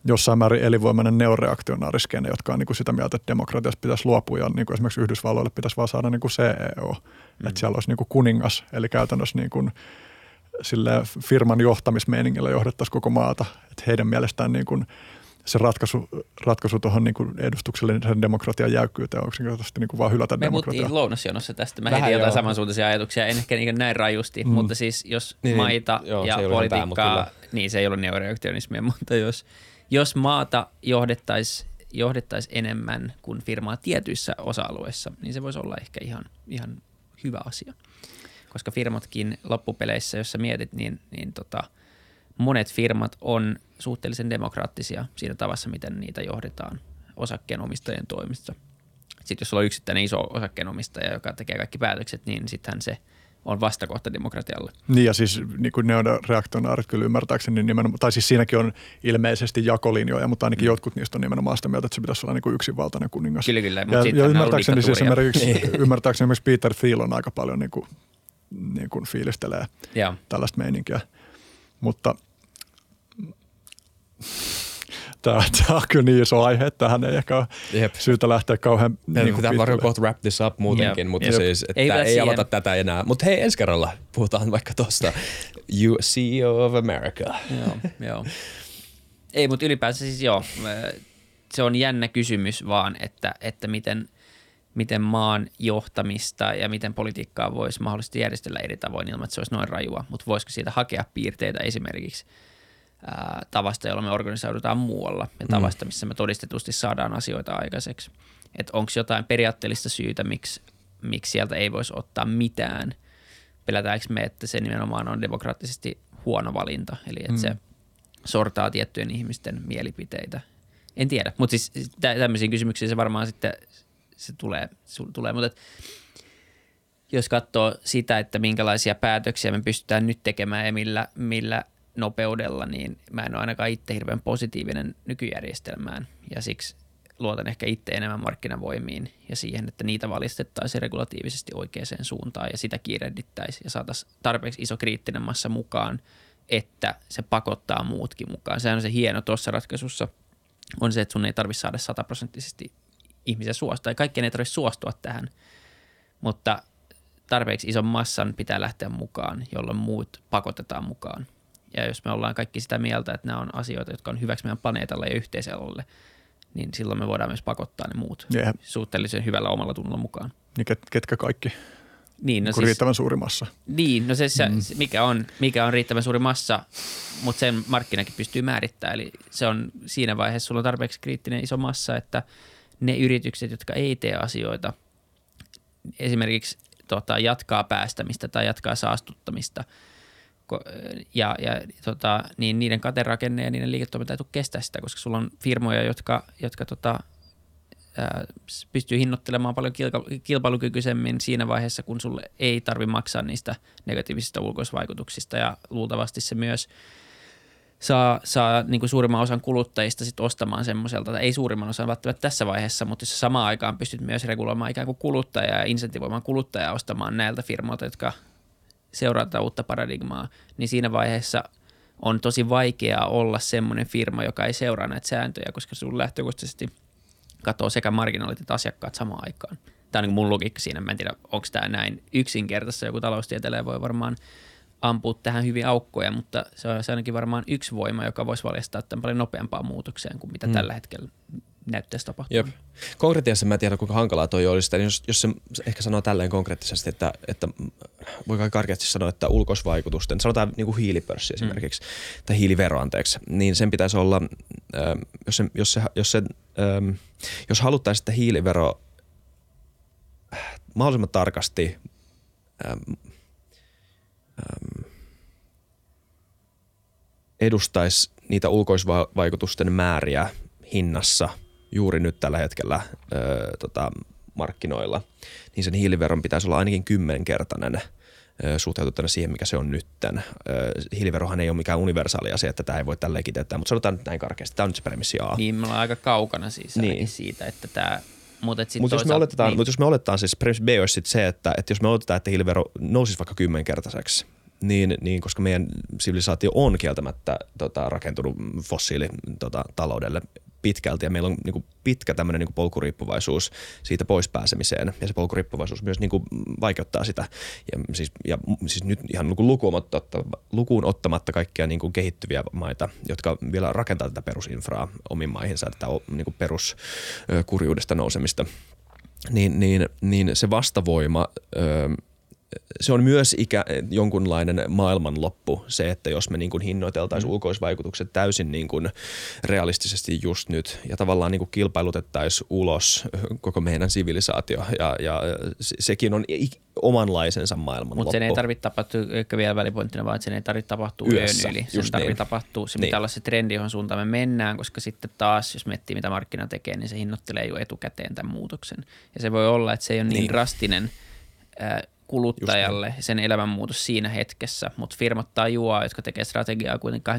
jossain määrin elinvoimainen neoreaktionaariskene, jotka on niin kuin sitä mieltä, että demokratiasta pitäisi luopua ja niin kuin esimerkiksi Yhdysvalloille pitäisi vaan saada niin kuin CEO, mm. että siellä olisi niin kuin kuningas, eli käytännössä niin kuin sille firman johtamismeiningillä johdettaisiin koko maata, että heidän mielestään niin kuin – se ratkaisu, ratkaisu tuohon niin edustuksellisen demokratian jäykkyyteen on yksinkertaisesti niin kuin vaan hylätä Me demokratiaa. Me lounasjonossa tästä. Mä heitin jotain samansuuntaisia ajatuksia, en ehkä niin näin rajusti, mm. mutta siis jos niin, niin. maita joo, ja politiikkaa, tämä, niin se ei ollut neoreaktionismia, mutta jos, jos maata johdettaisiin johdettais enemmän kuin firmaa tietyissä osa-alueissa, niin se voisi olla ehkä ihan, ihan hyvä asia. Koska firmatkin loppupeleissä, jos sä mietit, niin, niin tota, monet firmat on suhteellisen demokraattisia siinä tavassa, miten niitä johdetaan osakkeenomistajien toimista. Sitten jos sulla on yksittäinen iso osakkeenomistaja, joka tekee kaikki päätökset, niin sittenhän se on vastakohta demokratialle. Niin ja siis niin kuin ne on reaktionaarit kyllä ymmärtääkseni, niin nimenomaan, tai siis siinäkin on ilmeisesti jakolinjoja, mutta ainakin mm. jotkut niistä on nimenomaan sitä mieltä, että se pitäisi olla niin kuin yksinvaltainen kuningas. Kyllä, kyllä. Ja, ja ymmärtääkseni, siis esimerkiksi, ymmärtääkseni esimerkiksi Peter Thiel on aika paljon niin kuin, niin kuin fiilistelee ja. tällaista meininkiä. Mutta – tämä, tämä on kyllä niin iso aihe, että tähän ei ehkä Jep. syytä lähteä kauhean niin Pitää varmaan kohta wrap this up muutenkin, Jep. mutta Jep. siis että ei, ei avata tätä enää. Mutta hei, ensi kerralla puhutaan vaikka tuosta CEO of America. joo, joo. Ei, mutta ylipäänsä siis joo, se on jännä kysymys vaan, että, että miten, miten maan johtamista ja miten politiikkaa voisi mahdollisesti järjestellä eri tavoin ilman, että se olisi noin rajua, mutta voisiko siitä hakea piirteitä esimerkiksi ää, tavasta, jolla me organisoidutaan muualla ja tavasta, missä me todistetusti saadaan asioita aikaiseksi. Että onko jotain periaatteellista syytä, miksi, miksi sieltä ei voisi ottaa mitään. Pelätäänkö me, että se nimenomaan on demokraattisesti huono valinta, eli että mm. se sortaa tiettyjen ihmisten mielipiteitä. En tiedä, mutta siis tä- tämmöisiin kysymyksiin se varmaan sitten se tulee, se tulee. mutta et, jos katsoo sitä, että minkälaisia päätöksiä me pystytään nyt tekemään ja millä, millä nopeudella, niin mä en ole ainakaan itse hirveän positiivinen nykyjärjestelmään ja siksi luotan ehkä itse enemmän markkinavoimiin ja siihen, että niitä valistettaisiin regulatiivisesti oikeaan suuntaan ja sitä kiirehdittäisiin ja saataisiin tarpeeksi iso kriittinen massa mukaan, että se pakottaa muutkin mukaan. Sehän on se hieno tuossa ratkaisussa, on se, että sun ei tarvitse saada sataprosenttisesti ihmisiä suostua. Kaikkien ei tarvitse suostua tähän, mutta tarpeeksi ison massan pitää lähteä mukaan, jolloin muut pakotetaan mukaan. Ja jos me ollaan kaikki sitä mieltä, että nämä on asioita, jotka on hyväksi meidän planeetalle ja yhteisölle, niin silloin me voidaan myös pakottaa ne muut yeah. suhteellisen hyvällä omalla tunnolla mukaan. Niin ket, ketkä kaikki? Niin, no siis, riittävän suuri massa. Niin, no se, se mm. mikä, on, mikä on riittävän suuri massa, mutta sen markkinakin pystyy määrittämään. Eli se on siinä vaiheessa, sulla on tarpeeksi kriittinen iso massa, että ne yritykset, jotka ei tee asioita, esimerkiksi tota, jatkaa päästämistä tai jatkaa saastuttamista, ja, ja tota, niin niiden katerakenne ja niiden liiketoiminta ei tule kestää sitä, koska sulla on firmoja, jotka, jotka tota, ää, pystyy hinnoittelemaan paljon kilpailukykyisemmin siinä vaiheessa, kun sulle ei tarvi maksaa niistä negatiivisista ulkoisvaikutuksista. Ja luultavasti se myös – saa, saa niin kuin suurimman osan kuluttajista sit ostamaan semmoiselta, tai ei suurimman osan välttämättä tässä vaiheessa, mutta jos samaan aikaan pystyt myös reguloimaan ikään kuin kuluttajaa ja insentivoimaan kuluttajaa ostamaan näiltä firmoilta, jotka seuraavat uutta paradigmaa, niin siinä vaiheessa on tosi vaikeaa olla semmoinen firma, joka ei seuraa näitä sääntöjä, koska sun lähtökohtaisesti katoo sekä marginaalit että asiakkaat samaan aikaan. Tämä on niin mun logiikka siinä. Mä en tiedä, onko tämä näin yksinkertaista. Joku taloustieteilijä voi varmaan ampua tähän hyvin aukkoja, mutta se on ainakin varmaan yksi voima, joka voisi valjastaa tämän paljon nopeampaan muutokseen kuin mitä mm. tällä hetkellä näyttäisi tapahtua. Jep. Konkreettisesti mä en tiedä, kuinka hankalaa toi olisi. Niin jos, jos se ehkä sanoo tälleen konkreettisesti, että, että voi karkeasti sanoa, että ulkoisvaikutusten, sanotaan niin kuin hiilipörssi mm. esimerkiksi, mm. tai hiilivero anteeksi, niin sen pitäisi olla, äh, jos, se, jos, se, jos, se, äh, jos haluttaisiin, että hiilivero mahdollisimman tarkasti äh, edustaisi niitä ulkoisvaikutusten määriä hinnassa juuri nyt tällä hetkellä ö, tota, markkinoilla, niin sen hiiliveron pitäisi olla ainakin kymmenkertainen suhteutettuna siihen, mikä se on nytten. Hiiliverohan ei ole mikään universaali asia, että tämä ei voi tälleen kiteyttää, mutta sanotaan nyt näin karkeasti. Tämä on nyt se premissi A. Niin, me ollaan aika kaukana siis niin. siitä, että tämä mutta Mut jos, me oletetaan, niin. mut jos me oletetaan, siis premissi B olisi se, että, että jos me oletetaan, että hiilivero nousisi vaikka kymmenkertaiseksi, niin, niin, koska meidän sivilisaatio on kieltämättä tota, rakentunut fossiilitaloudelle tota, pitkälti ja meillä on niin kuin, pitkä tämmöinen niin polkuriippuvaisuus siitä pois pääsemiseen. Ja se polkuriippuvaisuus myös niin kuin, vaikeuttaa sitä. Ja siis, ja, siis nyt ihan niin kuin lukuun, ottamatta, lukuun ottamatta kaikkia niin kuin, kehittyviä maita, jotka vielä rakentaa tätä perusinfraa omiin maihinsa, tätä niin kuin, peruskurjuudesta nousemista, niin, niin, niin se vastavoima se on myös ikä, jonkunlainen maailmanloppu se, että jos me niin kuin hinnoiteltaisiin mm. ulkoisvaikutukset täysin niin kuin realistisesti just nyt ja tavallaan niin kuin kilpailutettaisiin ulos koko meidän sivilisaatio ja, ja sekin on omanlaisensa maailmanloppu. Mutta sen ei tarvitse tapahtua, ehkä vielä välipointtina vaan, sen ei tarvitse tapahtua Yössä, yön yli. Sen tarvitsee niin. tapahtua, se niin. pitää olla se trendi, johon suuntaan me mennään, koska sitten taas, jos miettii mitä markkina tekee, niin se hinnoittelee jo etukäteen tämän muutoksen. Ja se voi olla, että se ei ole niin, niin drastinen kuluttajalle sen elämänmuutos siinä hetkessä, mutta firmat tajuaa, jotka tekee strategiaa kuitenkin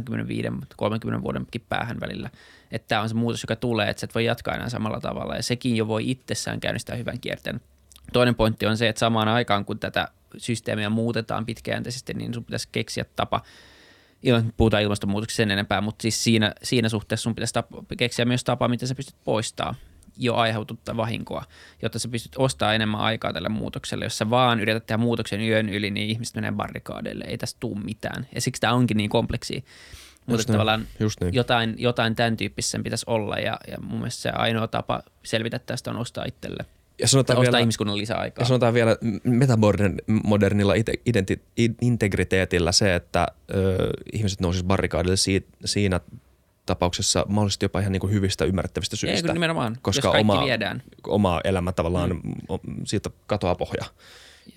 25-30 vuodenkin päähän välillä, että tämä on se muutos, joka tulee, että sä et voi jatkaa enää samalla tavalla. Ja sekin jo voi itsessään käynnistää hyvän kierteen. Toinen pointti on se, että samaan aikaan kun tätä systeemiä muutetaan pitkäjänteisesti, niin sun pitäisi keksiä tapa, puhutaan ilmastonmuutoksesta sen enempää, mutta siis siinä, siinä suhteessa sun pitäisi tapa, keksiä myös tapa, miten sä pystyt poistamaan jo aiheutunutta vahinkoa, jotta sä pystyt ostamaan enemmän aikaa tälle muutokselle. Jos sä vaan yrität tehdä muutoksen yön yli, niin ihmiset menee barrikaadeille, ei tästä tule mitään. Ja siksi tämä onkin niin kompleksi. Mutta niin, tavallaan just niin. jotain, jotain tämän tyyppistä sen pitäisi olla ja, ja mun mielestä se ainoa tapa selvitä tästä on ostaa itselle Ja sanotaan, ostaa vielä, ihmiskunnan lisäaikaa. ja sanotaan vielä metamodernilla ite- identi- i- integriteetillä se, että ö, ihmiset nousis barrikaadille si- siinä tapauksessa mahdollisesti jopa ihan niin kuin hyvistä ymmärrettävistä Ei, syistä. nimenomaan, koska jos oma, viedään. oma elämä tavallaan, mm. siitä katoaa pohja. Se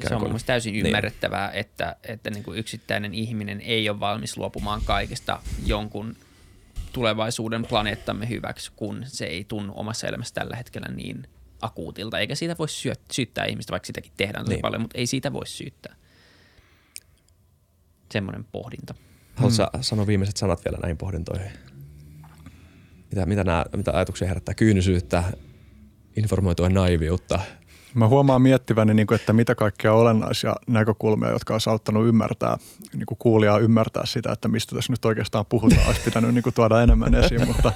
ikään on mun täysin Niin. ymmärrettävää, että, että niin kuin yksittäinen ihminen ei ole valmis luopumaan kaikesta jonkun tulevaisuuden planeettamme hyväksi, kun se ei tunnu omassa elämässä tällä hetkellä niin akuutilta. Eikä siitä voi syö, syyttää ihmistä, vaikka sitäkin tehdään tosi Niin. paljon, mutta ei siitä voi syyttää. Semmoinen pohdinta. Haluatko mm. sanoa viimeiset sanat vielä näihin pohdintoihin? Mitä, mitä, nämä, mitä ajatuksia herättää? Kyynisyyttä, informoitua naiviutta. Mä huomaan miettiväni, niin kuin, että mitä kaikkia olennaisia näkökulmia, jotka olisi auttanut ymmärtää, niin kuin kuulijaa ymmärtää sitä, että mistä tässä nyt oikeastaan puhutaan, olisi pitänyt niin kuin, tuoda enemmän esiin, mutta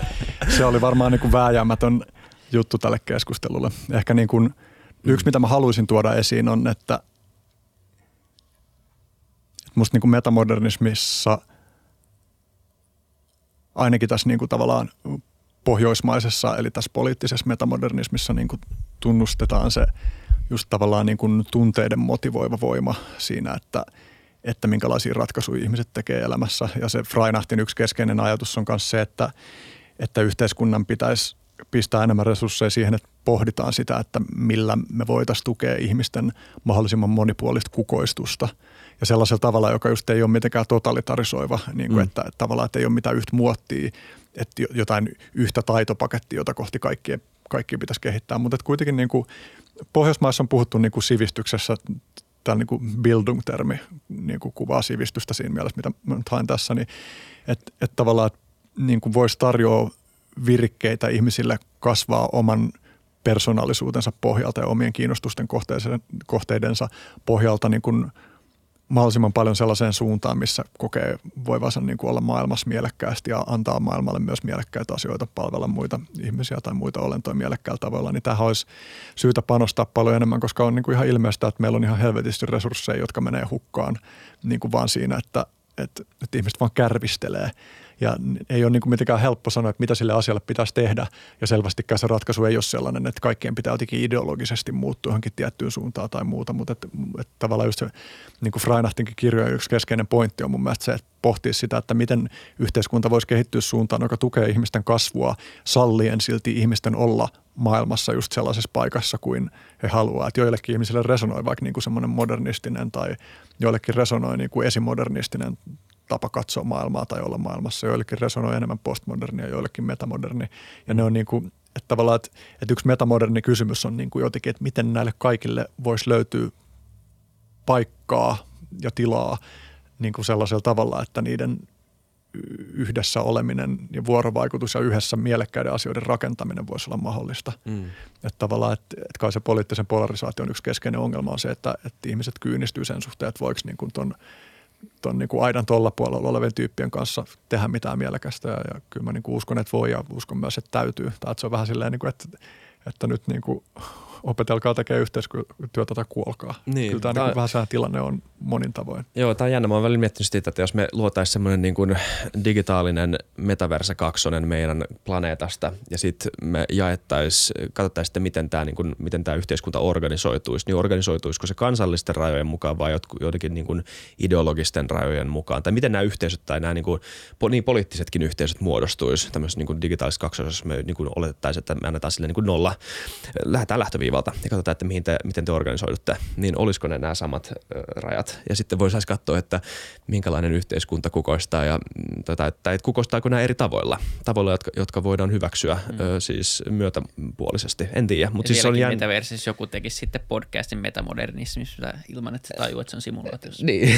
se oli varmaan niin kuin vääjäämätön juttu tälle keskustelulle. Ehkä niin kuin, yksi, mitä mä haluaisin tuoda esiin on, että, että musta niin kuin metamodernismissa, ainakin tässä niin kuin tavallaan pohjoismaisessa, eli tässä poliittisessa metamodernismissa niin kuin tunnustetaan se just tavallaan niin kuin tunteiden motivoiva voima siinä, että, että minkälaisia ratkaisuja ihmiset tekee elämässä. Ja se Freinachtin yksi keskeinen ajatus on myös se, että, että yhteiskunnan pitäisi pistää enemmän resursseja siihen, että pohditaan sitä, että millä me voitaisiin tukea ihmisten mahdollisimman monipuolista kukoistusta. Ja sellaisella tavalla, joka just ei ole mitenkään totalitarisoiva, niin kuin mm. että, että tavallaan että ei ole mitään yhtä muottia, että jotain yhtä taitopakettia, jota kohti kaikkien, kaikki pitäisi kehittää. Mutta kuitenkin niin kuin Pohjoismaissa on puhuttu niin kuin sivistyksessä, tämä niin kuin Bildung-termi niin kuin kuvaa sivistystä siinä mielessä, mitä mä nyt haen tässä, niin että, että tavallaan että niin kuin voisi tarjoa virkkeitä ihmisille kasvaa oman persoonallisuutensa pohjalta ja omien kiinnostusten kohteidensa pohjalta niin kuin mahdollisimman paljon sellaiseen suuntaan, missä kokee voivansa niin kuin olla maailmassa mielekkäästi ja antaa maailmalle myös mielekkäitä asioita, palvella muita ihmisiä tai muita olentoja mielekkäällä tavalla, niin tähän olisi syytä panostaa paljon enemmän, koska on niin kuin ihan ilmeistä, että meillä on ihan helvetisti resursseja, jotka menee hukkaan niin kuin vaan siinä, että, että, että ihmiset vaan kärvistelee ja ei ole niin kuin mitenkään helppo sanoa, että mitä sille asialle pitäisi tehdä. Ja selvästikään se ratkaisu ei ole sellainen, että kaikkien pitää jotenkin ideologisesti muuttua johonkin tiettyyn suuntaan tai muuta. Mutta että, että tavallaan just se, niin kuin Freinachtinkin kirjojen yksi keskeinen pointti on mun mielestä se, että pohtii sitä, että miten yhteiskunta voisi kehittyä suuntaan, joka tukee ihmisten kasvua sallien silti ihmisten olla maailmassa just sellaisessa paikassa kuin he haluaa. Että joillekin ihmisille resonoi vaikka niin kuin semmoinen modernistinen tai joillekin resonoi niin kuin esimodernistinen tapa katsoa maailmaa tai olla maailmassa. Joillekin resonoi enemmän postmodernia, joillekin metamoderni. Ja ne on niin kuin, että tavallaan, että, että yksi metamoderni kysymys on niin kuin jotenkin, että miten näille kaikille voisi löytyä paikkaa ja tilaa niin kuin sellaisella tavalla, että niiden yhdessä oleminen ja vuorovaikutus ja yhdessä mielekkäiden asioiden rakentaminen voisi olla mahdollista. Mm. Että tavallaan, että, että kai se poliittisen polarisaation yksi keskeinen ongelma on se, että, että ihmiset kyynistyy sen suhteen, että voiko niin kuin ton – tuon niin aidan tuolla puolella olevien tyyppien kanssa tehdä mitään mielekästä. Ja, ja kyllä mä niin kuin uskon, että voi ja uskon myös, että täytyy. Tai että se on vähän silleen, niin kuin, että, että nyt niin kuin opetelkaa tekemään yhteistyötä tai kuolkaa. Niin, kyllä tämä, tämä... Niin vähän sehän tilanne on monin tavoin. Joo, tämä on jännä. Mä oon välillä miettinyt sitä, että jos me luotaisiin semmoinen niin kuin digitaalinen metaversa kaksonen meidän planeetasta ja sitten me jaettaisiin, katsottaisiin sitten, miten tämä, niin kuin, miten tämä yhteiskunta organisoituisi, niin organisoituisiko se kansallisten rajojen mukaan vai jotenkin niin kuin ideologisten rajojen mukaan? Tai miten nämä yhteisöt tai nämä niin, kuin, niin poliittisetkin yhteisöt muodostuisi tämmöisessä niin kuin digitaalisessa kaksosessa, me niin kuin oletettaisiin, että me annetaan sille niin kuin nolla, lähdetään lähtöviivalta ja katsotaan, että mihin te, miten te organisoidutte, niin olisiko ne nämä samat ö, rajat. Ja sitten voisi katsoa, että minkälainen yhteiskunta kukoistaa ja tota, että, että kukoistaako nämä eri tavoilla, tavoilla, jotka, jotka voidaan hyväksyä mm. ö, siis myötäpuolisesti. En tiedä, mutta siis on jään... metaversissa joku tekisi sitten podcastin metamodernismista ilman, että se tajuu, että se on simulaatiossa. niin,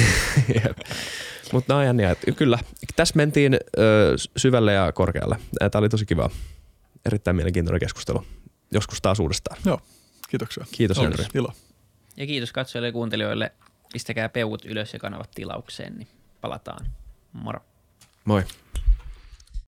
mutta nämä on jänniä. Kyllä, tässä mentiin ö, syvälle ja korkealle. Tämä oli tosi kiva. Erittäin mielenkiintoinen keskustelu. Joskus taas uudestaan. Joo. Kiitoksia. Kiitos Henri. Ilo. Ja kiitos katsojille ja kuuntelijoille. Pistäkää peukut ylös ja kanavat tilaukseen, niin palataan. Moro. Moi.